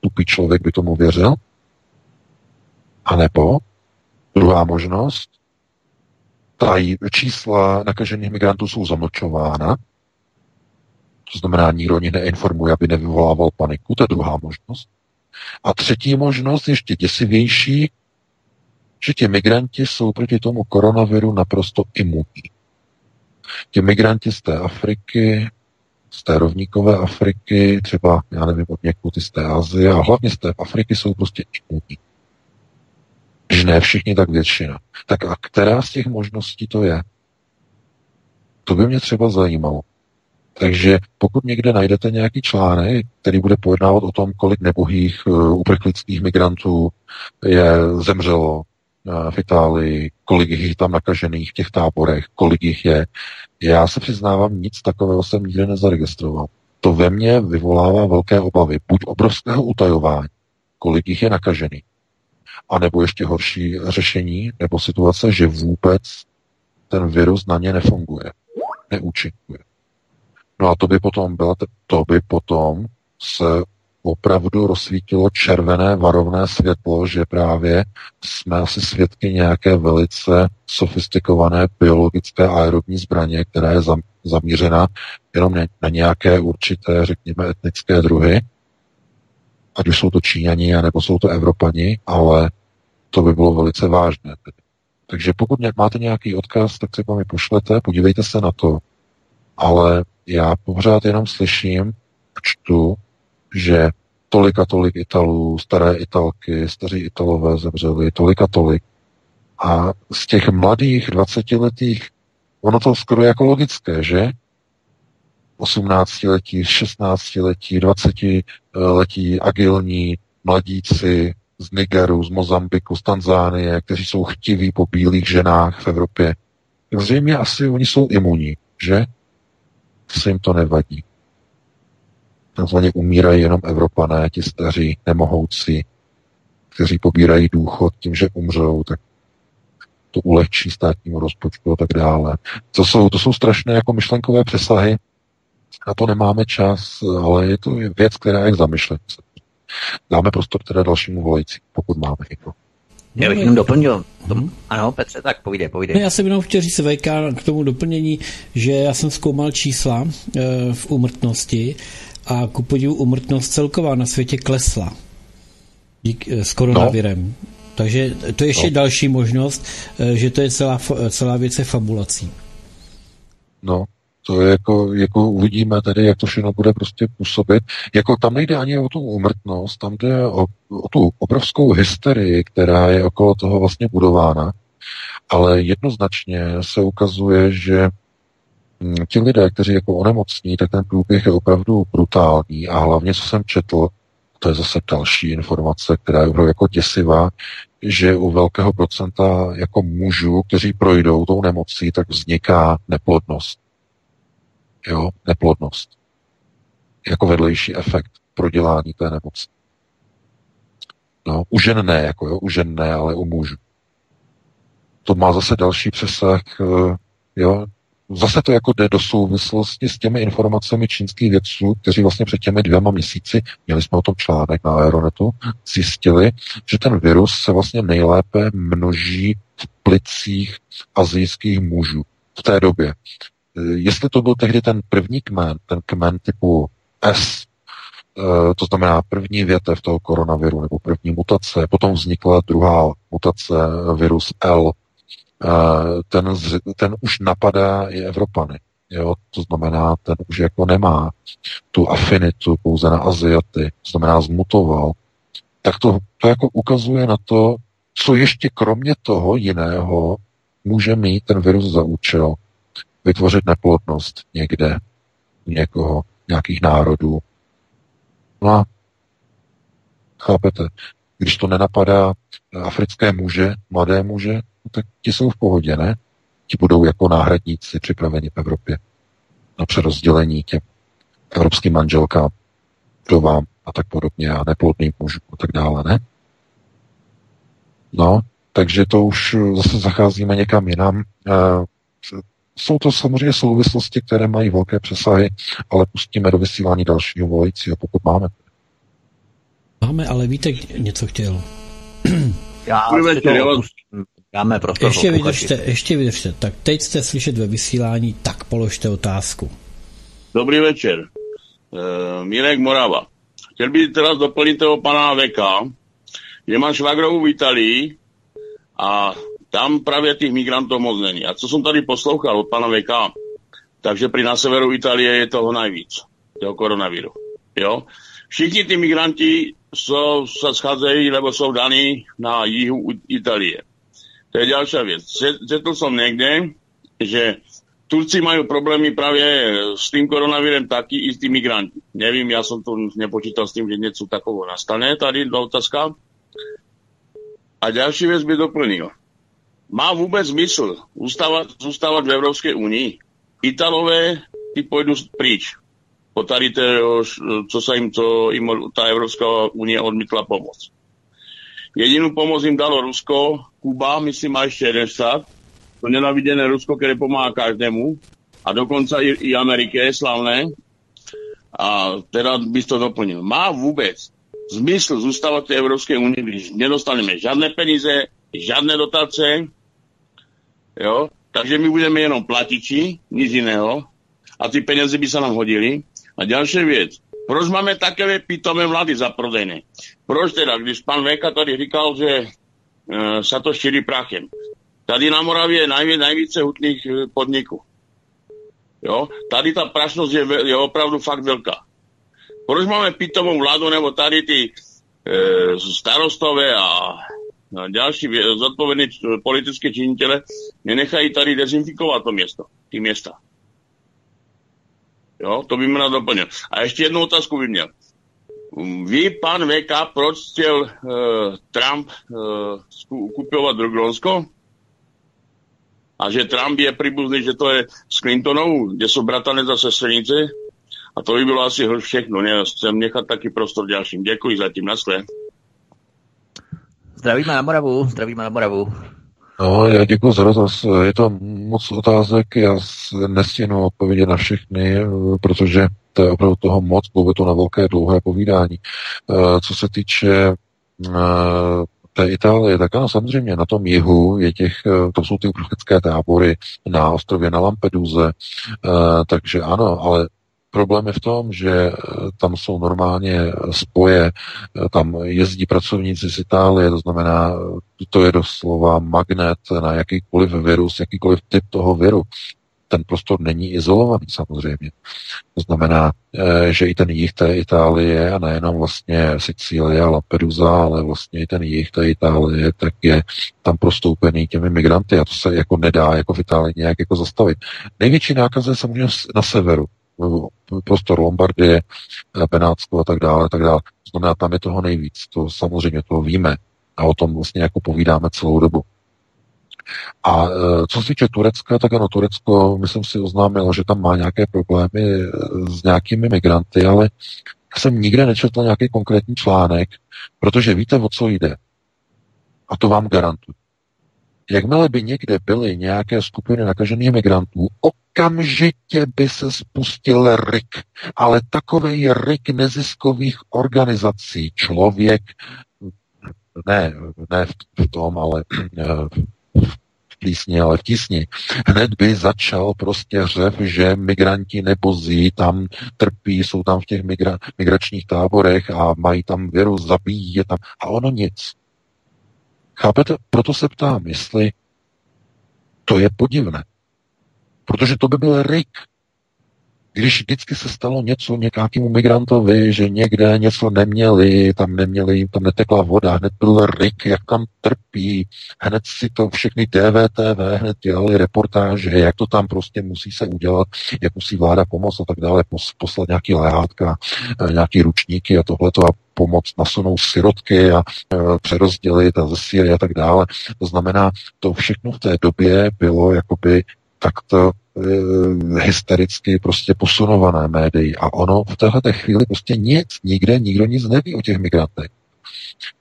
tupý člověk by tomu věřil, a nebo druhá možnost, ta čísla nakažených migrantů jsou zamlčována, to znamená, nikdo nich neinformuje, aby nevyvolával paniku, to je druhá možnost. A třetí možnost, ještě děsivější, že ti migranti jsou proti tomu koronaviru naprosto imunní. Ti migranti z té Afriky, z té rovníkové Afriky, třeba, já nevím, od někud z té Azie, a hlavně z té Afriky jsou prostě imunní. Že ne všichni, tak většina. Tak a která z těch možností to je? To by mě třeba zajímalo. Takže pokud někde najdete nějaký článek, který bude pojednávat o tom, kolik nebohých uh, uprchlických migrantů je zemřelo uh, v Itálii, kolik jich je tam nakažených v těch táborech, kolik jich je, já se přiznávám, nic takového jsem nikdy nezaregistroval. To ve mně vyvolává velké obavy. Buď obrovského utajování, kolik jich je nakažený, a nebo ještě horší řešení, nebo situace, že vůbec ten virus na ně nefunguje, neúčinkuje. No a to by potom byla, to by potom se opravdu rozsvítilo červené varovné světlo, že právě jsme asi svědky nějaké velice sofistikované biologické aerobní zbraně, která je zamířena jenom na nějaké určité, řekněme, etnické druhy, ať už jsou to Číňani, nebo jsou to Evropani, ale to by bylo velice vážné. Takže pokud máte nějaký odkaz, tak třeba mi pošlete, podívejte se na to. Ale já pořád jenom slyším, čtu, že tolik a tolik Italů, staré Italky, staří Italové zemřeli, tolik a tolik. A z těch mladých 20-letých, ono to skoro jako logické, že? 18-letí, 16-letí, 20-letí agilní mladíci z Nigeru, z Mozambiku, z Tanzánie, kteří jsou chtiví po bílých ženách v Evropě. Tak zřejmě asi oni jsou imunní, že? Se jim to nevadí. Takzvaně umírají jenom Evropané, ti staří, nemohoucí, kteří pobírají důchod tím, že umřou, tak to ulehčí státnímu rozpočtu a tak dále. To jsou, to jsou strašné jako myšlenkové přesahy, na to nemáme čas, ale je to věc, která je k zamyšlení. Dáme prostor teda dalšímu volající, pokud máme někoho. Já bych jenom doplnil. Tom, ano, Petře, tak povídej, povídej. No, já jsem jenom chtěl říct VK k tomu doplnění, že já jsem zkoumal čísla e, v úmrtnosti a ku podivu umrtnost celková na světě klesla dík, eh, s koronavirem. No. Takže to je ještě no. další možnost, eh, že to je celá, celá věc je fabulací. No, to je jako, jako uvidíme tedy, jak to všechno bude prostě působit. Jako tam nejde ani o tu umrtnost, tam jde o, o tu obrovskou hysterii, která je okolo toho vlastně budována, ale jednoznačně se ukazuje, že Mm, ti lidé, kteří jako onemocní, tak ten průběh je opravdu brutální a hlavně, co jsem četl, to je zase další informace, která je opravdu jako děsivá, že u velkého procenta jako mužů, kteří projdou tou nemocí, tak vzniká neplodnost. Jo, neplodnost. Jako vedlejší efekt prodělání té nemoci. No, u žen ne, jako jo, u žen ne, ale u mužů. To má zase další přesah, eh, jo, zase to jako jde do souvislosti s těmi informacemi čínských vědců, kteří vlastně před těmi dvěma měsíci, měli jsme o tom článek na Aeronetu, zjistili, že ten virus se vlastně nejlépe množí v plicích azijských mužů v té době. Jestli to byl tehdy ten první kmen, ten kmen typu S, Eh, to znamená první větev toho koronaviru nebo první mutace, potom vznikla druhá mutace, virus L, eh, ten, ten už napadá i Evropany. Jo? To znamená, ten už jako nemá tu afinitu pouze na Aziaty, to znamená zmutoval. Tak to, to jako ukazuje na to, co ještě kromě toho jiného může mít ten virus za účel vytvořit neplodnost někde, někoho, nějakých národů, No a chápete, když to nenapadá africké muže, mladé muže, no tak ti jsou v pohodě, ne? Ti budou jako náhradníci připraveni v Evropě na přerozdělení těm evropským manželkám, vám a tak podobně a neplodným mužům a tak dále, ne? No, takže to už zase zacházíme někam jinam. Jsou to samozřejmě souvislosti, které mají velké přesahy, ale pustíme do vysílání dalšího volajícího, pokud máme. Máme, ale Vítek něco chtěl. Já Dáme prostor ještě vydržte, ještě vydržte. Tak teď jste slyšet ve vysílání, tak položte otázku. Dobrý večer. E, Mirek Morava. Chtěl bych teraz doplnit toho pana Veka, že má švagrovou v Italii a tam právě těch migrantů moc není. A co jsem tady poslouchal od pana VK, takže pri na severu Itálie je toho najvíc, toho koronaviru. Jo? Všichni ty migranti jsou, se scházejí, nebo jsou daní na jihu Itálie. To je další věc. Četl jsem někde, že Turci mají problémy právě s tím koronavirem taky i s tím migranti. Nevím, já jsem to nepočítal s tím, že něco takového nastane. Tady do otázka. A další věc by doplnil. Má vůbec smysl zůstávat, zůstávat v Evropské unii? Italové ty půjdu pryč. Po tady té, co se jim, co jim ta Evropská unie odmítla pomoc. Jedinou pomoc jim dalo Rusko, Kuba, myslím, má ještě jeden stát. To nenaviděné Rusko, které pomáhá každému. A dokonce i, i Ameriky je slavné. A teda bys to doplnil. Má vůbec smysl zůstávat v Evropské unii, když nedostaneme žádné peníze, žádné dotace, Jo? Takže my budeme jenom platiči, nic jiného. A ty peníze by se nám hodily. A další věc. Proč máme takové pitomé mlady zaprodejné? Proč teda, když pan Veka tady říkal, že e, se to šíří prachem. Tady na Moravě je nejvíc, nejvíce hutných e, podniků. Jo? Tady ta prašnost je, je opravdu fakt velká. Proč máme pitomou vládu, nebo tady ty e, starostové a další zodpovědní politické činitele nenechají tady dezinfikovat to město, ty města. Jo, to by mě doplnil. A ještě jednu otázku by měl. Ví pan VK, proč chtěl uh, Trump uh, kupovat Grónsko? A že Trump je příbuzný, že to je s Clintonou, kde jsou bratrané za sestrenice? A to by bylo asi všechno. Ne? Chcem nechat taky prostor dalším. Děkuji zatím. Naschle. Zdravíme na Moravu, zdravíme na Moravu. No, já děkuji za dotaz. Je to moc otázek, já nestěnu odpovědět na všechny, protože to je opravdu toho moc, bylo to na velké dlouhé povídání. Eh, co se týče eh, té Itálie, tak ano, samozřejmě na tom jihu je těch, eh, to jsou ty uprchlické tábory na ostrově na Lampeduze, takže ano, ale Problém je v tom, že eh, tam jsou normálně spoje, eh, tam jezdí pracovníci z Itálie, to znamená, to je doslova magnet na jakýkoliv virus, jakýkoliv typ toho viru. Ten prostor není izolovaný samozřejmě. To znamená, eh, že i ten jich té Itálie, a nejenom vlastně Sicílie a Lampedusa, ale vlastně i ten jich té Itálie, tak je tam prostoupený těmi migranty a to se jako nedá jako v Itálii nějak jako zastavit. Největší nákaze je samozřejmě na severu, prostor Lombardie, eh, Benátsko a tak dále, tak dále. To znamená, tam je toho nejvíc. To samozřejmě toho víme a o tom vlastně jako povídáme celou dobu. A eh, co se týče Turecka, tak ano, Turecko, myslím si, oznámilo, že tam má nějaké problémy eh, s nějakými migranty, ale jsem nikde nečetl nějaký konkrétní článek, protože víte, o co jde. A to vám garantuju. Jakmile by někde byly nějaké skupiny nakažených migrantů, okamžitě by se spustil RIK. Ale takový RIK neziskových organizací. Člověk, ne, ne v tom, ale v plísni, ale v tísni. Hned by začal prostě řev, že migranti nepozí, tam trpí, jsou tam v těch migra- migračních táborech a mají tam virus, zabíjí je tam. A ono nic. Chápete? Proto se ptám, jestli to je podivné. Protože to by byl rik když vždycky se stalo něco nějakému migrantovi, že někde něco neměli, tam neměli, tam netekla voda, hned byl rik, jak tam trpí, hned si to všechny TVTV hned dělali reportáže, jak to tam prostě musí se udělat, jak musí vláda pomoct a tak dále, poslat nějaký lehátka, eh, nějaký ručníky a tohleto a pomoc nasunou sirotky a e, přerozdělit a zesílit a tak dále. To znamená, to všechno v té době bylo jakoby takto hystericky prostě posunované médii. A ono v téhle chvíli prostě nic, nikde, nikdo nic neví o těch migrantech.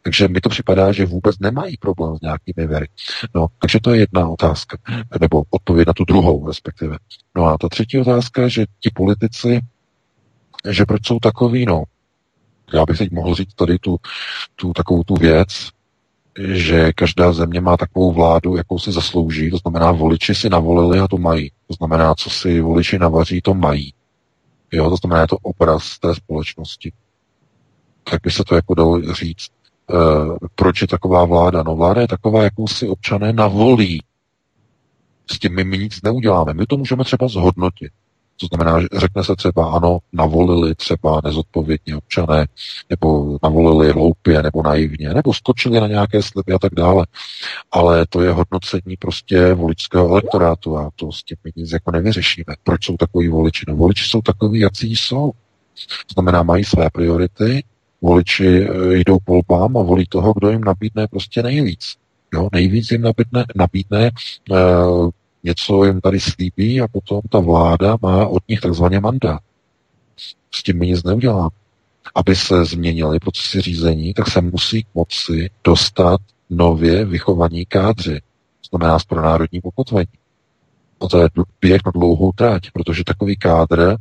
Takže mi to připadá, že vůbec nemají problém s nějakými věry. No, takže to je jedna otázka, nebo odpověď na tu druhou respektive. No a ta třetí otázka, že ti politici, že proč jsou takový, no, já bych teď mohl říct tady tu, tu takovou tu věc, že každá země má takovou vládu, jakou si zaslouží, to znamená, voliči si navolili a to mají. To znamená, co si voliči navaří, to mají. Jo, to znamená, je to obraz té společnosti. Tak by se to jako dalo říct. E, proč je taková vláda? No vláda je taková, jakou si občané navolí. S tím my, my nic neuděláme. My to můžeme třeba zhodnotit. To znamená, že řekne se třeba, ano, navolili třeba nezodpovědně občané, nebo navolili hloupě, nebo naivně, nebo skočili na nějaké sliby a tak dále. Ale to je hodnocení prostě voličského elektorátu a to s tím nic jako nevyřešíme. Proč jsou takový voliči? No voliči jsou takový, jaký jsou. To znamená, mají své priority, voliči eh, jdou k volbám a volí toho, kdo jim nabídne prostě nejvíc. Jo, nejvíc jim nabídne, nabídne uh, něco jim tady slíbí a potom ta vláda má od nich takzvaně mandát. S tím my nic neuděláme. Aby se změnily procesy řízení, tak se musí k moci dostat nově vychovaní kádři. To znamená pro národní pokotvení. A to je běh na dlouhou trať, protože takový kádr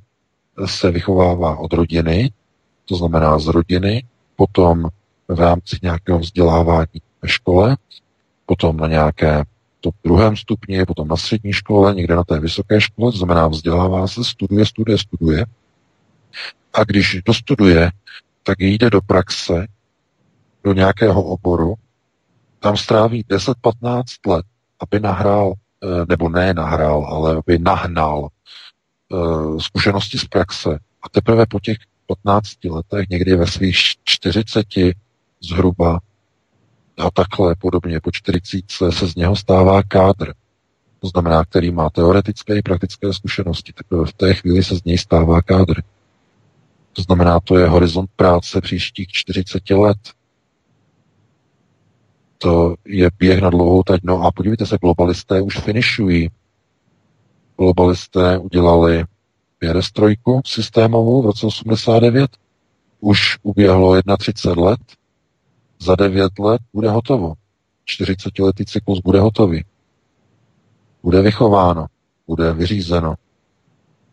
se vychovává od rodiny, to znamená z rodiny, potom v rámci nějakého vzdělávání ve škole, potom na nějaké to druhém stupni, potom na střední škole, někde na té vysoké škole, to znamená vzdělává se, studuje, studuje, studuje. A když dostuduje, tak jde do praxe, do nějakého oboru, tam stráví 10-15 let, aby nahrál, eh, nebo ne nahrál, ale aby nahnal eh, zkušenosti z praxe. A teprve po těch 15 letech, někdy ve svých 40 zhruba, a takhle podobně po 40 se z něho stává kádr. To znamená, který má teoretické i praktické zkušenosti. Tak v té chvíli se z něj stává kádr. To znamená, to je horizont práce příštích 40 let. To je běh na dlouhou teď. No a podívejte se, globalisté už finišují. Globalisté udělali perestrojku systémovou v roce 89. Už uběhlo 31 let za 9 let bude hotovo. 40-letý cyklus bude hotový. Bude vychováno, bude vyřízeno,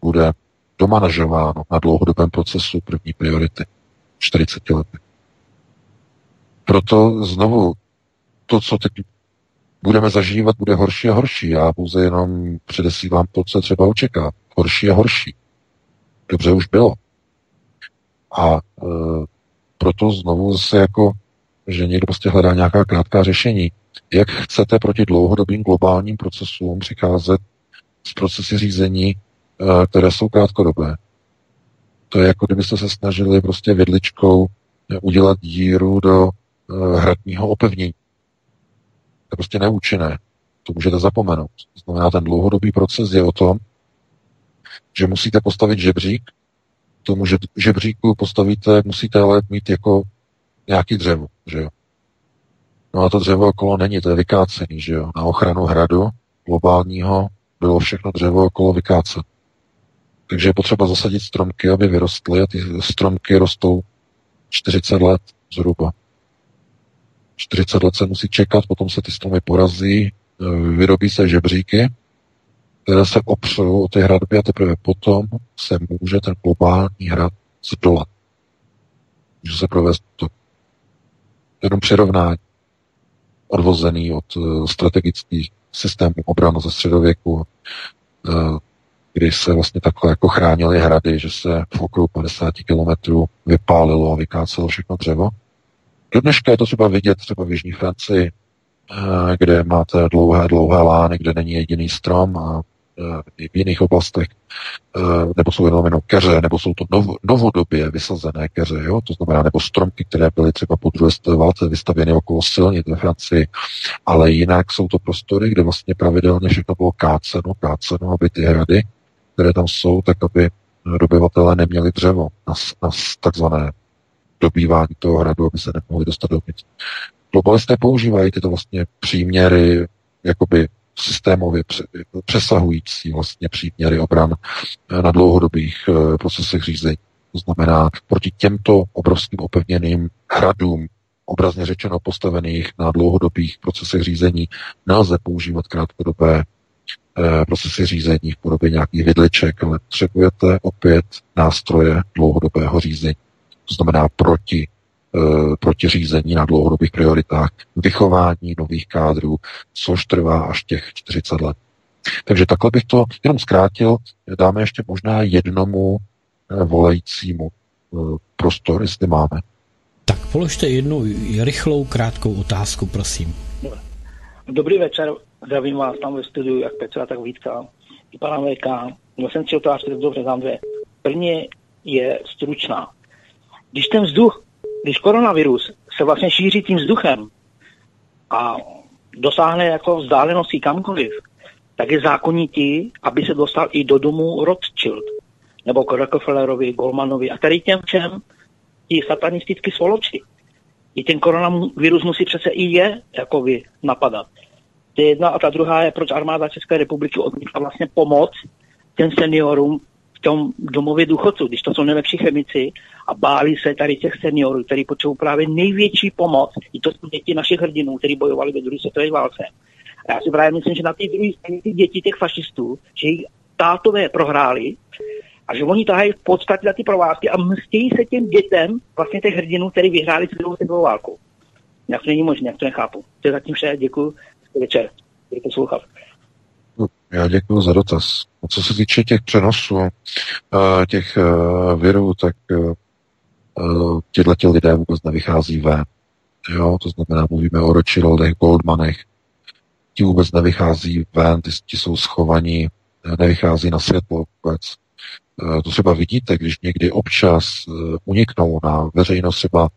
bude domanažováno na dlouhodobém procesu první priority. 40 let. Proto znovu to, co teď budeme zažívat, bude horší a horší. Já pouze jenom předesílám to, co třeba očeká. Horší a horší. Dobře už bylo. A e, proto znovu se jako že někdo prostě hledá nějaká krátká řešení. Jak chcete proti dlouhodobým globálním procesům přicházet s procesy řízení, eh, které jsou krátkodobé? To je jako kdybyste se snažili prostě vědličkou eh, udělat díru do eh, hradního opevnění. To je prostě neúčinné. To můžete zapomenout. To znamená, ten dlouhodobý proces je o tom, že musíte postavit žebřík, tomu žebříku postavíte, musíte ale mít jako nějaký dřevo, že jo. No a to dřevo okolo není, to je vykácený, že jo. Na ochranu hradu globálního bylo všechno dřevo okolo vykácené. Takže je potřeba zasadit stromky, aby vyrostly a ty stromky rostou 40 let zhruba. 40 let se musí čekat, potom se ty stromy porazí, vyrobí se žebříky, které se opřou o ty hradby a teprve potom se může ten globální hrad zdolat. Může se provést to jenom přirovnání odvozený od eh, strategických systému obranu ze středověku, kdy se vlastně takhle jako chránili hrady, že se v okruhu 50 kilometrů vypálilo a vykácelo všechno dřevo. Do dneška je to třeba vidět třeba v Jižní Francii, kde máte dlouhé, dlouhé lány, kde není jediný strom a i v jiných oblastech, nebo jsou jenom jenom keře, nebo jsou to nov, novodobě vysazené keře, jo? to znamená, nebo stromky, které byly třeba po druhé válce vystavěny okolo silnic ve Francii, ale jinak jsou to prostory, kde vlastně pravidelně všechno bylo káceno, káceno, aby ty hrady, které tam jsou, tak aby dobyvatelé neměli dřevo na, na takzvané dobývání toho hradu, aby se nemohli dostat dovnitř. Globalisté používají tyto vlastně příměry jakoby systémově přesahující vlastně příměry obran na dlouhodobých eh, procesech řízení. To znamená, proti těmto obrovským opevněným hradům, obrazně řečeno postavených na dlouhodobých procesech řízení, nelze používat krátkodobé eh, procesy řízení v podobě nějakých vidliček, ale potřebujete opět nástroje dlouhodobého řízení. To znamená proti Eh, protiřízení na dlouhodobých prioritách, vychování nových kádrů, což trvá až těch 40 let. Takže takhle bych to jenom zkrátil. Dáme ještě možná jednomu eh, volajícímu eh, prostor, jestli máme. Tak položte jednu rychlou, krátkou otázku, prosím. Dobrý večer, zdravím vás tam ve studiu, jak Petra, tak Vítka, i pana VK. Měl jsem tři otázky, tak dobře znám dvě. První je stručná. Když ten vzduch když koronavirus se vlastně šíří tím vzduchem a dosáhne jako vzdálenosti kamkoliv, tak je zákonitý, aby se dostal i do domu Rothschild, nebo k Rockefellerovi, Goldmanovi a tady těm všem ti satanistický svoloči. I ten koronavirus musí přece i je jako vy napadat. To je jedna a ta druhá je, proč armáda České republiky odmítla vlastně pomoc těm seniorům v tom domově důchodců, když to jsou nejlepší chemici a báli se tady těch seniorů, kteří potřebují právě největší pomoc. I to jsou děti našich hrdinů, kteří bojovali ve druhé světové válce. A já si právě myslím, že na ty druhé straně ty děti těch fašistů, že jich tátové prohráli a že oni tahají v podstatě na ty provázky a mstějí se těm dětem vlastně těch hrdinů, kteří vyhráli druhou světovou válku. Jak to není možné, jak to nechápu. To je zatím vše, děkuji. Večer. Poslouchat. Já děkuji za dotaz. A co se týče těch přenosů, eh, těch eh, virů, tak eh, těchto lidé vůbec nevychází ven. Jo, to znamená, mluvíme o Rothschildech, Goldmanech, ti vůbec nevychází ven, ty, ti jsou schovaní, nevychází na světlo vůbec. To třeba vidíte, když někdy občas uniknou na veřejnost třeba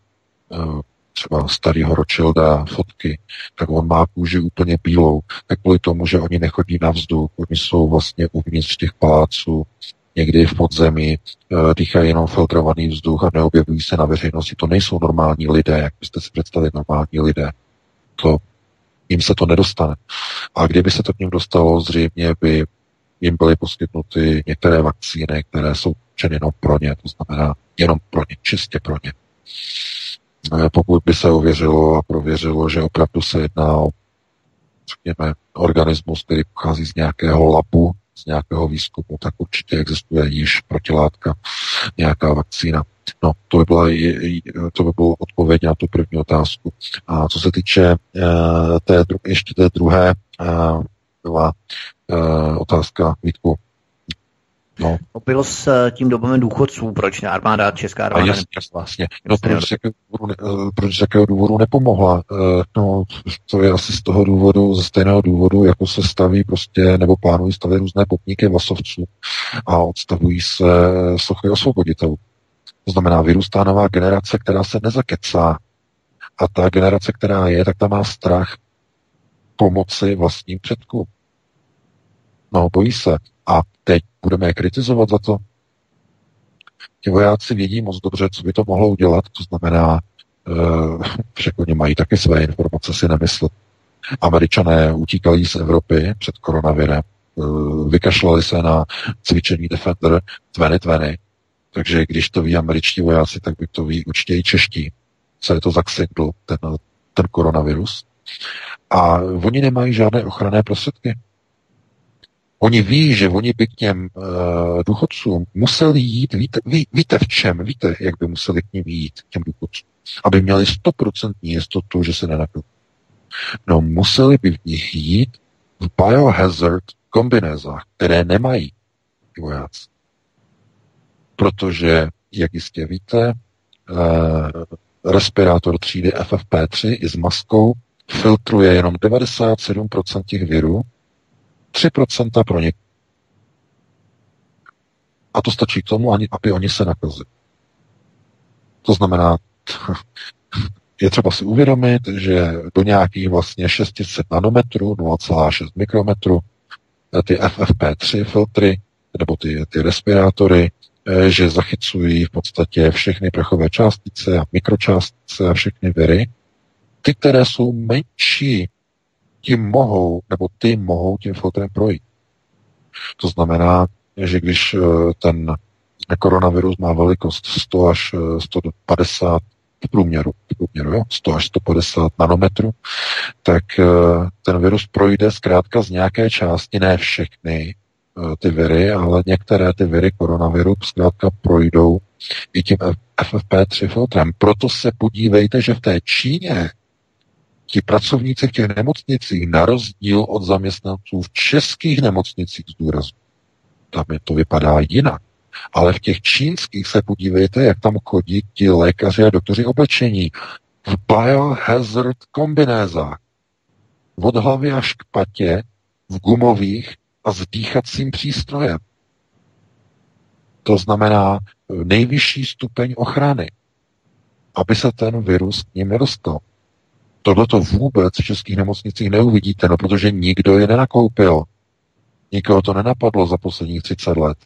třeba starého Rothschilda fotky, tak on má kůži úplně bílou, tak kvůli tomu, že oni nechodí na vzduch, oni jsou vlastně uvnitř těch paláců, někdy v podzemí, eh, dýchají jenom filtrovaný vzduch a neobjevují se na veřejnosti. To nejsou normální lidé, jak byste si představili normální lidé. To, jim se to nedostane. A kdyby se to k ním dostalo, zřejmě by jim byly poskytnuty některé vakcíny, které jsou určeny jenom pro ně, to znamená jenom pro ně, čistě pro ně. Eh, pokud by se ověřilo a prověřilo, že opravdu se jedná o řekněme, organismus, který pochází z nějakého labu, z nějakého výzkumu, tak určitě existuje již protilátka, nějaká vakcína. No, to by byla, to by bylo odpověď na tu první otázku. A co se týče uh, té, ještě té druhé, uh, byla otázka Vítku, No. Bylo s eh, tím dobovým důchodců, proč ne armáda, česká armáda? jasně, vlastně. No, proč, z jakého důvodu, eh, proč z jakého důvodu nepomohla? Eh, no, to je asi z toho důvodu, ze stejného důvodu, jako se staví prostě, nebo plánují stavět různé popníky vlasovců a odstavují se sochy osvoboditelů. To znamená, vyrůstá nová generace, která se nezakecá. A ta generace, která je, tak ta má strach pomoci vlastním předkům. No, bojí se. A teď budeme je kritizovat za to. Ti vojáci vědí moc dobře, co by to mohlo udělat, to znamená, uh, že oni mají taky své informace, si nemyslet. Američané utíkali z Evropy před koronavirem, uh, vykašlali se na cvičení Defender 2020, takže když to ví američtí vojáci, tak by to ví určitě i čeští, co je to za ten, ten koronavirus. A oni nemají žádné ochranné prostředky. Oni ví, že oni by k těm uh, důchodcům museli jít, víte, ví, víte v čem, víte, jak by museli k ním jít, k těm důchodcům, aby měli stoprocentní jistotu, že se nenapil. No museli by v nich jít v biohazard kombinézách, které nemají vojáci. Protože, jak jistě víte, eh, respirátor třídy FFP3 i s maskou filtruje jenom 97% těch virů, 3% pro ně. A to stačí k tomu, aby oni se nakazili. To znamená, je třeba si uvědomit, že do nějakých vlastně 600 nanometrů, 0,6 mikrometru, eh, ty FFP3 filtry, nebo ty, ty respirátory, eh, že zachycují v podstatě všechny prachové částice a mikročástice a všechny viry. Ty, které jsou menší, ti mohou, nebo ty mohou tím filtrem projít. To znamená, že když eh, ten koronavirus má velikost 100 až 150 v průměru, v průměru jo, 100 až 150 nanometrů, tak eh, ten virus projde zkrátka z nějaké části, ne všechny eh, ty viry, ale některé ty viry koronaviru zkrátka projdou i tím FFP3 filtrem. Proto se podívejte, že v té Číně ti pracovníci v těch nemocnicích, na rozdíl od zaměstnanců v českých nemocnicích, zdůraznu, tam je to vypadá jinak. Ale v těch čínských se podívejte, jak tam chodí ti lékaři a doktoři oblečení v biohazard kombinézách. Od hlavy až k patě, v gumových a s dýchacím přístrojem. To znamená nejvyšší stupeň ochrany, aby se ten virus k ním nedostal. Tohle to vůbec v českých nemocnicích neuvidíte, no protože nikdo je nenakoupil. Nikoho to nenapadlo za posledních 30 let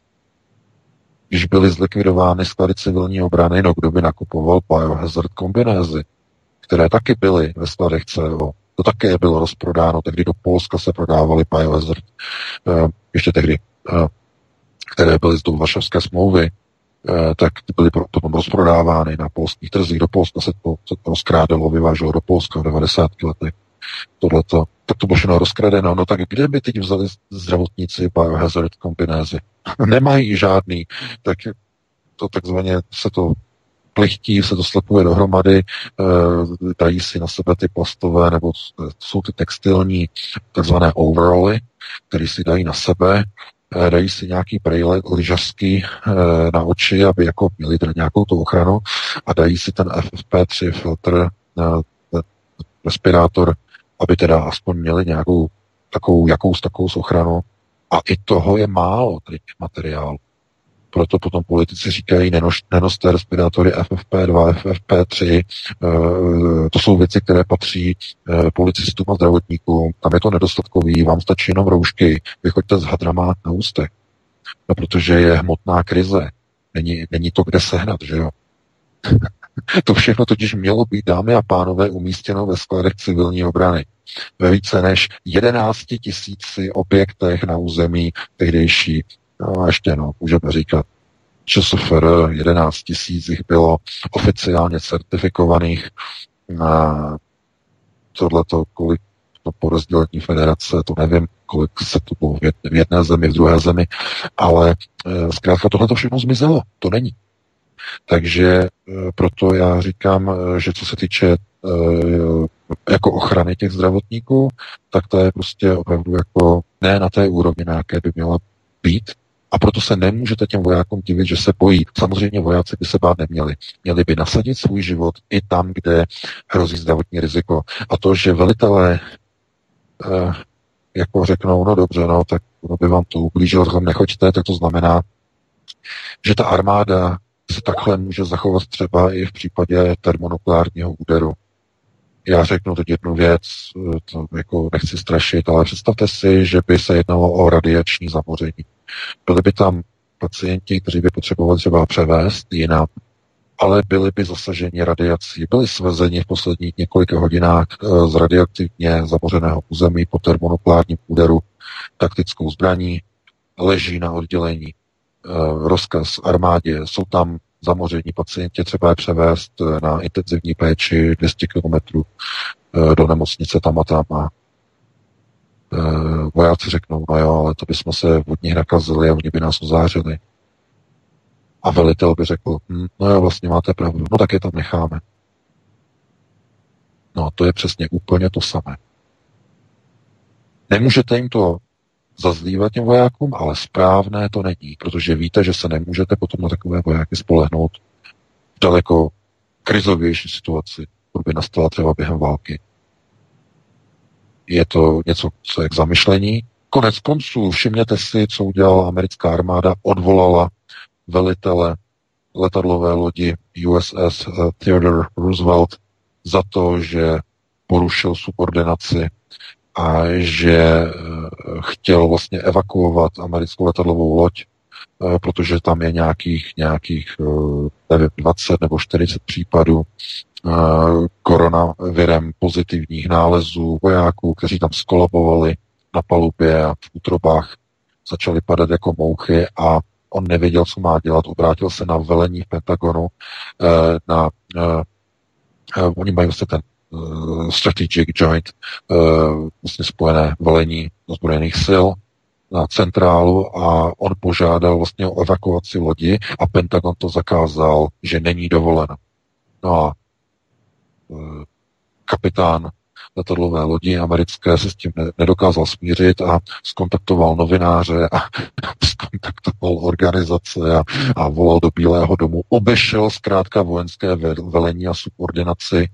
když byly zlikvidovány sklady civilní obrany, no kdo by nakupoval biohazard kombinézy, které taky byly ve skladech CO. To také bylo rozprodáno, tehdy do Polska se prodávaly biohazard, uh, ještě tehdy, uh, které byly z do Varšavské smlouvy, tak byly potom rozprodávány na polských trzích. Do Polska se to, se to rozkrádalo, vyváželo do Polska v 90. letech tohleto, tak to bylo všechno rozkradeno. No tak kde by teď vzali zdravotníci biohazard kombinézy? Nemají žádný, tak to takzvaně se to plichtí, se to slepuje dohromady, eh, dají si na sebe ty plastové, nebo jsou ty textilní takzvané overally, které si dají na sebe, eh, dají si nějaký prejle lyžařský eh, na oči, aby jako měli teda nějakou tu ochranu a dají si ten FFP3 filtr, respirátor aby teda aspoň měli nějakou takovou, jakou takovou ochranu. A i toho je málo, tady těch materiálů. Proto potom politici říkají, nenož, nenoste respirátory FFP2, FFP3, e, to jsou věci, které patří e, policistům a zdravotníkům, tam je to nedostatkový, vám stačí jenom roušky, vychoďte s hadrama na ústech. No, protože je hmotná krize, není, není to kde sehnat, že jo. To všechno totiž mělo být, dámy a pánové, umístěno ve skladech civilní obrany. Ve více než 11 tisíci objektech na území tehdejší, no ještě no, můžeme říkat, ČSFR 11 tisíc jich bylo oficiálně certifikovaných. A tohleto, kolik to po rozdělení federace, to nevím, kolik se to bylo v jedné zemi, v druhé zemi, ale e, zkrátka tohle to všechno zmizelo. To není. Takže e, proto já říkám, e, že co se týče jako ochrany těch zdravotníků, tak to je prostě opravdu jako ne na té úrovni, na jaké by měla být. A proto se nemůžete těm vojákům divit, že se bojí. Samozřejmě vojáci by se bát neměli. Měli by nasadit svůj život i tam, kde hrozí zdravotní riziko. A to, že velitelé eh, jako řeknou, no dobře, no, tak no by vám to ublížilo, tam nechoďte, tak to znamená, že ta armáda se takhle může zachovat třeba i v případě termonukleárního úderu. Já řeknu teď jednu věc, to jako nechci strašit, ale představte si, že by se jednalo o radiační zamoření. Byli by tam pacienti, kteří by potřebovali třeba převést jinam, ale byli by zasaženi radiací. Byli svezeni v posledních několika hodinách eh, z radioaktivně zamořeného území po termonukleárním úderu taktickou zbraní, leží na oddělení Eh, rozkaz armádě, jsou tam zamoření pacienti, třeba je převést eh, na intenzivní péči 200 km do nemocnice tam a tam a vojáci řeknou, no jo, ale to bychom se od nich nakazili a oni by nás ozářili. A velitel by řekl, hm, no jo, vlastně máte pravdu, no tak je tam necháme. No to je přesně úplně to samé. Nemůžete jim to zazdívat těm vojákům, ale správné to není, protože víte, že se nemůžete potom na takové vojáky spolehnout v daleko krizovější situaci, by nastala třeba během války. Je to něco, co je k zamyšlení. Konec konců, všimněte si, co udělala americká armáda, odvolala velitele letadlové lodi USS eh, Theodore Roosevelt za to, že porušil subordinaci a že eh, chtěl vlastně evakuovat americkou letadlovou loď, eh, protože tam je nějakých, nějakých nevím, 20 nebo 40 případů koronavirem pozitivních nálezů vojáků, kteří tam skolabovali na palubě a v útrobách začali padat jako mouchy a on nevěděl, co má dělat, obrátil se na velení v Pentagonu, eh, na, uh, oni mají vlastně ten strategic joint, vlastně spojené velení ozbrojených sil, na centrálu a on požádal vlastně o evakuaci lodi a Pentagon to zakázal, že není dovoleno. No a kapitán letadlové lodi americké se s tím nedokázal smířit a skontaktoval novináře a skontaktoval organizace a, a volal do Bílého domu. Obešel zkrátka vojenské velení a subordinaci,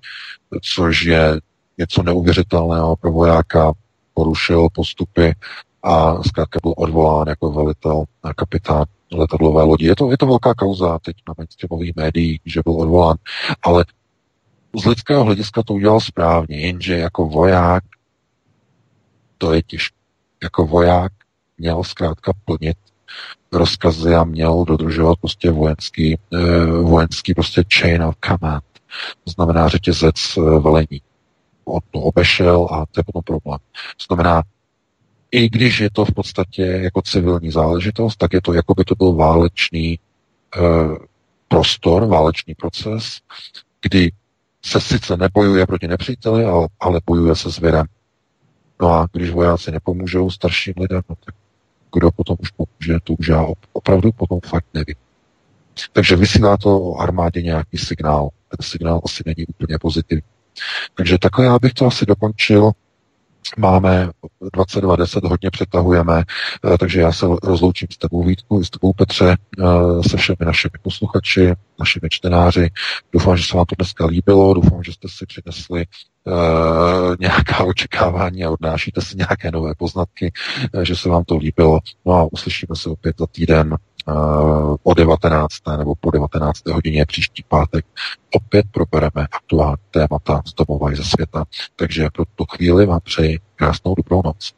což je něco neuvěřitelného pro vojáka, porušil postupy a zkrátka byl odvolán jako velitel a kapitán letadlové lodi. Je to, je to velká kauza teď na mainstreamových médiích, že byl odvolán, ale z lidského hlediska to udělal správně, jenže jako voják to je těžké. Jako voják měl zkrátka plnit rozkazy a měl dodržovat prostě vojenský, eh, vojenský prostě chain of command. To znamená řetězec eh, velení. On to obešel a to je potom problém. To znamená, i když je to v podstatě jako civilní záležitost, tak je to, jako by to byl válečný eh, prostor, válečný proces, kdy se sice nebojuje proti nepříteli, ale, ale bojuje se zvěrem. No a když vojáci nepomůžou starším lidem, no tak kdo potom už pomůže, to už já opravdu potom fakt nevím. Takže vysílá to o armádě nějaký signál. Ten signál asi není úplně pozitivní. Takže takhle já bych to asi dokončil. Máme 22.10, hodně přetahujeme, eh, takže já se rozloučím s tebou Vítku, s tebou Petře, eh, se všemi našimi posluchači, našimi čtenáři. Doufám, že se vám to dneska líbilo, doufám, že jste si přinesli uh, nějaká očekávání a odnášíte si nějaké nové poznatky, že se vám to líbilo. No a uslyšíme se opět za týden uh, o 19. nebo po 19. hodině příští pátek. Opět probereme aktuální témata z domova i ze světa. Takže pro tu chvíli vám přeji krásnou dobrou noc.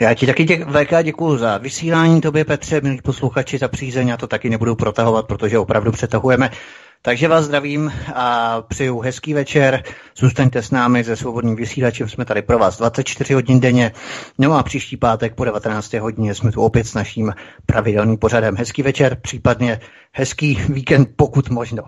Já ti taky dě- VK děkuji za vysílání, tobě Petře, milí posluchači, za přízeň, já to taky nebudu protahovat, protože opravdu přetahujeme. Takže vás zdravím a přeju hezký večer. Zůstaňte s námi ze svobodným vysílačem. Jsme tady pro vás 24 hodin denně. No a příští pátek po 19. hodině jsme tu opět s naším pravidelným pořadem. Hezký večer, případně hezký víkend, pokud možno.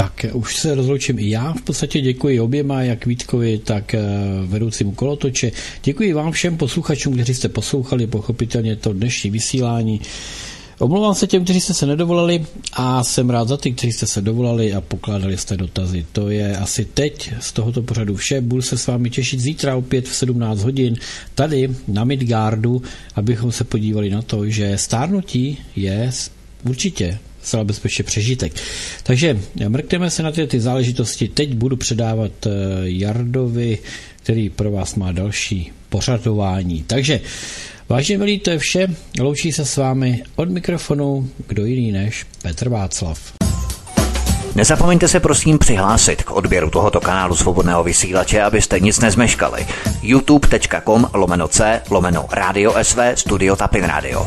Tak už se rozloučím i já. V podstatě děkuji oběma, jak Vítkovi, tak eh, vedoucímu kolotoče. Děkuji vám všem posluchačům, kteří jste poslouchali pochopitelně to dnešní vysílání. Omlouvám se těm, kteří jste se nedovolali a jsem rád za ty, kteří jste se dovolali a pokládali jste dotazy. To je asi teď z tohoto pořadu vše. Budu se s vámi těšit zítra opět v 17 hodin tady na Midgardu, abychom se podívali na to, že stárnutí je určitě zcela bezpečně přežitek. Takže mrkneme se na ty, ty záležitosti. Teď budu předávat eh, Jardovi, který pro vás má další pořadování. Takže Vážně milí, to je vše. Loučí se s vámi od mikrofonu kdo jiný než Petr Václav. Nezapomeňte se prosím přihlásit k odběru tohoto kanálu svobodného vysílače, abyste nic nezmeškali. youtube.com lomeno c lomeno radio sv studio tapin radio.